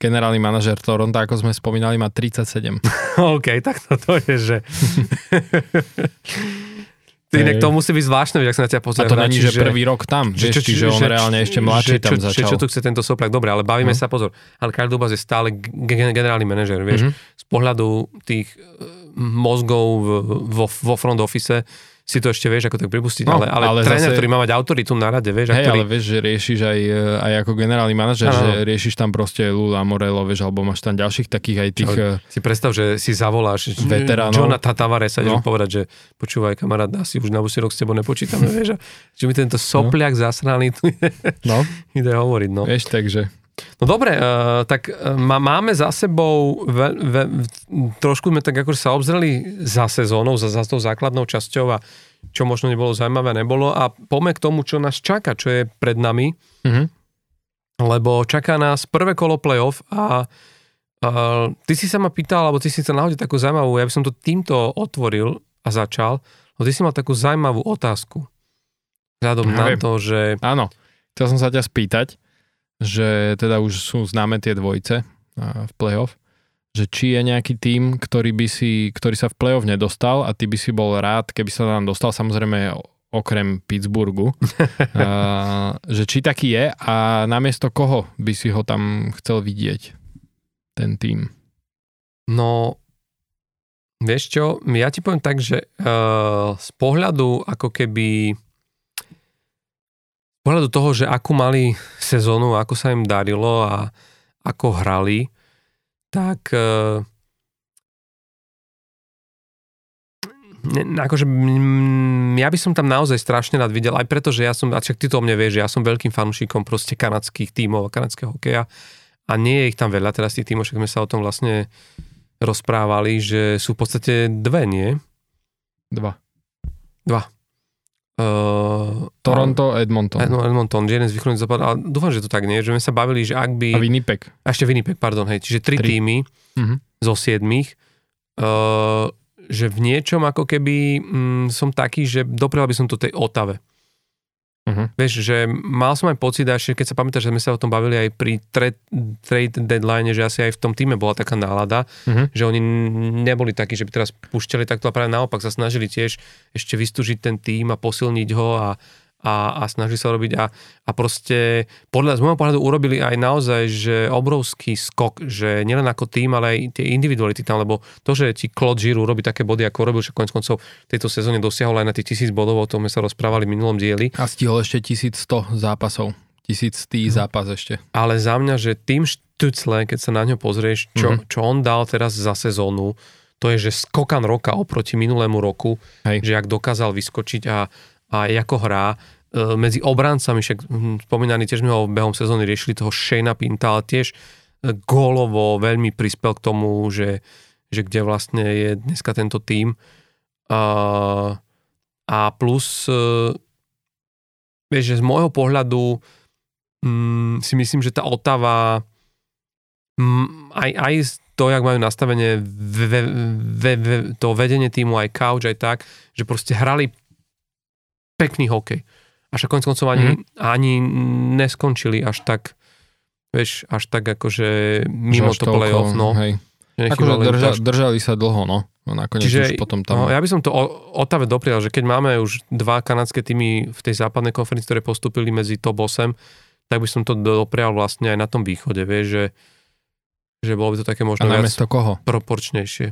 generálny manažer Toronto, ako sme spomínali, má 37. OK, tak to, to je, že... Inak to musí byť zvláštne, ak sa na ťa pozrie. A to není, že prvý rok tam, vieš, čo, čiže on že, reálne ešte mladší tam začal. Čo, čo tu chce tento soplak? Dobre, ale bavíme no. sa, pozor. Ale Kyle Dubas je stále generálny manažer, vieš. Mm-hmm. Z pohľadu tých eh, mozgov vo, vo front office si to ešte vieš ako tak pripustiť, no, ale, ale, ale tréner, zase... ktorý má mať autoritu na rade, vieš. Hej, ktorý... ale vieš, že riešiš aj, aj ako generálny manažer, že riešiš tam proste Lula Morello, vieš, alebo máš tam ďalších takých aj tých... Čo, si predstav, že si zavoláš veteránov. Johna Tavaresa, no. povedať, že počúvaj kamarát, asi už na busy rok s tebou nepočítame, vieš, že mi tento sopliak no. zasraný tu ide, no. ide hovoriť, no. Vieš, takže... No dobre, uh, tak uh, máme za sebou, ve, ve, trošku sme tak akože sa obzreli za sezónou, za, za tou základnou časťou a čo možno nebolo zaujímavé, nebolo a poďme k tomu, čo nás čaká, čo je pred nami. Mm-hmm. lebo čaká nás prvé kolo playoff a Uh, ty si sa ma pýtal, alebo ty si sa nahodil takú zaujímavú, ja by som to týmto otvoril a začal, lebo ty si mal takú zaujímavú otázku. Vzhľadom ja na viem. to, že... Áno, chcel som sa ťa spýtať, že teda už sú známe tie dvojice v playoff, že či je nejaký tým, ktorý, by si, ktorý sa v playoff nedostal a ty by si bol rád, keby sa tam dostal, samozrejme okrem Pittsburghu, uh, že či taký je a namiesto koho by si ho tam chcel vidieť? ten tým? No, vieš čo, ja ti poviem tak, že uh, z pohľadu ako keby pohľadu toho, že akú mali sezónu, ako sa im darilo a ako hrali, tak ne, akože ja by som tam naozaj strašne rád videl, aj preto, že ja som, a však ty to o mne vieš, že ja som veľkým fanúšikom proste kanadských tímov a kanadského hokeja a nie je ich tam veľa, teraz tých tímov, však sme sa o tom vlastne rozprávali, že sú v podstate dve, nie? Dva. Dva. Uh, Toronto, Edmonton. Edmonton, Edmonton, jeden z východných západ, ale dúfam, že to tak nie, že sme sa bavili, že ak by... A Winnipeg. A ešte Winnipeg, pardon, hej, čiže tri, tri. týmy uh-huh. zo siedmých, uh, že v niečom ako keby mm, som taký, že doprel by som to tej Otave. Uh-huh. Vieš, že mal som aj pocit, že keď sa pamätáš, že sme sa o tom bavili aj pri trade, trade deadline, že asi aj v tom týme bola taká nálada, uh-huh. že oni neboli takí, že by teraz pušťali takto a práve naopak sa snažili tiež ešte vystúžiť ten tým a posilniť ho a, a, a snaží sa robiť a, a proste podľa, z môjho pohľadu urobili aj naozaj, že obrovský skok, že nielen ako tým, ale aj tie individuality tam, lebo to, že ti Claude Giroux robí také body, ako robil, že konec koncov v tejto sezóne dosiahol aj na tých tisíc bodov, o tom sme sa rozprávali v minulom dieli. A stihol ešte 1100 zápasov. 1100 no. zápas ešte. Ale za mňa, že tým štucle, keď sa na ňo pozrieš, čo, mm-hmm. čo on dal teraz za sezónu, to je, že skokan roka oproti minulému roku, Hej. že ak dokázal vyskočiť a, a ako hrá, medzi obrancami, však hm, spomínaný tiež sme ho behom sezóny riešili toho Shayna Pinta, ale tiež e, gólovo veľmi prispel k tomu, že, že kde vlastne je dneska tento tím. A, plus, e, vieš, že z môjho pohľadu hm, si myslím, že tá Otava hm, aj, aj to, jak majú nastavenie ve, ve, ve, to vedenie týmu, aj couch, aj tak, že proste hrali pekný hokej a však konec koncov ani, mm. ani neskončili až tak, vieš, až tak akože mimo to playoff, no. Hej. Akože drža, držali sa dlho, no. no nakoniec Čiže, už potom tam... No, ja by som to Otave doprial, že keď máme už dva kanadské týmy v tej západnej konferencii, ktoré postupili medzi top 8, tak by som to doprial vlastne aj na tom východe, vieš, že, že bolo by to také možno viac koho? proporčnejšie.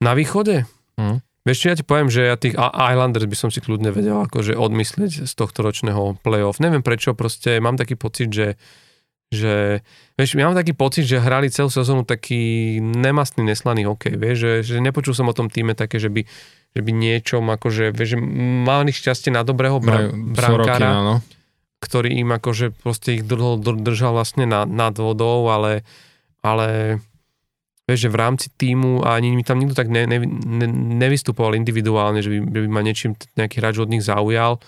Na východe? Mm. Vieš čo, ja ti poviem, že ja tých Islanders by som si kľudne vedel akože odmyslieť z tohto ročného playoff. Neviem prečo, proste mám taký pocit, že že, vieš, ja mám taký pocit, že hrali celú sezónu taký nemastný, neslaný hokej, vieš, že, že nepočul som o tom týme také, že by, že by niečom, akože, vieš, že mali šťastie na dobrého bra- brankára, no. ktorý im akože proste ich dlho držal vlastne nad, nad vodou, ale, ale vieš, že v rámci týmu a ani mi tam nikto tak ne, ne, ne, nevystupoval individuálne, že by, že by ma niečím nejaký hráč od nich zaujal.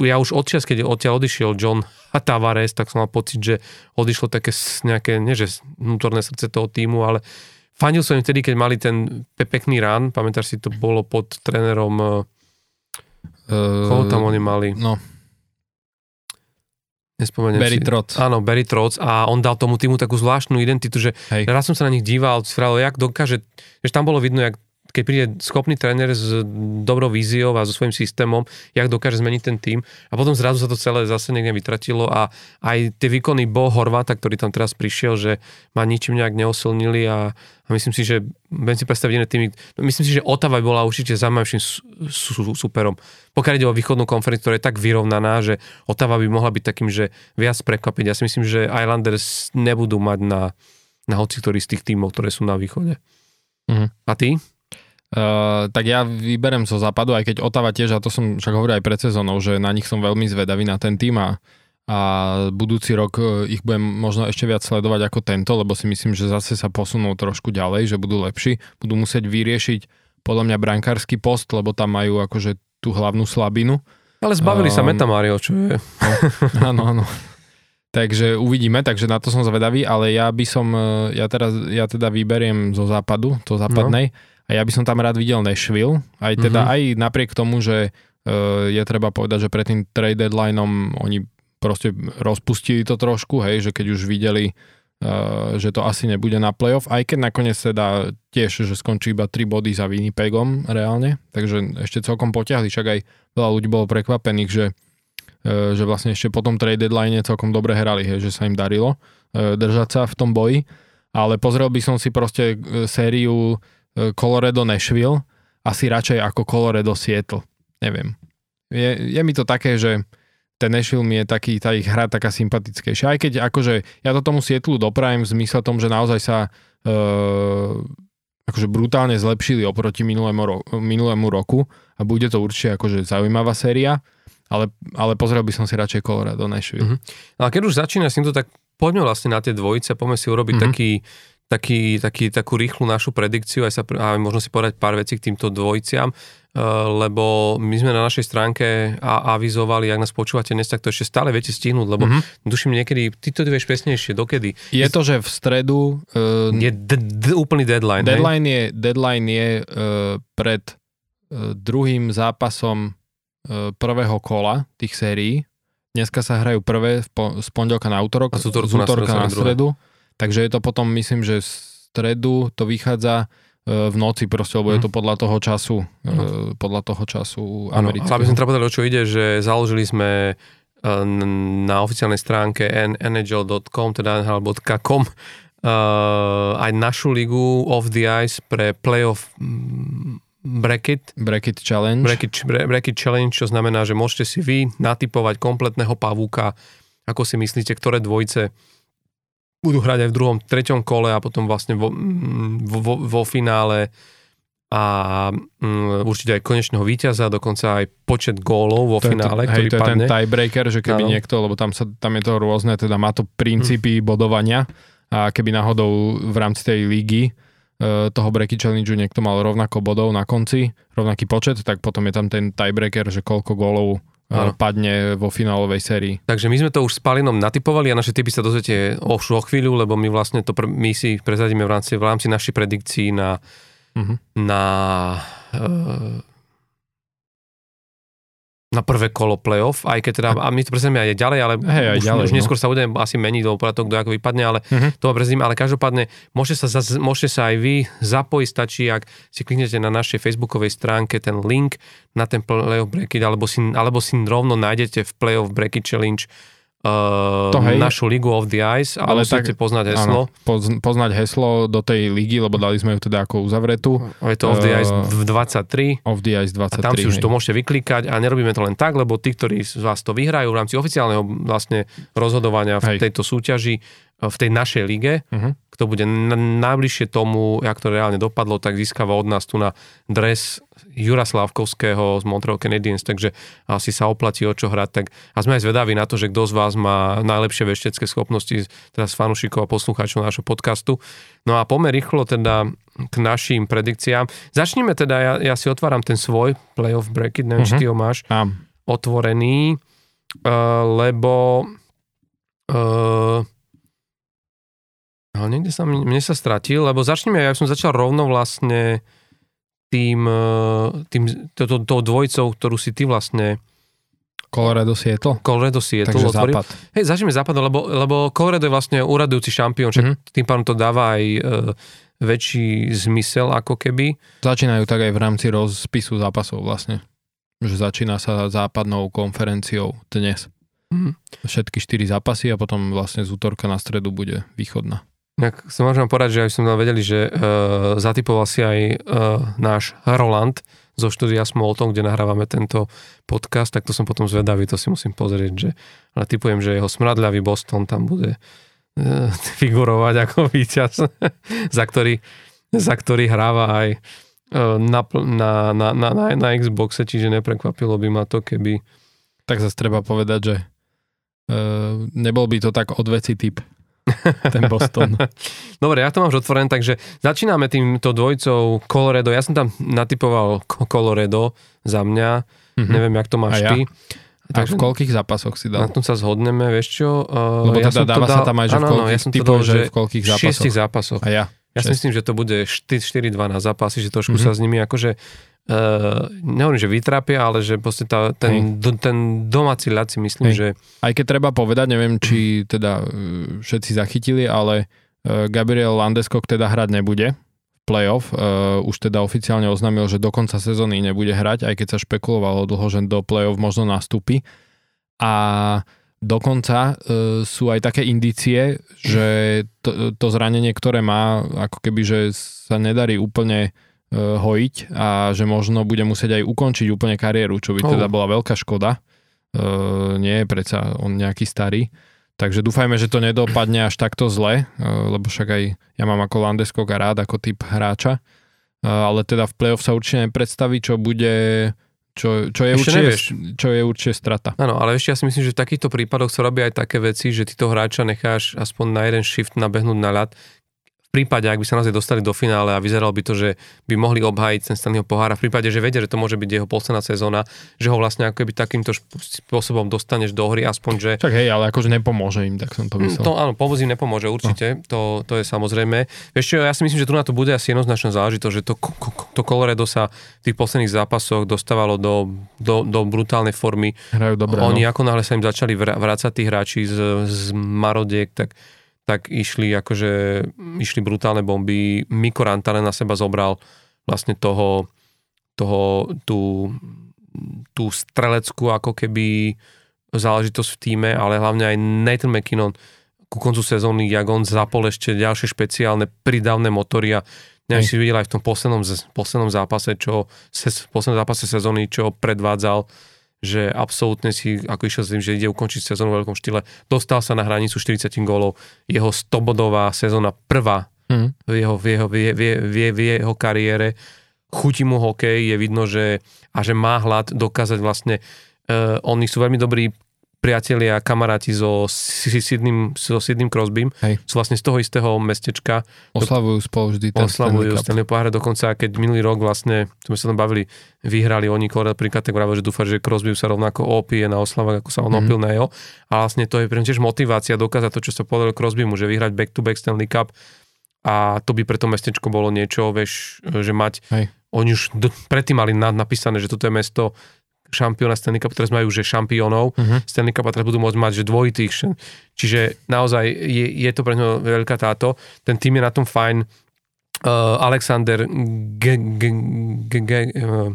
Ja už odčas, keď odtiaľ odišiel John a Tavares, tak som mal pocit, že odišlo také nejaké, nie že vnútorné srdce toho týmu, ale fandil som im vtedy, keď mali ten pe- pekný rán, pamätáš si, to bolo pod trénerom uh, koho tam oni mali? No, Nespomeniem Barry si. Trotz. Áno, Barry Trotz a on dal tomu týmu takú zvláštnu identitu, že Hej. raz som sa na nich díval, spravil, jak dokáže, že tam bolo vidno, jak keď príde schopný tréner s dobrou víziou a so svojím systémom, jak dokáže zmeniť ten tým a potom zrazu sa to celé zase niekde vytratilo a aj tie výkony Bo Horváta, ktorý tam teraz prišiel, že ma ničím nejak neosilnili a, a myslím si, že viem si predstaviť iné týmy, myslím si, že Otava bola určite zaujímavším superom. Pokiaľ ide o východnú konferenciu, ktorá je tak vyrovnaná, že Otava by mohla byť takým, že viac prekvapiť. Ja si myslím, že Islanders nebudú mať na, na hoci ktorý z tých tímov, ktoré sú na východe. Uh-huh. A ty? Uh, tak ja vyberem zo západu, aj keď Otava tiež, a to som však hovoril aj pred sezónou, že na nich som veľmi zvedavý na ten tým a, a budúci rok e, ich budem možno ešte viac sledovať ako tento, lebo si myslím, že zase sa posunú trošku ďalej, že budú lepší. Budú musieť vyriešiť podľa mňa brankársky post, lebo tam majú akože tú hlavnú slabinu. Ale zbavili um, sa Metamário, čo je... No, áno, áno. Takže uvidíme, takže na to som zvedavý, ale ja by som, e, ja teraz, ja teda vyberiem zo západu, zo západnej, no. A ja by som tam rád videl Nashville, aj teda, mm-hmm. aj napriek tomu, že uh, je treba povedať, že pred tým trade deadlineom oni proste rozpustili to trošku, hej, že keď už videli, uh, že to asi nebude na playoff, aj keď nakoniec teda tiež, že skončí iba 3 body za Winnipegom reálne, takže ešte celkom potiahli, však aj veľa ľudí bolo prekvapených, že E, že vlastne ešte po tom trade deadline celkom dobre hrali, hej, že sa im darilo držať sa v tom boji, ale pozrel by som si proste sériu Colorado Nashville asi radšej ako Colorado Seattle. Neviem. Je, je mi to také, že ten Nashville mi je taký, tá ich hra taká sympatickejšia. Aj keď akože ja to tomu Seattle doprajem v zmysle tom, že naozaj sa uh, akože brutálne zlepšili oproti minulému, minulému roku a bude to určite akože zaujímavá séria ale, ale pozrel by som si radšej Colorado Nashville. Mm-hmm. Ale keď už začína s týmto, tak poďme vlastne na tie dvojice, poďme si urobiť mm-hmm. taký, taký, taký, takú rýchlu našu predikciu aj sa, a možno si povedať pár vecí k týmto dvojiciam, uh, lebo my sme na našej stránke a, avizovali, ak nás počúvate dnes, tak to ešte stále viete stihnúť, lebo mm-hmm. duším niekedy, ty to vieš presnejšie, dokedy. Je to, že v stredu... Uh, je d- d- úplný deadline, Deadline hej? je, deadline je uh, pred uh, druhým zápasom E, prvého kola tých sérií. Dneska sa hrajú prvé z pondelka na útorok, a z útorka, z útorka na, na stredu. Takže je to potom, myslím, že z stredu to vychádza e, v noci proste, lebo mm. je to mhm. podľa toho času, no. podľa toho času amerického. Ale aby sme teda povedali, o čo ide, že založili sme na oficiálnej stránke nhl.com, teda nhl.com, aj našu ligu Off the Ice pre playoff bracket. Bracket challenge. Bracket, bracket challenge, čo znamená, že môžete si vy natypovať kompletného pavúka, ako si myslíte, ktoré dvojice budú hrať aj v druhom, treťom kole a potom vlastne vo, mm, vo, vo finále a um, určite aj konečného víťaza, dokonca aj počet gólov vo to finále, to, ktorý hej, to padne. je ten tiebreaker, že keby no. niekto, lebo tam, sa, tam je to rôzne, teda má to princípy hmm. bodovania a keby náhodou v rámci tej lígy E, toho breaky challenge niekto mal rovnako bodov na konci, rovnaký počet, tak potom je tam ten tiebreaker, že koľko gólov ano. padne vo finálovej sérii. Takže my sme to už s Palinom natypovali a naše typy sa dozviete o, o chvíľu, lebo my vlastne to pr- my si prezadíme v rámci, v rámci našich predikcií na, uh-huh. na uh, na prvé kolo playoff, aj keď teda, a my to prezrieme aj ďalej, ale hey, aj už, ďalej, už no. neskôr sa budeme asi meniť, lebo podľa toho, kto ako vypadne, ale uh-huh. to prezrieme, ale každopádne môžete sa, môžete sa aj vy zapojiť, stačí, ak si kliknete na našej facebookovej stránke ten link na ten playoff bracket, alebo si, alebo si rovno nájdete v playoff bracket challenge uh, to hej. našu Ligu of the Ice, ale, ale musíte tak, poznať heslo. Áno, poznať heslo do tej ligy, lebo dali sme ju teda ako uzavretú. Je to of the Ice 23. Of the Ice 23. A tam si už to môžete vyklikať a nerobíme to len tak, lebo tí, ktorí z vás to vyhrajú v rámci oficiálneho vlastne rozhodovania v hej. tejto súťaži, v tej našej lige, uh-huh. Kto bude najbližšie tomu, jak to reálne dopadlo, tak získava od nás tu na dres Jura Slavkovského z Montreal Canadiens, takže asi sa oplatí o čo hrať. Tak, a sme aj zvedaví na to, že kto z vás má najlepšie veštecké schopnosti, teda z fanúšikov a poslucháčov nášho podcastu. No a pomer rýchlo teda k našim predikciám. Začneme teda, ja, ja si otváram ten svoj playoff bracket, neviem, uh-huh. či ty ho máš um. otvorený, uh, lebo uh, ale niekde sa, mne sa stratil, lebo začneme, ja som začal rovno vlastne tým, e, tým to, to, to dvojicou, ktorú si ty vlastne Colorado Seattle? Colorado Seattle. Takže otvoril. západ. Hej, začneme západ, lebo, lebo Colorado je vlastne úradujúci šampión, mm-hmm. tým pádom to dáva aj e, väčší zmysel ako keby. Začínajú tak aj v rámci rozpisu zápasov vlastne. Že začína sa západnou konferenciou dnes. Mm-hmm. Všetky štyri zápasy a potom vlastne z útorka na stredu bude východná. Tak sa môžem povedať, že aj som vedeli, že uh, zatypoval si aj uh, náš Roland zo štúdia Smolton, kde nahrávame tento podcast, tak to som potom zvedavý, to si musím pozrieť, že ale typujem, že jeho smradľavý Boston tam bude uh, figurovať ako víťaz, za ktorý, za ktorý hráva aj uh, na, na, na, na, na, na Xboxe, čiže neprekvapilo by ma to, keby... Tak zase treba povedať, že uh, nebol by to tak odveci typ ten Boston. Dobre, ja to mám už otvorené, takže začíname týmto dvojcou Colorado. Ja som tam natypoval Colorado za mňa, mm-hmm. neviem, jak to máš ty. A v koľkých zápasoch si Na dal? tom sa zhodneme, vieš čo? Uh, Lebo ja teda som to dáva sa dal- tam aj, že v áno, áno, koľkých- ja som to dal, že v koľkých v zápasoch. zápasoch. A ja. Ja si Šesť. myslím, že to bude 4-2 na zápasy, že trošku Mhm. sa s nimi akože Uh, nehovorím, že vytrápia, ale že proste tá, ten, do, ten domáci ľad si myslím, Hej. že Aj keď treba povedať, neviem, či teda e, všetci zachytili, ale e, Gabriel Landeskog teda hrať nebude v playoff. E, Už teda oficiálne oznámil, že do konca sezóny nebude hrať, aj keď sa špekulovalo dlho, že do playoff možno nastúpi. A dokonca e, sú aj také indície, že to, to zranenie, ktoré má, ako keby, že sa nedarí úplne hojiť a že možno bude musieť aj ukončiť úplne kariéru, čo by Oh. teda bola veľká škoda. E, nie je predsa on nejaký starý. Takže dúfajme, že to nedopadne až takto zle, e, lebo však aj ja mám ako Landeskoga rád ako typ hráča. E, ale teda v play-off sa určite nepredstaví, čo bude čo, čo, je určite, nevieš. čo je určite strata. áno, ale ešte ja si myslím, že v takýchto prípadoch sa robia aj také veci, že ty toho hráča necháš aspoň na jeden shift nabehnúť na ľad. V prípade, ak by sa naozaj dostali do finále a vyzeralo by to, že by mohli obhájiť ten Stanleyho pohára, v prípade, že vedia, že to môže byť jeho posledná sezóna, že ho vlastne ako keby takýmto spôsobom dostaneš do hry, aspoň, že Však hej, ale akože nepomôže im, tak som to Mm, myslel. To áno, pomoc im nepomôže určite, to, to je samozrejme. Čo, ja si myslím, že tu na to bude asi jednoznačná záležitosť, že to, to Colorado sa v tých posledných zápasoch dostávalo do, do, do brutálnej formy. Hrajú dobre. Oni no. ako náhle sa im začali vrácať tí hráči z, z Marodiek, tak, tak išli akože, išli brutálne bomby. Miko Rantanen na seba zobral vlastne toho, toho tú, tú streleckú ako keby záležitosť v týme, ale hlavne aj Nathan McKinnon. Ku koncu sezóny, jak on zapol ešte ďalšie špeciálne pridavné motory a neviem, si videl aj v tom poslednom, poslednom zápase, čo v poslednom zápase sezóny, čo predvádzal, že absolútne si, ako išiel s tým, že ide ukončiť sezónu v veľkom štýle, dostal sa na hranicu 40 gólov, jeho 100-bodová sezóna prvá Mhm. v jeho, v jeho, v, v, v, v jeho kariére. Chutí mu hokej, je vidno, že, a že má hlad dokázať vlastne, uh, oni sú veľmi dobrí priatelia, kamaráti so, Si- Sydneym, so Sydneym Crosbym, Hej. sú vlastne z toho istého mestečka, Oslavujú spolu vždy ten oslavujú Stanley Cup. Dokonca keď minulý rok vlastne, sme sa tam bavili, vyhrali oni Colorado pri kategórii, že dúfa, že Crosby sa rovnako opije na oslavách, ako sa on Mhm. opil na jeho. A vlastne to je pre tiež motivácia dokázať to, čo sa povedal Crosbymu, že vyhrať back-to-back Stanley Cup a to by pre to mestečko bolo niečo, vieš, že mať, Hej. oni už d- predtým mali na, napísané, že toto je mesto šampióna Stanley Cup, teraz majú, že šampiónov Mhm. Stanley Cup a teraz budú môcť mať, že dvojitých. Čiže naozaj je, je to pre ňo veľká táto. Ten tým je na tom fajn. Uh, Alexander Ge, Ge, Ge, uh,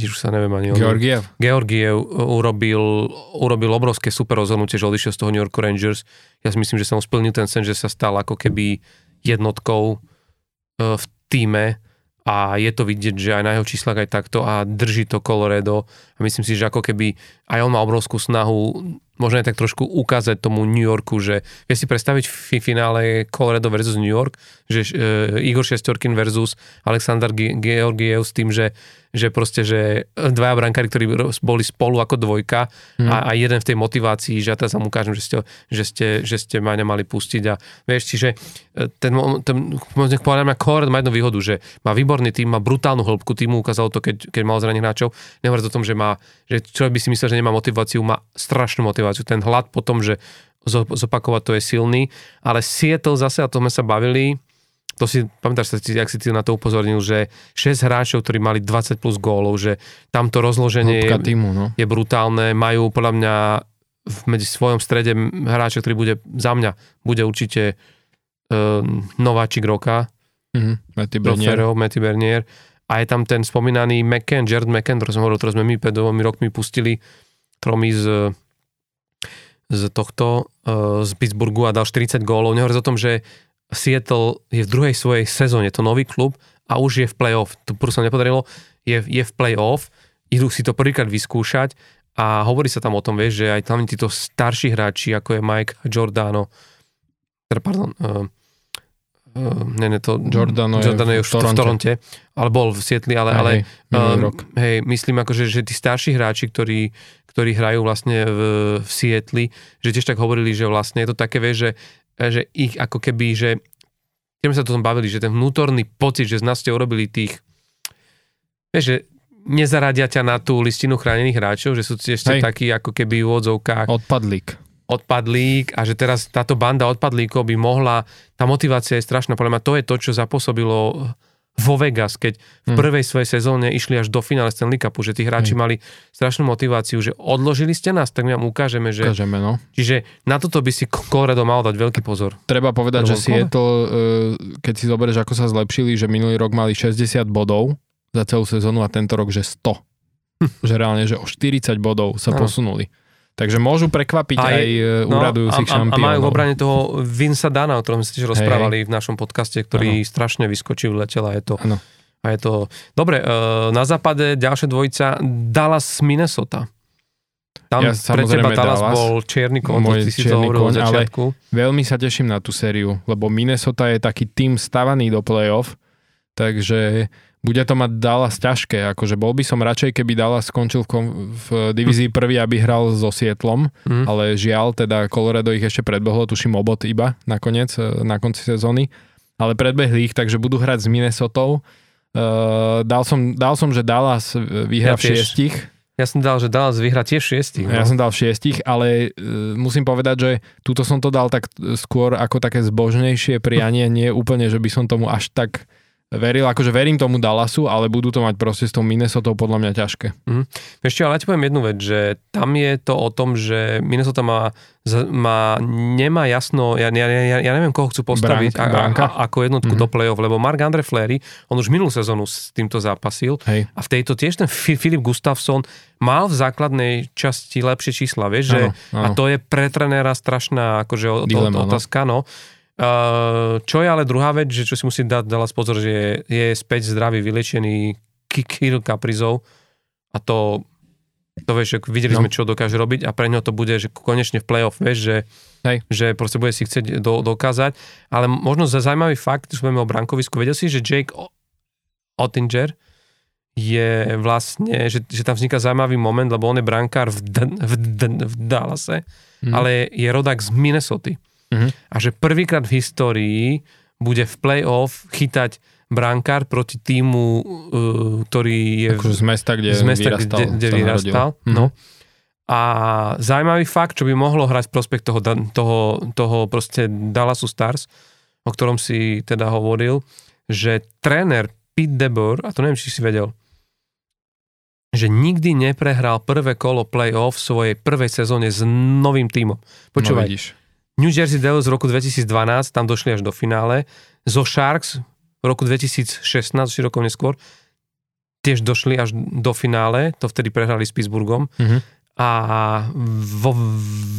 už sa neviem ani on. Georgiev. Georgiev urobil, urobil obrovské super rozhodnutie, že odišiel z toho New York Rangers. Ja si myslím, že sa mu splnil ten sen, že sa stal ako keby jednotkou uh, v týme a je to vidieť, že aj na jeho číslach aj takto a drží to Colorado. A myslím si, že ako keby aj on má obrovskú snahu možno aj tak trošku ukázať tomu New Yorku, že vie si predstaviť v finále Colorado versus New York, že uh, Igor Šestorkin versus Alexander Ge- Georgiev s tým, že že proste, že dvaja brankári, ktorí boli spolu ako dvojka Mhm. a, a jeden v tej motivácii, že ja teraz vám ukážem, že ste, že ste, že ste ma nemali pustiť a vieš, čiže e, ten, ten povedať, má Colorado má jednu výhodu, že má výborný tým, má brutálnu hĺbku týmu, ukázalo to, keď, keď mal zranených hráčov, nehovoriť o tom, že má, že človek by si myslel, že nemá motiváciu, má strašnú motiváciu, ten hlad po tom, že zo- zopakovať to je silný, ale Seattle zase, a to sme sa bavili, to si, pamätáš sa, si, ak si ty na to upozornil, že 6 hráčov, ktorí mali 20 plus gólov, že tamto rozloženie je, týmu, no. je brutálne, majú podľa mňa v medzi svojom strede hráča, ktorý bude za mňa, bude určite uh, nováčik roka, Mhm. Matty Bernier. Bernier. Matty Bernier. A je tam ten spomínaný McCann, Jared McCann, ktorý som hovoril, ktorý sme my pred dvomi rokmi pustili tromi z, z tohto, uh, z Pittsburghu a dal 40 gólov. Nehovoriac o tom, že Seattle je v druhej svojej sezóne, to nový klub a už je v play-off. To prv sa nepodarilo, je, je v play-off, idú si to prvýkrát vyskúšať a hovorí sa tam o tom, vieš, že aj tam títo starší hráči, ako je Mike Giordano, teda pardon, uh, uh, ne, ne, to, Giordano je Giordano je v už v Toronte. Toronte, ale bol v Sietli, ale, ale Hej, um, hej, myslím akože, že tí starší hráči, ktorí, ktorí hrajú vlastne v, v Sietli, že tiež tak hovorili, že vlastne je to také, vieš, že, že ich ako keby, že keď sme sa o tom bavili, že ten vnútorný pocit, že z nás ste urobili tých, vieš, že nezaradia ťa na tú listinu chránených hráčov, že sú ešte Hej. takí ako keby v úvodzovkách Odpadlík. odpadlík a že teraz táto banda odpadlíkov by mohla, tá motivácia je strašná, podľa mňa to je to, čo zapôsobilo vo Vegas, keď v Hm. prvej svojej sezóne išli až do finále Stanley Cupu, že tí hráči Hej. mali strašnú motiváciu, že odložili ste nás, tak my vám ukážeme, že... Ukážeme, no. Čiže na toto by si Colorado mal dať veľký pozor. Treba povedať, že? Seattle, eh, keď si zoberieš, ako sa zlepšili, že minulý rok mali 60 bodov za celú sezónu a tento rok, že 100. že reálne, že o 40 bodov sa Áno. posunuli. Takže môžu prekvapiť Aj- aj, úradujúcich No, a, a, a šampiónov. majú v obrane toho Vinsa Dana, o ktorom sme si tiež rozprávali v našom podcaste, ktorý strašne vyskočil, letel a je to... Áno. A je to... Dobre, e, na západe ďalšia dvojica Dallas, Minnesota. Tam Ja, pre teba Dallas, Dallas. bol čierny Môj ty si to hovoril ale-. Veľmi sa teším na tú sériu, lebo Minnesota je taký tým stavaný do play-off, takže bude to mať Dallas ťažké. Akože bol by som radšej, keby Dallas skončil v, kom- v divízii prvý, aby hral so Sietlom, Mhm. ale žiaľ, teda Colorado ich ešte predbehlo, tuším obot iba nakoniec, e, na konci sezóny, ale predbehli ich, takže budú hrať s Minnesotou. Uh, dal, som, dal som, že Dallas Ja vyhra v šiestich, Ja som dal, že Dallas vyhrá tiež šiestich. ja No. som dal šiestich, ale uh, musím povedať, že túto som to dal tak e, skôr ako také zbožnejšie prianie, nie úplne, že by som tomu až tak veril, akože verím tomu Dallasu, ale budú to mať proste s tou Minnesotou podľa mňa ťažké. Vieš čo, ale ja ti poviem jednu vec, že tam je to o tom, že Minnesota má, má nemá jasno, ja, ja, ja, ja neviem, koho chcú postaviť Bránka- a, bránka? a, ako jednotku Mhm. do play-off, lebo Mark Andre Fleury, on už minulú sezónu s týmto zápasil Hej. a v tejto tiež ten Fi- Filip Gustafsson mal v základnej časti lepšie čísla, vieš, že áno. a to je pre trenéra strašná akože, o- Dilema, no. otázka, no. Uh, čo je ale druhá vec, že čo si musí dať Dallas pozor, že je, je späť zdravý, vylečený Ki- Kirill Kaprizov a to, to vieš, videli No. sme, čo dokáže robiť a pre ňo to bude, že konečne v play-off, vieš, že, Hej. že proste bude si chcieť do, dokázať. Ale možno za zaujímavý fakt, že sme o brankovisku, vedel si, že Jake Ottinger je vlastne, že, že tam vzniká zaujímavý moment, lebo on je brankár v, D- v, D- v Dallase, Mhm. ale je rodák z Minnesota. Mhm. A že prvýkrát v histórii bude v play-off chytať brankár proti týmu, uh, ktorý je Akože z mesta, kde z mesta, vyrastal. kde, kde vyrastal. narodil. Mhm. No. A zaujímavý fakt, čo by mohlo hrať v prospech toho, toho, toho proste Dallasu Stars, o ktorom si teda hovoril, že tréner Pete DeBoer, a to neviem, či si vedel, že nikdy neprehral prvé kolo play-off v svojej prvej sezóne s novým tímom. No, Počúvaj, vidíš. New Jersey Devils v roku 2012, tam došli až do finále. Zo Sharks v roku 2016, 4 rokov neskôr, tiež došli až do finále, to vtedy prehrali s Pittsburghom. Mhm. A vo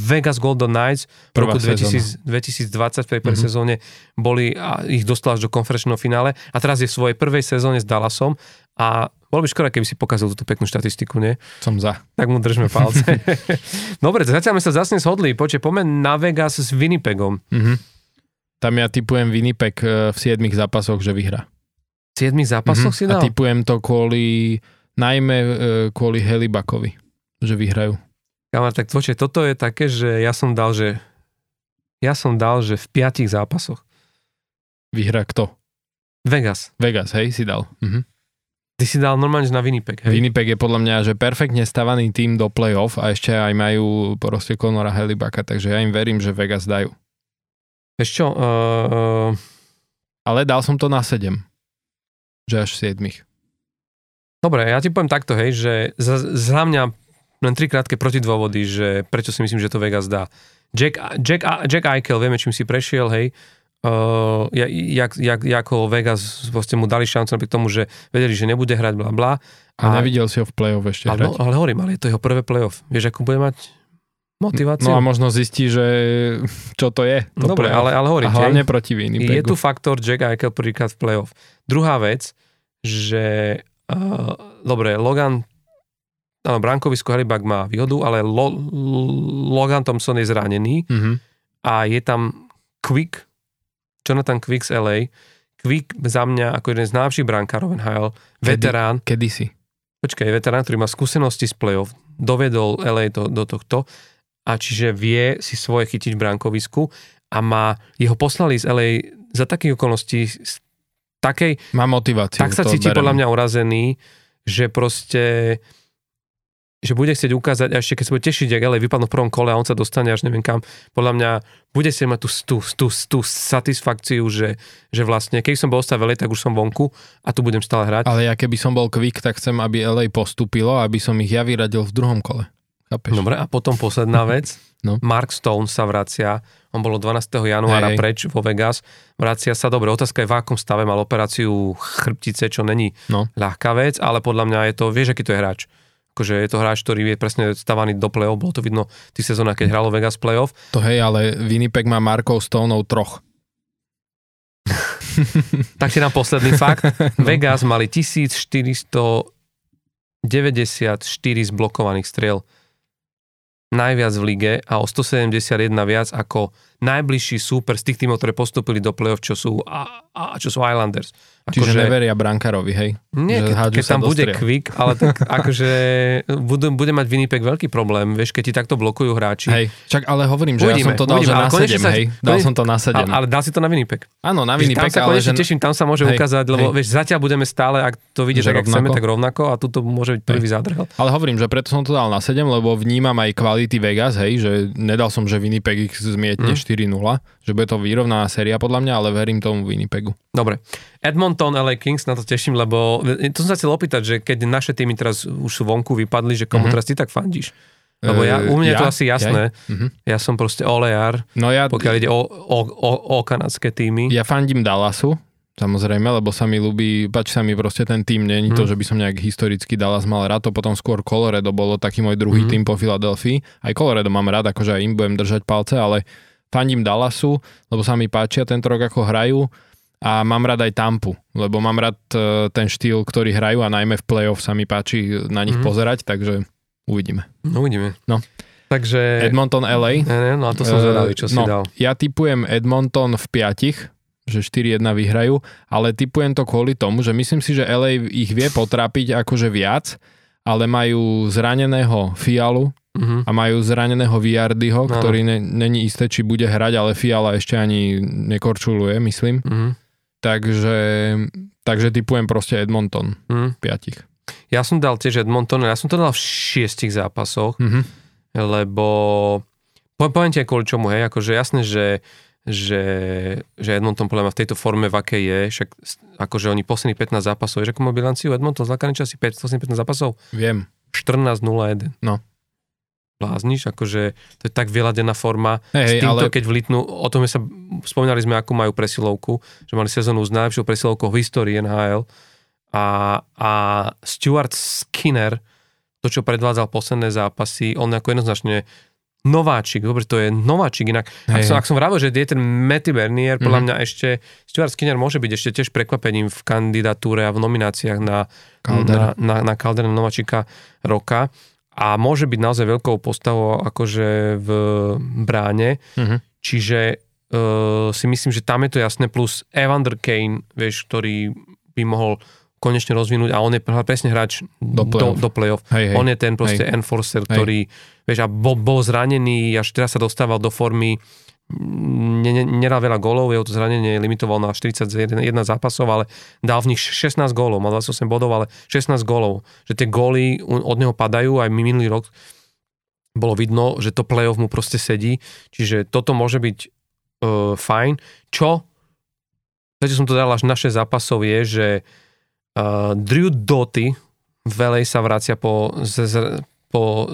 Vegas Golden Knights v Prvá roku 2000, sezóna. 2020 v tej Mhm. sezóne boli a ich dostal až do konferenčného finále a teraz je v svojej prvej sezóne s Dallasom a bolo by škoda, keby si pokazil túto peknú štatistiku, nie? Som za. Tak mu držme palce. Dobre, zatiaľ sme sa zase shodli. Poďte, poďme na Vegas s Winnipegom. Mhm. Tam ja typujem Winnipeg eh, v 7 zápasoch, že vyhrá. V 7 zápasoch Mhm. si A dal? typujem to kvôli, najmä eh, kvôli Helibakovi, že vyhrajú. Kamar, tak počkej, toto je také, že ja som dal, že ja som dal, že v 5 zápasoch. Vyhrá kto? Vegas. Vegas, hej, si dal. Mhm. Ty si dal normálne na Winnipeg, hej? Winnipeg je podľa mňa, že perfektne stavaný tým do playoff a ešte aj majú proste Conora Helibaka, takže ja im verím, že Vegas dajú. Vieš čo, uh, Ale dal som to na 7. Že až 7. dobre, ja ti poviem takto, hej, že za, za mňa len tri krátke protidôvody, že prečo si myslím, že to Vegas dá. Jack, Jack, Jack Eichel, vieme, čím si prešiel, hej, uh, jak, jak, jak, ako Vegas proste mu dali šancu napriek tomu, že vedeli, že nebude hrať, bla bla. A nevidel si ho v playoff ešte ale, hrať. no, ale hovorím, ale je to jeho prvé playoff. Vieš, ako bude mať motiváciu? No a možno zistí, že čo to je. To Dobre, playoff. ale, ale hovorím, a hlavne proti je Winnipegu. tu faktor Jack Eichel prvýkrát v playoff. Druhá vec, že uh, dobre, Logan áno, Brankovisko Halibak má výhodu, ale Lo, Logan Thompson je zranený Mhm. a je tam Quick, Jonathan Quick z LA. Quick za mňa ako jeden z najlepších brankárov NHL, veterán, Kedysi. počkaj, veterán, ktorý má skúsenosti z playoff, dovedol LA do, do tohto a čiže vie si svoje chytiť v brankovisku a má, jeho poslali z LA za takých okolností, takej, Má motiváciu. tak sa to cíti berem. podľa mňa urazený, že proste že bude chcieť ukázať, a ešte keď sa bude tešiť, ak LA vypadnú v prvom kole a on sa dostane až neviem kam, podľa mňa bude si mať tú, tú, tú, tú satisfakciu, že, že vlastne, keď som bol stále LA, tak už som vonku a tu budem stále hrať. Ale ja keby som bol quick, tak chcem, aby LA postupilo, aby som ich ja vyradil v druhom kole. Chápeš? Dobre, a potom posledná vec. No. Mark Stone sa vracia, on bolo 12. januára hey, preč vo Vegas, vracia sa, dobre, otázka je v akom stave, mal operáciu chrbtice, čo není no. ľahká vec, ale podľa mňa je to, vieš, aký to je hráč akože je to hráč, ktorý je presne stavaný do play-off, bolo to vidno v tých sezónach, keď hralo Vegas play-off. To hej, ale Winnipeg má Markov Stoneov troch. tak si nám posledný fakt. no. Vegas mali 1494 zblokovaných striel najviac v lige a o 171 viac ako najbližší súper z tých tímov, ktoré postupili do play-off, čo sú, a, a, čo sú Islanders. Ako Čiže že, neveria brankárovi, hej? Nie, keď, keď tam bude quick, ale tak akože bude, bude mať Winnipeg veľký problém, vieš, keď ti takto blokujú hráči. Hej, čak ale hovorím, že uvidíme, ja som to dal uvidíme, že na 7, sa, hej? Dal som to na 7. Ale, ale dal si to na Winnipeg. Áno, na Winnipeg, tam sa ale že... teším, tam sa môže hej, ukázať, lebo hej. vieš, zatiaľ budeme stále, ak to vidíš, tak chceme, tak rovnako a tuto môže byť prvý zádrhel. Ale hovorím, že preto som to dal na 7, lebo vnímam aj kvality Vegas, hej, že nedal som, že Winnipeg ich zmietne 4-0, hm. že bude to vyrovnaná séria podľa mňa, ale verím tomu Winnipegu. Dobre. Edmonton, LA Kings, na to teším, lebo to som sa chcel opýtať, že keď naše týmy teraz už sú vonku, vypadli, že komu mm-hmm. teraz ty tak fandíš? Lebo ja, u mňa ja? to asi jasné. Ja? Mm-hmm. ja som proste olejar, no ja, pokiaľ ide o, o, o, o kanadské týmy. Ja fandím Dallasu, samozrejme, lebo sa mi ľubí, páči sa mi proste ten tým, je to, mhm. že by som nejak historicky Dallas mal rád, to potom skôr Colorado bolo taký môj druhý mm. tým po Filadelfii. Aj Colorado mám rád, akože aj im budem držať palce, ale fandím Dallasu, lebo sa mi páčia tento rok, ako hrajú a mám rád aj Tampu, lebo mám rád e, ten štýl, ktorý hrajú a najmä v playoff sa mi páči na nich mm. pozerať, takže uvidíme. No uvidíme. No. Takže... Edmonton LA. Ne, ne, no a to som zvedavý, čo si no, dal. Ja typujem Edmonton v piatich, že 4-1 vyhrajú, ale typujem to kvôli tomu, že myslím si, že LA ich vie potrápiť akože viac, ale majú zraneného Fialu, uh-huh. a majú zraneného Viardyho, no. ktorý není isté, či bude hrať, ale Fiala ešte ani nekorčuluje, myslím. Uh-huh. Takže, takže typujem proste Edmonton. Mm. Piatich. Ja som dal tiež Edmonton, ja som to dal v šiestich zápasoch, mm-hmm. lebo po, poviem ti kvôli čomu, hej, akože jasné, že, že, že Edmonton podľa mňa v tejto forme, v akej je, však akože oni posledných 15 zápasov, vieš, ako má bilanciu Edmonton, zlakaný časy 15 zápasov? Viem. 14-0-1. No blázniš, akože to je tak vyladená forma. Hey, s týmto, ale... keď vlitnú, o tom sa spomínali sme, akú majú presilovku, že mali sezónu s najlepšou presilovkou v histórii NHL a, a Stuart Skinner, to, čo predvádzal posledné zápasy, on ako jednoznačne nováčik, dobre, to je nováčik, inak hey, ak, som, ak som vravil, že je ten Matty Bernier, podľa mm-hmm. mňa ešte Stuart Skinner môže byť ešte tiež prekvapením v kandidatúre a v nomináciách na Calder. na, na, na Calder nováčika roka a môže byť naozaj veľkou postavou akože v bráne, uh-huh. čiže uh, si myslím, že tam je to jasné, plus Evander Kane, vieš, ktorý by mohol konečne rozvinúť a on je presne hráč do play-off. Do, do play-off. Hej, hej. On je ten proste hej. enforcer, ktorý, hej. vieš, a bol, bol zranený, až teraz sa dostával do formy neral veľa gólov, jeho to zranenie limitoval na 41 zápasov, ale dal v nich 16 gólov, mal 28 bodov, ale 16 gólov. Že tie góly od neho padajú, aj minulý rok bolo vidno, že to playoff mu proste sedí, čiže toto môže byť uh, fajn. Čo, prečo som to dal až naše zápasov je, že uh, Drew Doty v LA sa vracia po, z, z, po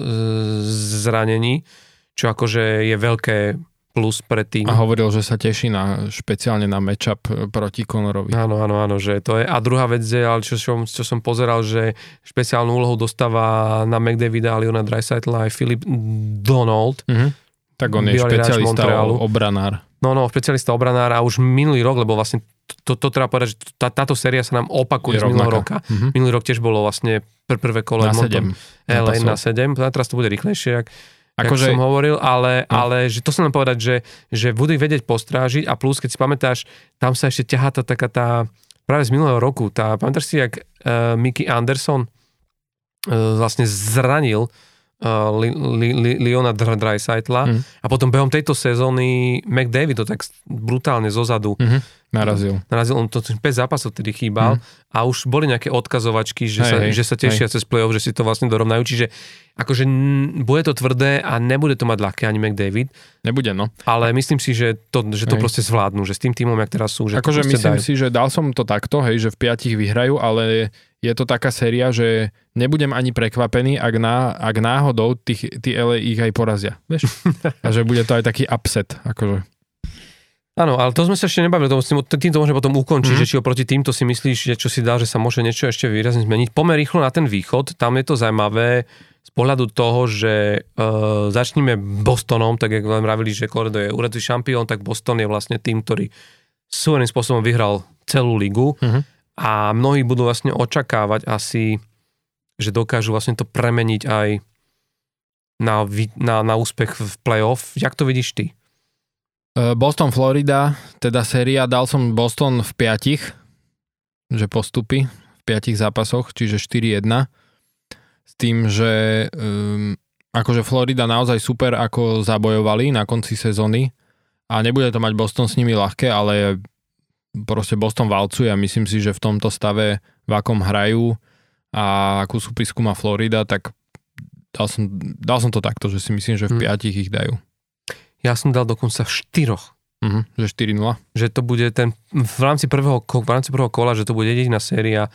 zranení, čo akože je veľké plus pre tým. A hovoril, že sa teší na, špeciálne na matchup e, proti Conorovi. Áno, áno, áno, že to je. A druhá vec je, ale čo som, čo som pozeral, že špeciálnu úlohu dostáva na McDavida a Leona Dreisaitla aj Filip Donald. Mm-hmm. Tak on je špecialista obranár. No, no, špecialista obranár a už minulý rok, lebo vlastne to, to treba povedať, že tá, táto séria sa nám opakuje z minulého roka. Mm-hmm. Minulý rok tiež bolo vlastne pr- prvé kolo na 7. LA na 7. Teraz to bude rýchlejšie, ak Akože... som hovoril, ale, no. ale že to som len povedať, že, že budú ich vedieť postrážiť a plus, keď si pamätáš, tam sa ešte ťahá tá taká tá, práve z minulého roku, tá, pamätáš si, jak uh, Mickey Anderson uh, vlastne zranil Li, Li, Li, Dreisaitla mm. a potom behom tejto sezóny McDavid to tak brutálne zozadu mm-hmm. Narazil. narazil, on to 5 zápasov tedy chýbal mm. a už boli nejaké odkazovačky, že, Hej, sa, hej, že sa tešia hej. cez play-off, že si to vlastne dorovnajú, čiže akože n- bude to tvrdé a nebude to mať ľahké ani McDavid, Nebude, no. ale myslím si, že to, že to Hej. proste zvládnu, že s tým týmom, jak teraz sú, že Akože myslím dajú. si, že dal som to takto, hej, že v piatich vyhrajú, ale je to taká séria, že nebudem ani prekvapený, ak, ná, ak náhodou tých, tí LA ich aj porazia. Vieš? A že bude to aj taký upset. Akože. Áno, ale to sme sa ešte nebavili, to, musím- týmto môžeme potom ukončiť, mm. že či oproti týmto si myslíš, že čo si dal, že sa môže niečo ešte výrazne zmeniť. Pomer rýchlo na ten východ, tam je to zaujímavé z pohľadu toho, že uh, začneme Bostonom, tak ako vám vravili, že Colorado je úradový šampión, tak Boston je vlastne tým, ktorý svojím spôsobom vyhral celú ligu Mhm. A mnohí budú vlastne očakávať asi, že dokážu vlastne to premeniť aj na, na, na úspech v playoff. Jak to vidíš ty? E, Boston, Florida, teda séria, dal som Boston v piatich, že postupy v piatich zápasoch, čiže 4-1. S tým, že um, akože Florida naozaj super ako zabojovali na konci sezóny a nebude to mať Boston s nimi ľahké, ale proste Boston valcuje a myslím si, že v tomto stave, v akom hrajú a akú súpisku má Florida, tak dal som, dal som to takto, že si myslím, že v Mm. piatich ich dajú. Ja som dal dokonca v štyroch. Mhm, že 4-0. že to bude ten, v rámci prvého, v rámci prvého kola, že to bude jediná séria,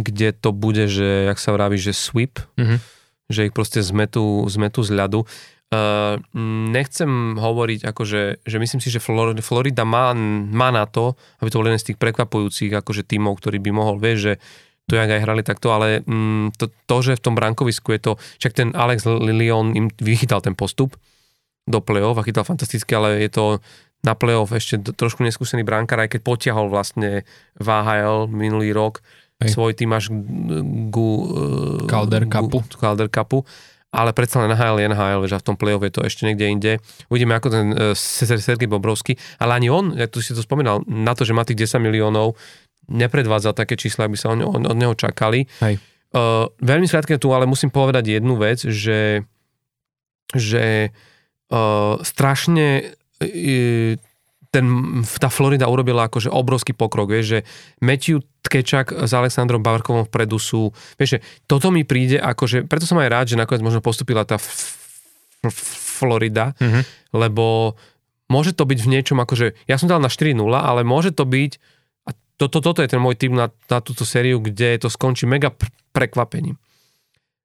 kde to bude, že, jak sa vraví, že sweep, Mhm. že ich proste zmetú, zmetú z ľadu. Uh, nechcem hovoriť, akože, že myslím si, že Flor- Florida má, má na to, aby to bol jeden z tých prekvapujúcich akože tímov, ktorý by mohol, vieš, že to jak aj hrali takto, ale mm, to, to, že v tom brankovisku je to, však ten Alex Lilion im vychytal ten postup do play-off a chytal fantasticky, ale je to na play-off ešte trošku neskúsený brankár, aj keď potiahol vlastne v AHL minulý rok Hej. svoj tým až ku eh, Calder Cupu. Calder Cupu ale predsa len NHL je NHL, že v tom play-off je to ešte niekde inde. Uvidíme, ako ten uh, Sergej Bobrovský, ale ani on, ja tu si to spomínal, na to, že má tých 10 miliónov, nepredvádza také čísla, aby sa od, od, od neho čakali. Hej. Uh, veľmi skrátke tu, ale musím povedať jednu vec, že, že uh, strašne uh, ten, tá Florida urobila akože obrovský pokrok, vieš, že Matthew Tkečak s Alexandrom Bavarkovom vpredu sú, vieš, že toto mi príde akože, preto som aj rád, že nakoniec možno postupila tá Florida, Mhm. lebo môže to byť v niečom akože, ja som dal na 4-0, ale môže to byť, a to, to, toto je ten môj tým na, na túto sériu, kde to skončí mega pr- prekvapením.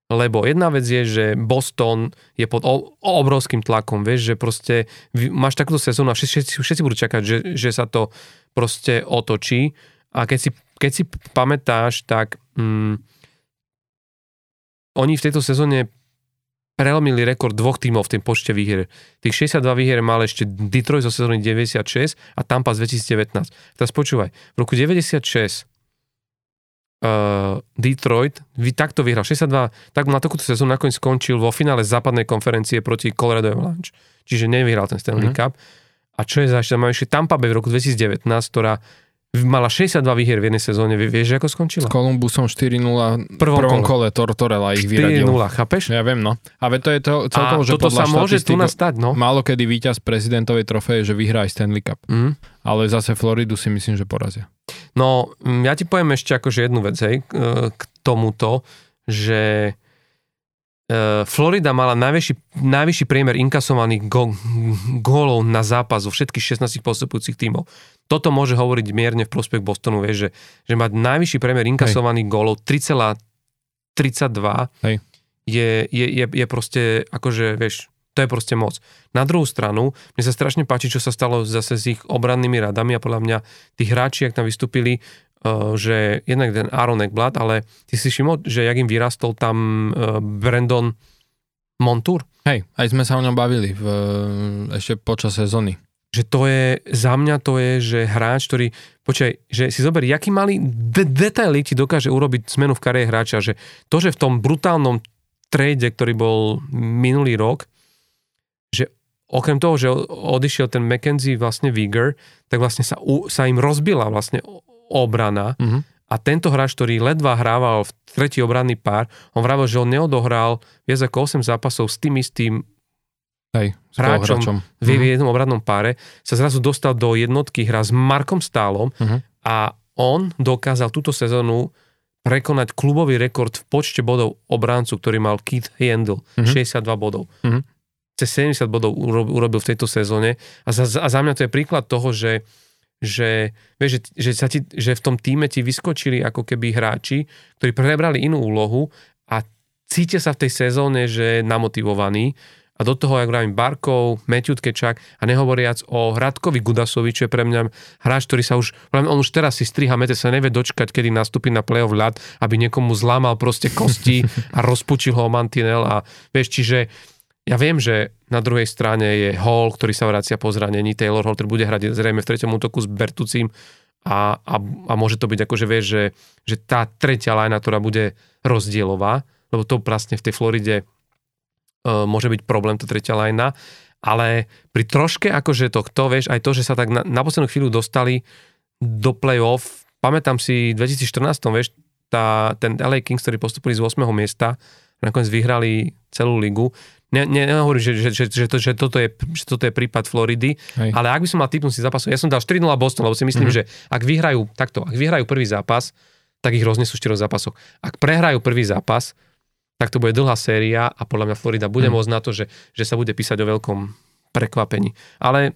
Lebo jedna vec je, že Boston je pod obrovským tlakom, vieš, že proste máš takúto sezónu a všetci, všetci, budú čakať, že, že sa to proste otočí a keď si, keď si pamätáš, tak mm, oni v tejto sezóne prelomili rekord dvoch tímov v tým počte výhier. Tých 62 výhier mal ešte Detroit zo sezóny 96 a Tampa z 2019. Teraz počúvaj, v roku 96 uh, Detroit vy takto vyhral 62, tak na takúto sezónu nakoniec skončil vo finále západnej konferencie proti Colorado Avalanche. Čiže nevyhral ten Stanley Mhm. Cup. A čo je za ešte, ešte Tampa Bay v roku 2019, ktorá mala 62 výhier v jednej sezóne. Vie- Vieš, ako skončila? S Kolumbusom 4-0 v Prvom prvom kole. kole Tortorella ich 4-0, vyradil. chápeš? Ja viem, no. A to je to celkovo, že toto podľa sa môže tu nastať, no. Málo kedy víťaz prezidentovej trofeje, že vyhrá aj Stanley Cup. Mm. Ale zase Floridu si myslím, že porazia. No, mm, ja ti poviem ešte akože jednu vec, hej, k tomuto, že e, Florida mala najvyšší, najvyšší priemer inkasovaných go, gólov na zápas zo všetkých 16 postupujúcich tímov. Toto môže hovoriť mierne v prospech Bostonu, vieš, že, že mať najvyšší priemer inkasovaných gólov 3,32 Hej. je, je, je, je proste, akože, vieš, to je proste moc. Na druhú stranu, mne sa strašne páči, čo sa stalo zase s ich obrannými radami a podľa mňa tí hráči, ak tam vystúpili, uh, že jednak ten Aaron Ekblad, ale ty si všimol, že jak im vyrastol tam uh, Brandon Montour? Hej, aj sme sa o ňom bavili v, ešte počas sezóny. Že to je, za mňa to je, že hráč, ktorý, počkaj, že si zober, jaký malý de- detaily ti dokáže urobiť zmenu v kariére hráča, že to, že v tom brutálnom trade, ktorý bol minulý rok, že okrem toho, že odišiel ten McKenzie vlastne Viger, tak vlastne sa, u, sa im rozbila vlastne obrana Mhm. a tento hráč, ktorý ledva hrával v tretí obranný pár, on vravel, že on neodohral viac ako 8 zápasov s tým istým Hej, s hráčom hráčom. v mm. jednom obradnom páre, sa zrazu dostal do jednotky hra s Markom Stálom Mhm. a on dokázal túto sezónu prekonať klubový rekord v počte bodov obráncu, ktorý mal Keith Handel, Mhm. 62 bodov. Mhm. Cez 70 bodov uro- urobil v tejto sezóne. A za, a za mňa to je príklad toho, že že, vieš, že, že, sa ti, že v tom týme ti vyskočili ako keby hráči, ktorí prebrali inú úlohu a cítia sa v tej sezóne, že namotivovaní. A do toho, jak vravím, Barkov, Matthew Tkečak a nehovoriac o Hradkovi Gudasovi, čo je pre mňa hráč, ktorý sa už, on už teraz si striha mete, sa nevie dočkať, kedy nastúpi na play-off ľad, aby niekomu zlámal proste kosti a rozpučil ho o mantinel a vieš, čiže ja viem, že na druhej strane je Hall, ktorý sa vracia po zranení, Taylor Hall, ktorý bude hrať zrejme v treťom útoku s Bertucím a, a, a môže to byť akože vieš, že, že tá tretia lajna, ktorá bude rozdielová, lebo to vlastne v tej Floride uh, môže byť problém, tá tretia lajna, ale pri troške akože to, kto vieš, aj to, že sa tak na, na poslednú chvíľu dostali do play-off, pamätám si v 2014, vieš, tá, ten LA Kings, ktorí postupili z 8. miesta, nakoniec vyhrali celú ligu. Ne, ne, nehovorím, že, že, že, že, to, že, toto je, že toto je prípad Floridy, Hej. ale ak by som mal typnúť si zápasov, ja som dal 4-0 Boston, lebo si myslím, Mhm. mm-hmm. že ak vyhrajú, takto, ak vyhrajú prvý zápas, tak ich roznesú v 4 zápasoch. Ak prehrajú prvý zápas, tak to bude dlhá séria a podľa mňa Florida bude Mhm. môcť na to, že, že sa bude písať o veľkom prekvapení. Ale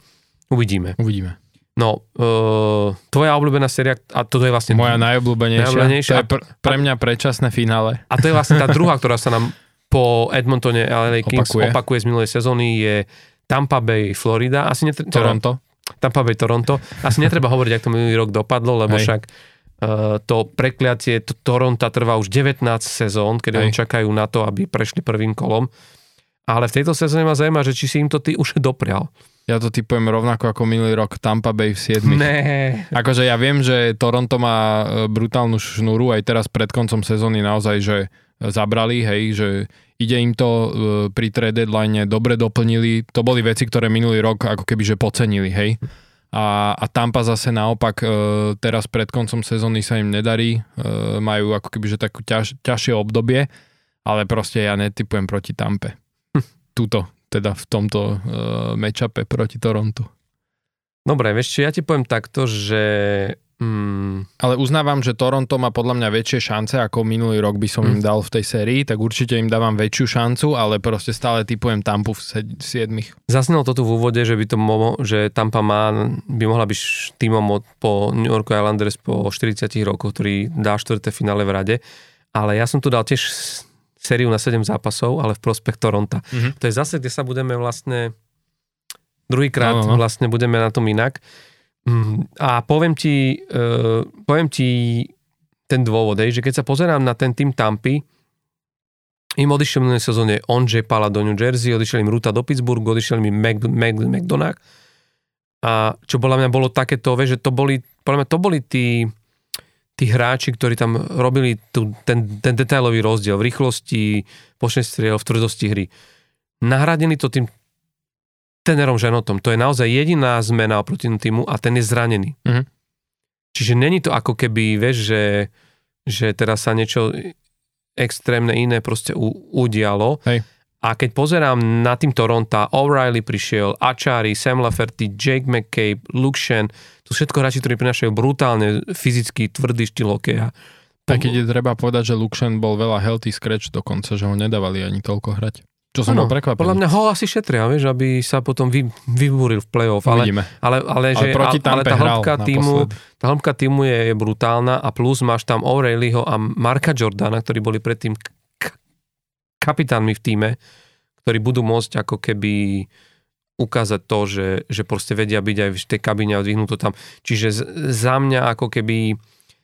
uvidíme. Uvidíme. No, uh, tvoja obľúbená séria, a toto je vlastne... Moja najobľúbenejšia, Najobľúbenejšia. to je pr- pre mňa predčasné finále. A to je vlastne tá druhá, ktorá sa nám po Edmontone LA Kings opakuje, Opakuje. z minulej sezóny, je Tampa Bay, Florida. Asi netre- Toronto. Tampa Bay, Toronto. Asi netreba hovoriť, ak to minulý rok dopadlo, lebo Hej. však uh, to prekliatie to, Toronta trvá už 19 sezón, kedy Hej. oni čakajú na to, aby prešli prvým kolom. Ale v tejto sezóne ma zaujíma, že či si im to ty už doprial. Ja to typujem rovnako ako minulý rok Tampa Bay v 7. Ne. Akože ja viem, že Toronto má e, brutálnu šnúru, aj teraz pred koncom sezóny naozaj, že zabrali, hej, že ide im to e, pri trade deadline dobre doplnili. To boli veci, ktoré minulý rok ako keby že pocenili, hej. A, a Tampa zase naopak e, teraz pred koncom sezóny sa im nedarí, e, majú ako keby že takú ťaž, ťažšie obdobie, ale proste ja netypujem proti Tampe. Tuto, teda v tomto e, matchupe proti Torontu. Dobre, vieš čo, ja ti poviem takto, že... Mm, Ale uznávam, že Toronto má podľa mňa väčšie šance, ako minulý rok by som Mm. im dal v tej sérii, tak určite im dávam väčšiu šancu, ale proste stále typujem Tampu v 7. Zaznelo to tu v úvode, že by to mo- že Tampa má, by mohla byť týmom od, po New York Islanders po 40 rokoch, ktorý dá štvrté finále v rade. Ale ja som tu dal tiež sériu na 7 zápasov, ale v prospech Toronta. Mhm. To je zase, kde sa budeme vlastne druhýkrát No, no, no. vlastne budeme na tom inak. Mm, A poviem ti, uh, poviem ti ten dôvod, hej, že keď sa pozerám na ten tým Tampy, im odišiel v minulej sezóne Ondřej Pala do New Jersey, odišiel im Ruta do Pittsburghu, odišiel im Mac, Mac, McDonagh. A čo podľa mňa bolo takéto, vieš, že to boli, podľa mňa to boli tí, tí hráči, ktorí tam robili tu, ten, ten detailový rozdiel v rýchlosti, počne striel, v tvrdosti hry. Nahradili to tým tenerom Ženotom. To je naozaj jediná zmena oproti týmu a ten je zranený. Mhm. Čiže není to ako keby, vieš, že, že teraz sa niečo extrémne iné proste u, udialo. Hej. A keď pozerám na tým Toronto, O'Reilly prišiel, Achari, Sam Lafferty, Jake McCabe, Luke Shen, to všetko hráči, ktorí prinašajú brutálne fyzicky tvrdý štýl hokeja. Tak keď je treba povedať, že Luxen bol veľa healthy scratch dokonca, že ho nedávali ani toľko hrať. Čo som Áno, bol prekvapený. Podľa mňa ho asi šetria, vieš, aby sa potom vy, vybúril v play-off. Ale, Uvidíme. ale, ale, že, Ale proti ale tá hĺbka týmu, tá hĺbka týmu je, je brutálna a plus máš tam O'Reillyho a Marka Jordana, ktorí boli predtým kapitánmi v týme, ktorí budú môcť ako keby ukázať to, že, že proste vedia byť aj v tej kabíne a odvihnú to tam. Čiže za mňa ako keby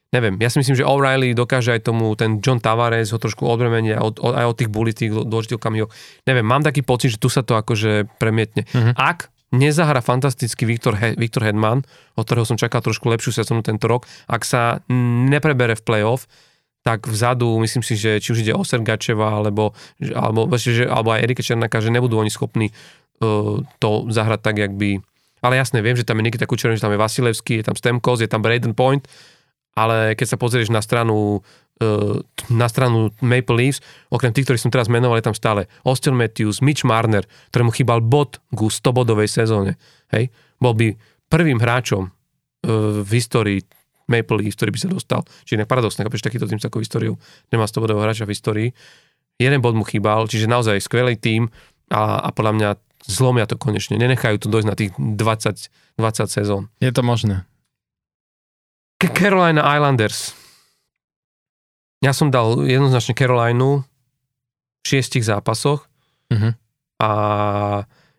neviem, ja si myslím, že O'Reilly dokáže aj tomu, ten John Tavares ho trošku odbremeniť aj od, aj od tých bulitých dôležitých okamihov. Neviem, mám taký pocit, že tu sa to akože premietne. Mhm. Ak nezahra fantastický Viktor, He- Viktor Hedman, od ktorého som čakal trošku lepšiu sezónu tento rok, ak sa neprebere v playoff, tak vzadu, myslím si, že či už ide o Sergačeva, alebo, alebo, že, alebo aj Erika Černáka, že nebudú oni schopní uh, to zahrať tak, jak by... Ale jasné, viem, že tam je Nikita Kučerin, že tam je Vasilevský, je tam Stemkos, je tam Braden Point, ale keď sa pozrieš na stranu na stranu Maple Leafs, okrem tých, ktorí som teraz menoval, je tam stále Austin Matthews, Mitch Marner, ktorému chýbal bod ku 100-bodovej sezóne. Hej? Bol by prvým hráčom v histórii Maple Leafs, ktorý by sa dostal. Čiže paradoxne, kapeš takýto tým s takou históriou nemá 100 bodového hráča v histórii. Jeden bod mu chýbal, čiže naozaj skvelý tým a, a podľa mňa zlomia to konečne. Nenechajú to dojsť na tých 20, 20 sezón. Je to možné. Carolina Islanders. Ja som dal jednoznačne Carolinu v šiestich zápasoch uh-huh. a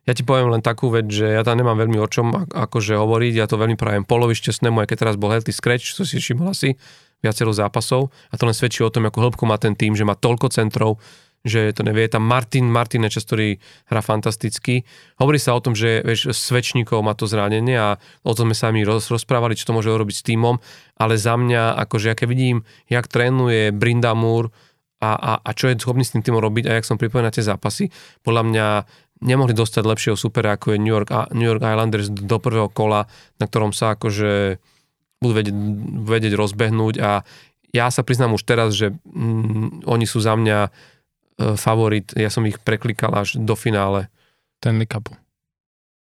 ja ti poviem len takú vec, že ja tam nemám veľmi o čom akože hovoriť, ja to veľmi prajem Polovi šťastnému, aj keď teraz bol healthy scratch, čo si všimol asi viacero zápasov a to len svedčí o tom, ako hĺbku má ten tým, že má toľko centrov, že to nevie. Je tam Martin Martinečas, ktorý hrá fantasticky. Hovorí sa o tom, že vieš, Svečníkov má to zranenie a o tom sme sa mi roz, rozprávali, čo to môže urobiť s týmom, ale za mňa, akože ja keď vidím, jak trénuje Brindamur a, a, a čo je schopný s tým týmom robiť a jak som pripojený na tie zápasy, podľa mňa nemohli dostať lepšieho supera, ako je New York, New York Islanders do prvého kola, na ktorom sa akože budú vedieť, vedieť rozbehnúť a ja sa priznám už teraz, že mm, oni sú za mňa e, favorit, ja som ich preklikal až do finále. Ten Cupu.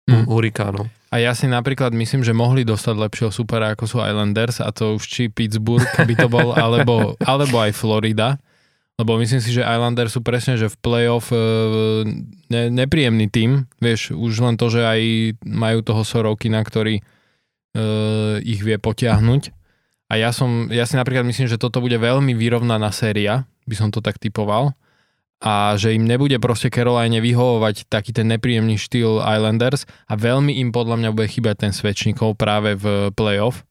Mm. Hurikánov. A ja si napríklad myslím, že mohli dostať lepšieho supera ako sú Islanders a to už či Pittsburgh by to bol, alebo, alebo aj Florida. Lebo myslím si, že Islanders sú presne, že v playoff e, ne, nepríjemný tým. Vieš, už len to, že aj majú toho Sorokina, ktorý e, ich vie potiahnuť. A ja, som, ja si napríklad myslím, že toto bude veľmi vyrovnaná séria, by som to tak typoval. A že im nebude proste Caroline vyhovovať taký ten nepríjemný štýl Islanders a veľmi im podľa mňa bude chýbať ten Svečníkov práve v playoff.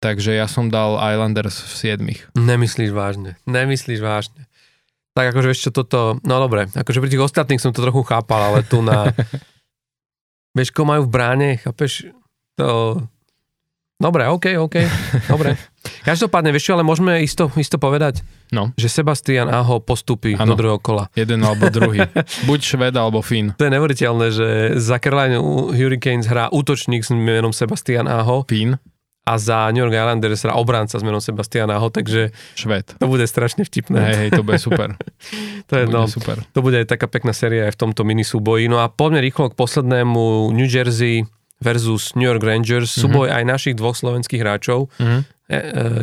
Takže ja som dal Islanders v 7. Nemyslíš vážne, nemyslíš vážne. Tak akože vieš čo toto, no dobre, akože pri tých ostatných som to trochu chápal, ale tu na... vieš, ko majú v bráne, chápeš? To... Dobre, OK, OK, dobre. Každopádne, vieš čo, ale môžeme isto, isto povedať, no. že Sebastian Aho postupí ano. do druhého kola. Jeden alebo druhý. Buď Šved alebo Fín. To je neuveriteľné, že za Carolina Hurricanes hrá útočník s menom Sebastian Aho. Fín a za New York Islanders teda obránca s menom Sebastiana Ho, takže Šved. to bude strašne vtipné. Hej, hej, to bude super. to, je, bude no, super. To bude aj taká pekná séria aj v tomto minisúboji. No a poďme rýchlo k poslednému New Jersey versus New York Rangers, mm-hmm. súboj aj našich dvoch slovenských hráčov. Mm-hmm.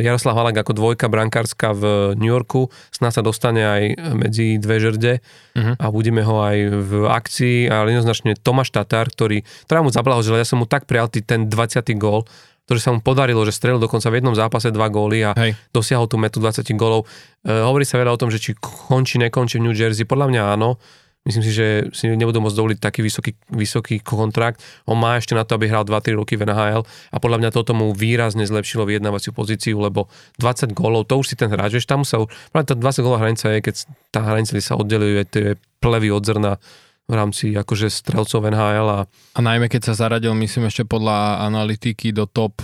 Jaroslav Halak ako dvojka brankárska v New Yorku, snáď sa dostane aj medzi dve žrde uh-huh. a budeme ho aj v akcii, ale jednoznačne Tomáš Tatar, ktorý, ktorá mu zablahožila, ja som mu tak prijal ten 20. gól, ktoré sa mu podarilo, že strelil dokonca v jednom zápase dva góly a Hej. dosiahol tú metu 20 gólov. E, hovorí sa veľa o tom, že či končí, nekončí v New Jersey. Podľa mňa áno. Myslím si, že si nebudú môcť dovoliť taký vysoký, vysoký kontrakt. On má ešte na to, aby hral 2-3 roky v NHL a podľa mňa toto mu výrazne zlepšilo vyjednávaciu pozíciu, lebo 20 gólov, to už si ten hráč, vieš, tam sa už, tá 20 gólová hranica je, keď tá hranica sa oddeluje, tie plevy od zrna, v rámci akože strelcov NHL. A... a najmä keď sa zaradil, myslím ešte podľa analytiky do top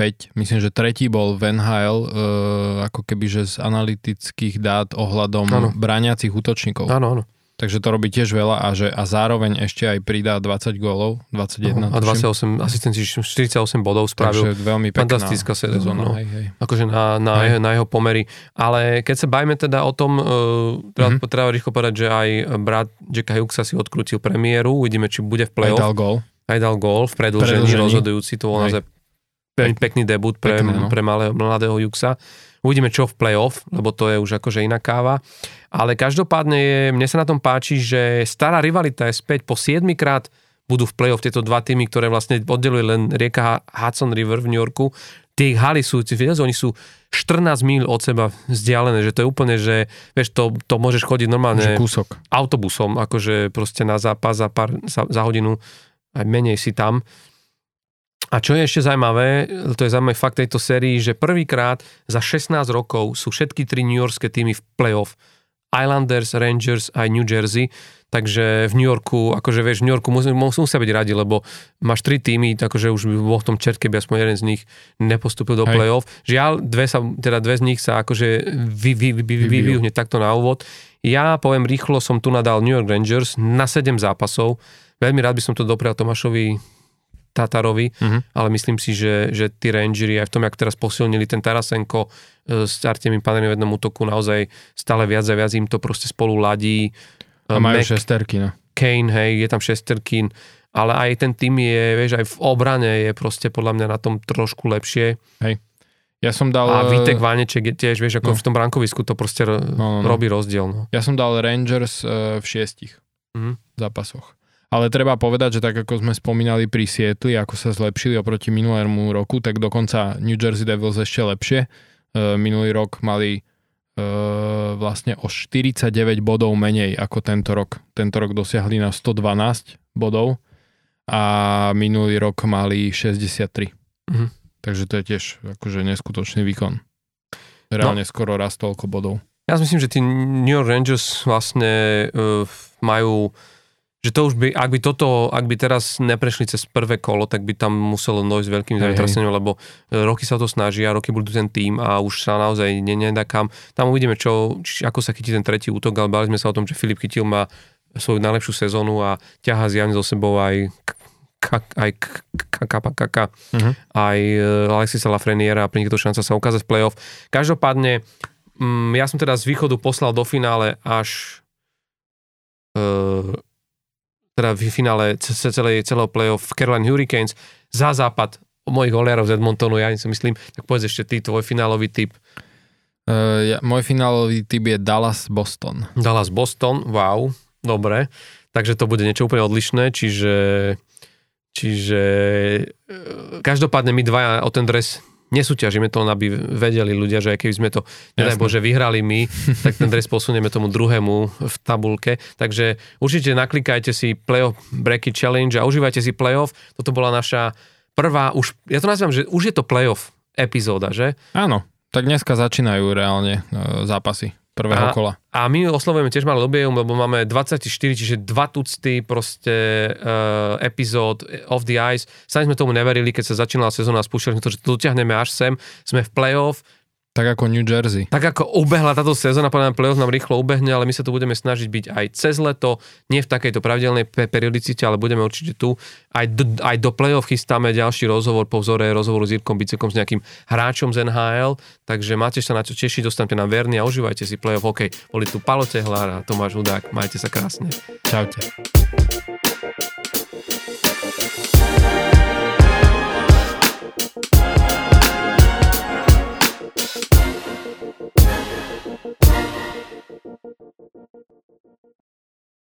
5, myslím, že tretí bol Van Hale, uh, ako keby, že z analytických dát ohľadom ano. bráňacích útočníkov. Áno, áno. Takže to robí tiež veľa a, že, a zároveň ešte aj pridá 20 gólov, 21. Uh, a 28 asistencií, 48 bodov spravil. Takže veľmi pekná Fantastická sezóna. No. Hej, hej. Akože na, na, jeho, na jeho pomery. Ale keď sa bajme teda o tom, uh, treba, mm-hmm. treba rýchlo povedať, že aj brat Jacka Hughesa si odkrútil premiéru, uvidíme, či bude v play-off. Aj dal gól. Aj dal gól v predlžení, rozhodujúci, to bol naozaj veľmi pekný debut pre, Pekné, no. pre malého, mladého Juxa. Uvidíme čo v play-off, lebo to je už akože iná káva. Ale každopádne je, mne sa na tom páči, že stará rivalita je späť po 7 krát budú v play-off tieto dva týmy, ktoré vlastne oddeluje len rieka Hudson River v New Yorku. Tie haly sú, vieš, oni sú 14 míl od seba vzdialené, že to je úplne, že vieš, to, to môžeš chodiť normálne že kúsok. autobusom, akože proste na zápas za, pár, za, za hodinu, aj menej si tam. A čo je ešte zaujímavé, to je zaujímavé fakt tejto sérii, že prvýkrát za 16 rokov sú všetky tri New Yorkské týmy v playoff. Islanders, Rangers aj New Jersey, takže v New Yorku, akože vieš, v New Yorku musí, musia byť radi, lebo máš tri týmy, akože už by bol v tom čert, keby aspoň jeden z nich nepostúpil do Hej. play-off. Žiaľ, dve, sa, teda dve z nich sa akože vy, vy, vy, vy, vy, vy, takto na úvod. Ja poviem rýchlo, som tu nadal New York Rangers na 7 zápasov. Veľmi rád by som to doprial Tomášovi Tatarovi, Mhm. ale myslím si, že, že tí Rangeri aj v tom, jak teraz posilnili ten Tarasenko e, s Artemim Panerim v jednom útoku, naozaj stále viac a viac im to proste spolu ladí. A majú Mac- šesterky, no. Kane, hej, je tam Šesterkin, ale aj ten tým je, vieš, aj v obrane je proste podľa mňa na tom trošku lepšie. Ja som dal... A eh, Vítek Váneček je tiež, vieš, ako no. v tom brankovisku to proste ro- No, no, no. robí rozdiel. No. Ja som dal Rangers eh, v šiestich Mhm. zápasoch. Ale treba povedať, že tak ako sme spomínali pri Sietli, ako sa zlepšili oproti minulému roku, tak dokonca New Jersey Devils ešte lepšie. E, minulý rok mali e, vlastne o 49 bodov menej ako tento rok. Tento rok dosiahli na 112 bodov a minulý rok mali 63. Mhm. Takže to je tiež akože neskutočný výkon. Reálne no. skoro raz toľko bodov. Ja si myslím, že tí New York Rangers vlastne uh, majú že to už by, ak by toto, ak by teraz neprešli cez prvé kolo, tak by tam muselo dojsť veľkým zemetrasením, lebo e, roky sa to snažia, roky budú ten tým a už sa naozaj ne, nedá kam. Tam uvidíme, čo, či, ako sa chytí ten tretí útok, ale bali sme sa o tom, že Filip Chytil má svoju najlepšiu sezónu a ťaha zjavne so sebou aj aj Kaka, Kaka, Mhm. aj e, Alexisa Lafreniera a pre nich to šanca sa ukázať v play-off. Každopádne, mm, ja som teda z východu poslal do finále až e, teda v finále ce- ce- celej, celého play-off Carolina Hurricanes za západ mojich oliarov z Edmontonu, ja si myslím, tak povedz ešte ty, tvoj finálový typ. Uh, ja, môj finálový typ je Dallas-Boston. Dallas Boston, wow, dobre. Takže to bude niečo úplne odlišné, čiže, čiže e, každopádne my dvaja o ten dres nesúťažíme to, aby vedeli ľudia, že aj keby sme to, nedaj. Bože, vyhrali my, tak ten dres posunieme tomu druhému v tabulke. Takže určite naklikajte si Playoff Breaky Challenge a užívajte si playoff. Toto bola naša prvá, už, ja to nazývam, že už je to playoff epizóda, že? Áno, tak dneska začínajú reálne uh, zápasy prvého A- kola. A my oslovujeme tiež malé objem, lebo máme 24, čiže dva tucty proste uh, epizód of the ice. Sami sme tomu neverili, keď sa začínala sezóna a spúšťali sme to, že to dotiahneme až sem. Sme v playoff. Tak ako New Jersey. Tak ako ubehla táto sezóna, podľa mňa playoff nám rýchlo ubehne, ale my sa tu budeme snažiť byť aj cez leto, nie v takejto pravidelnej pe- periodicite, ale budeme určite tu. Aj do, aj do playoff chystáme ďalší rozhovor po vzore rozhovoru s Jirkom Bicekom s nejakým hráčom z NHL, takže máte sa na čo tešiť, dostanete nám verný a užívajte si playoff. OK, boli tu Palo Tehlár a Tomáš Hudák, majte sa krásne. Čaute.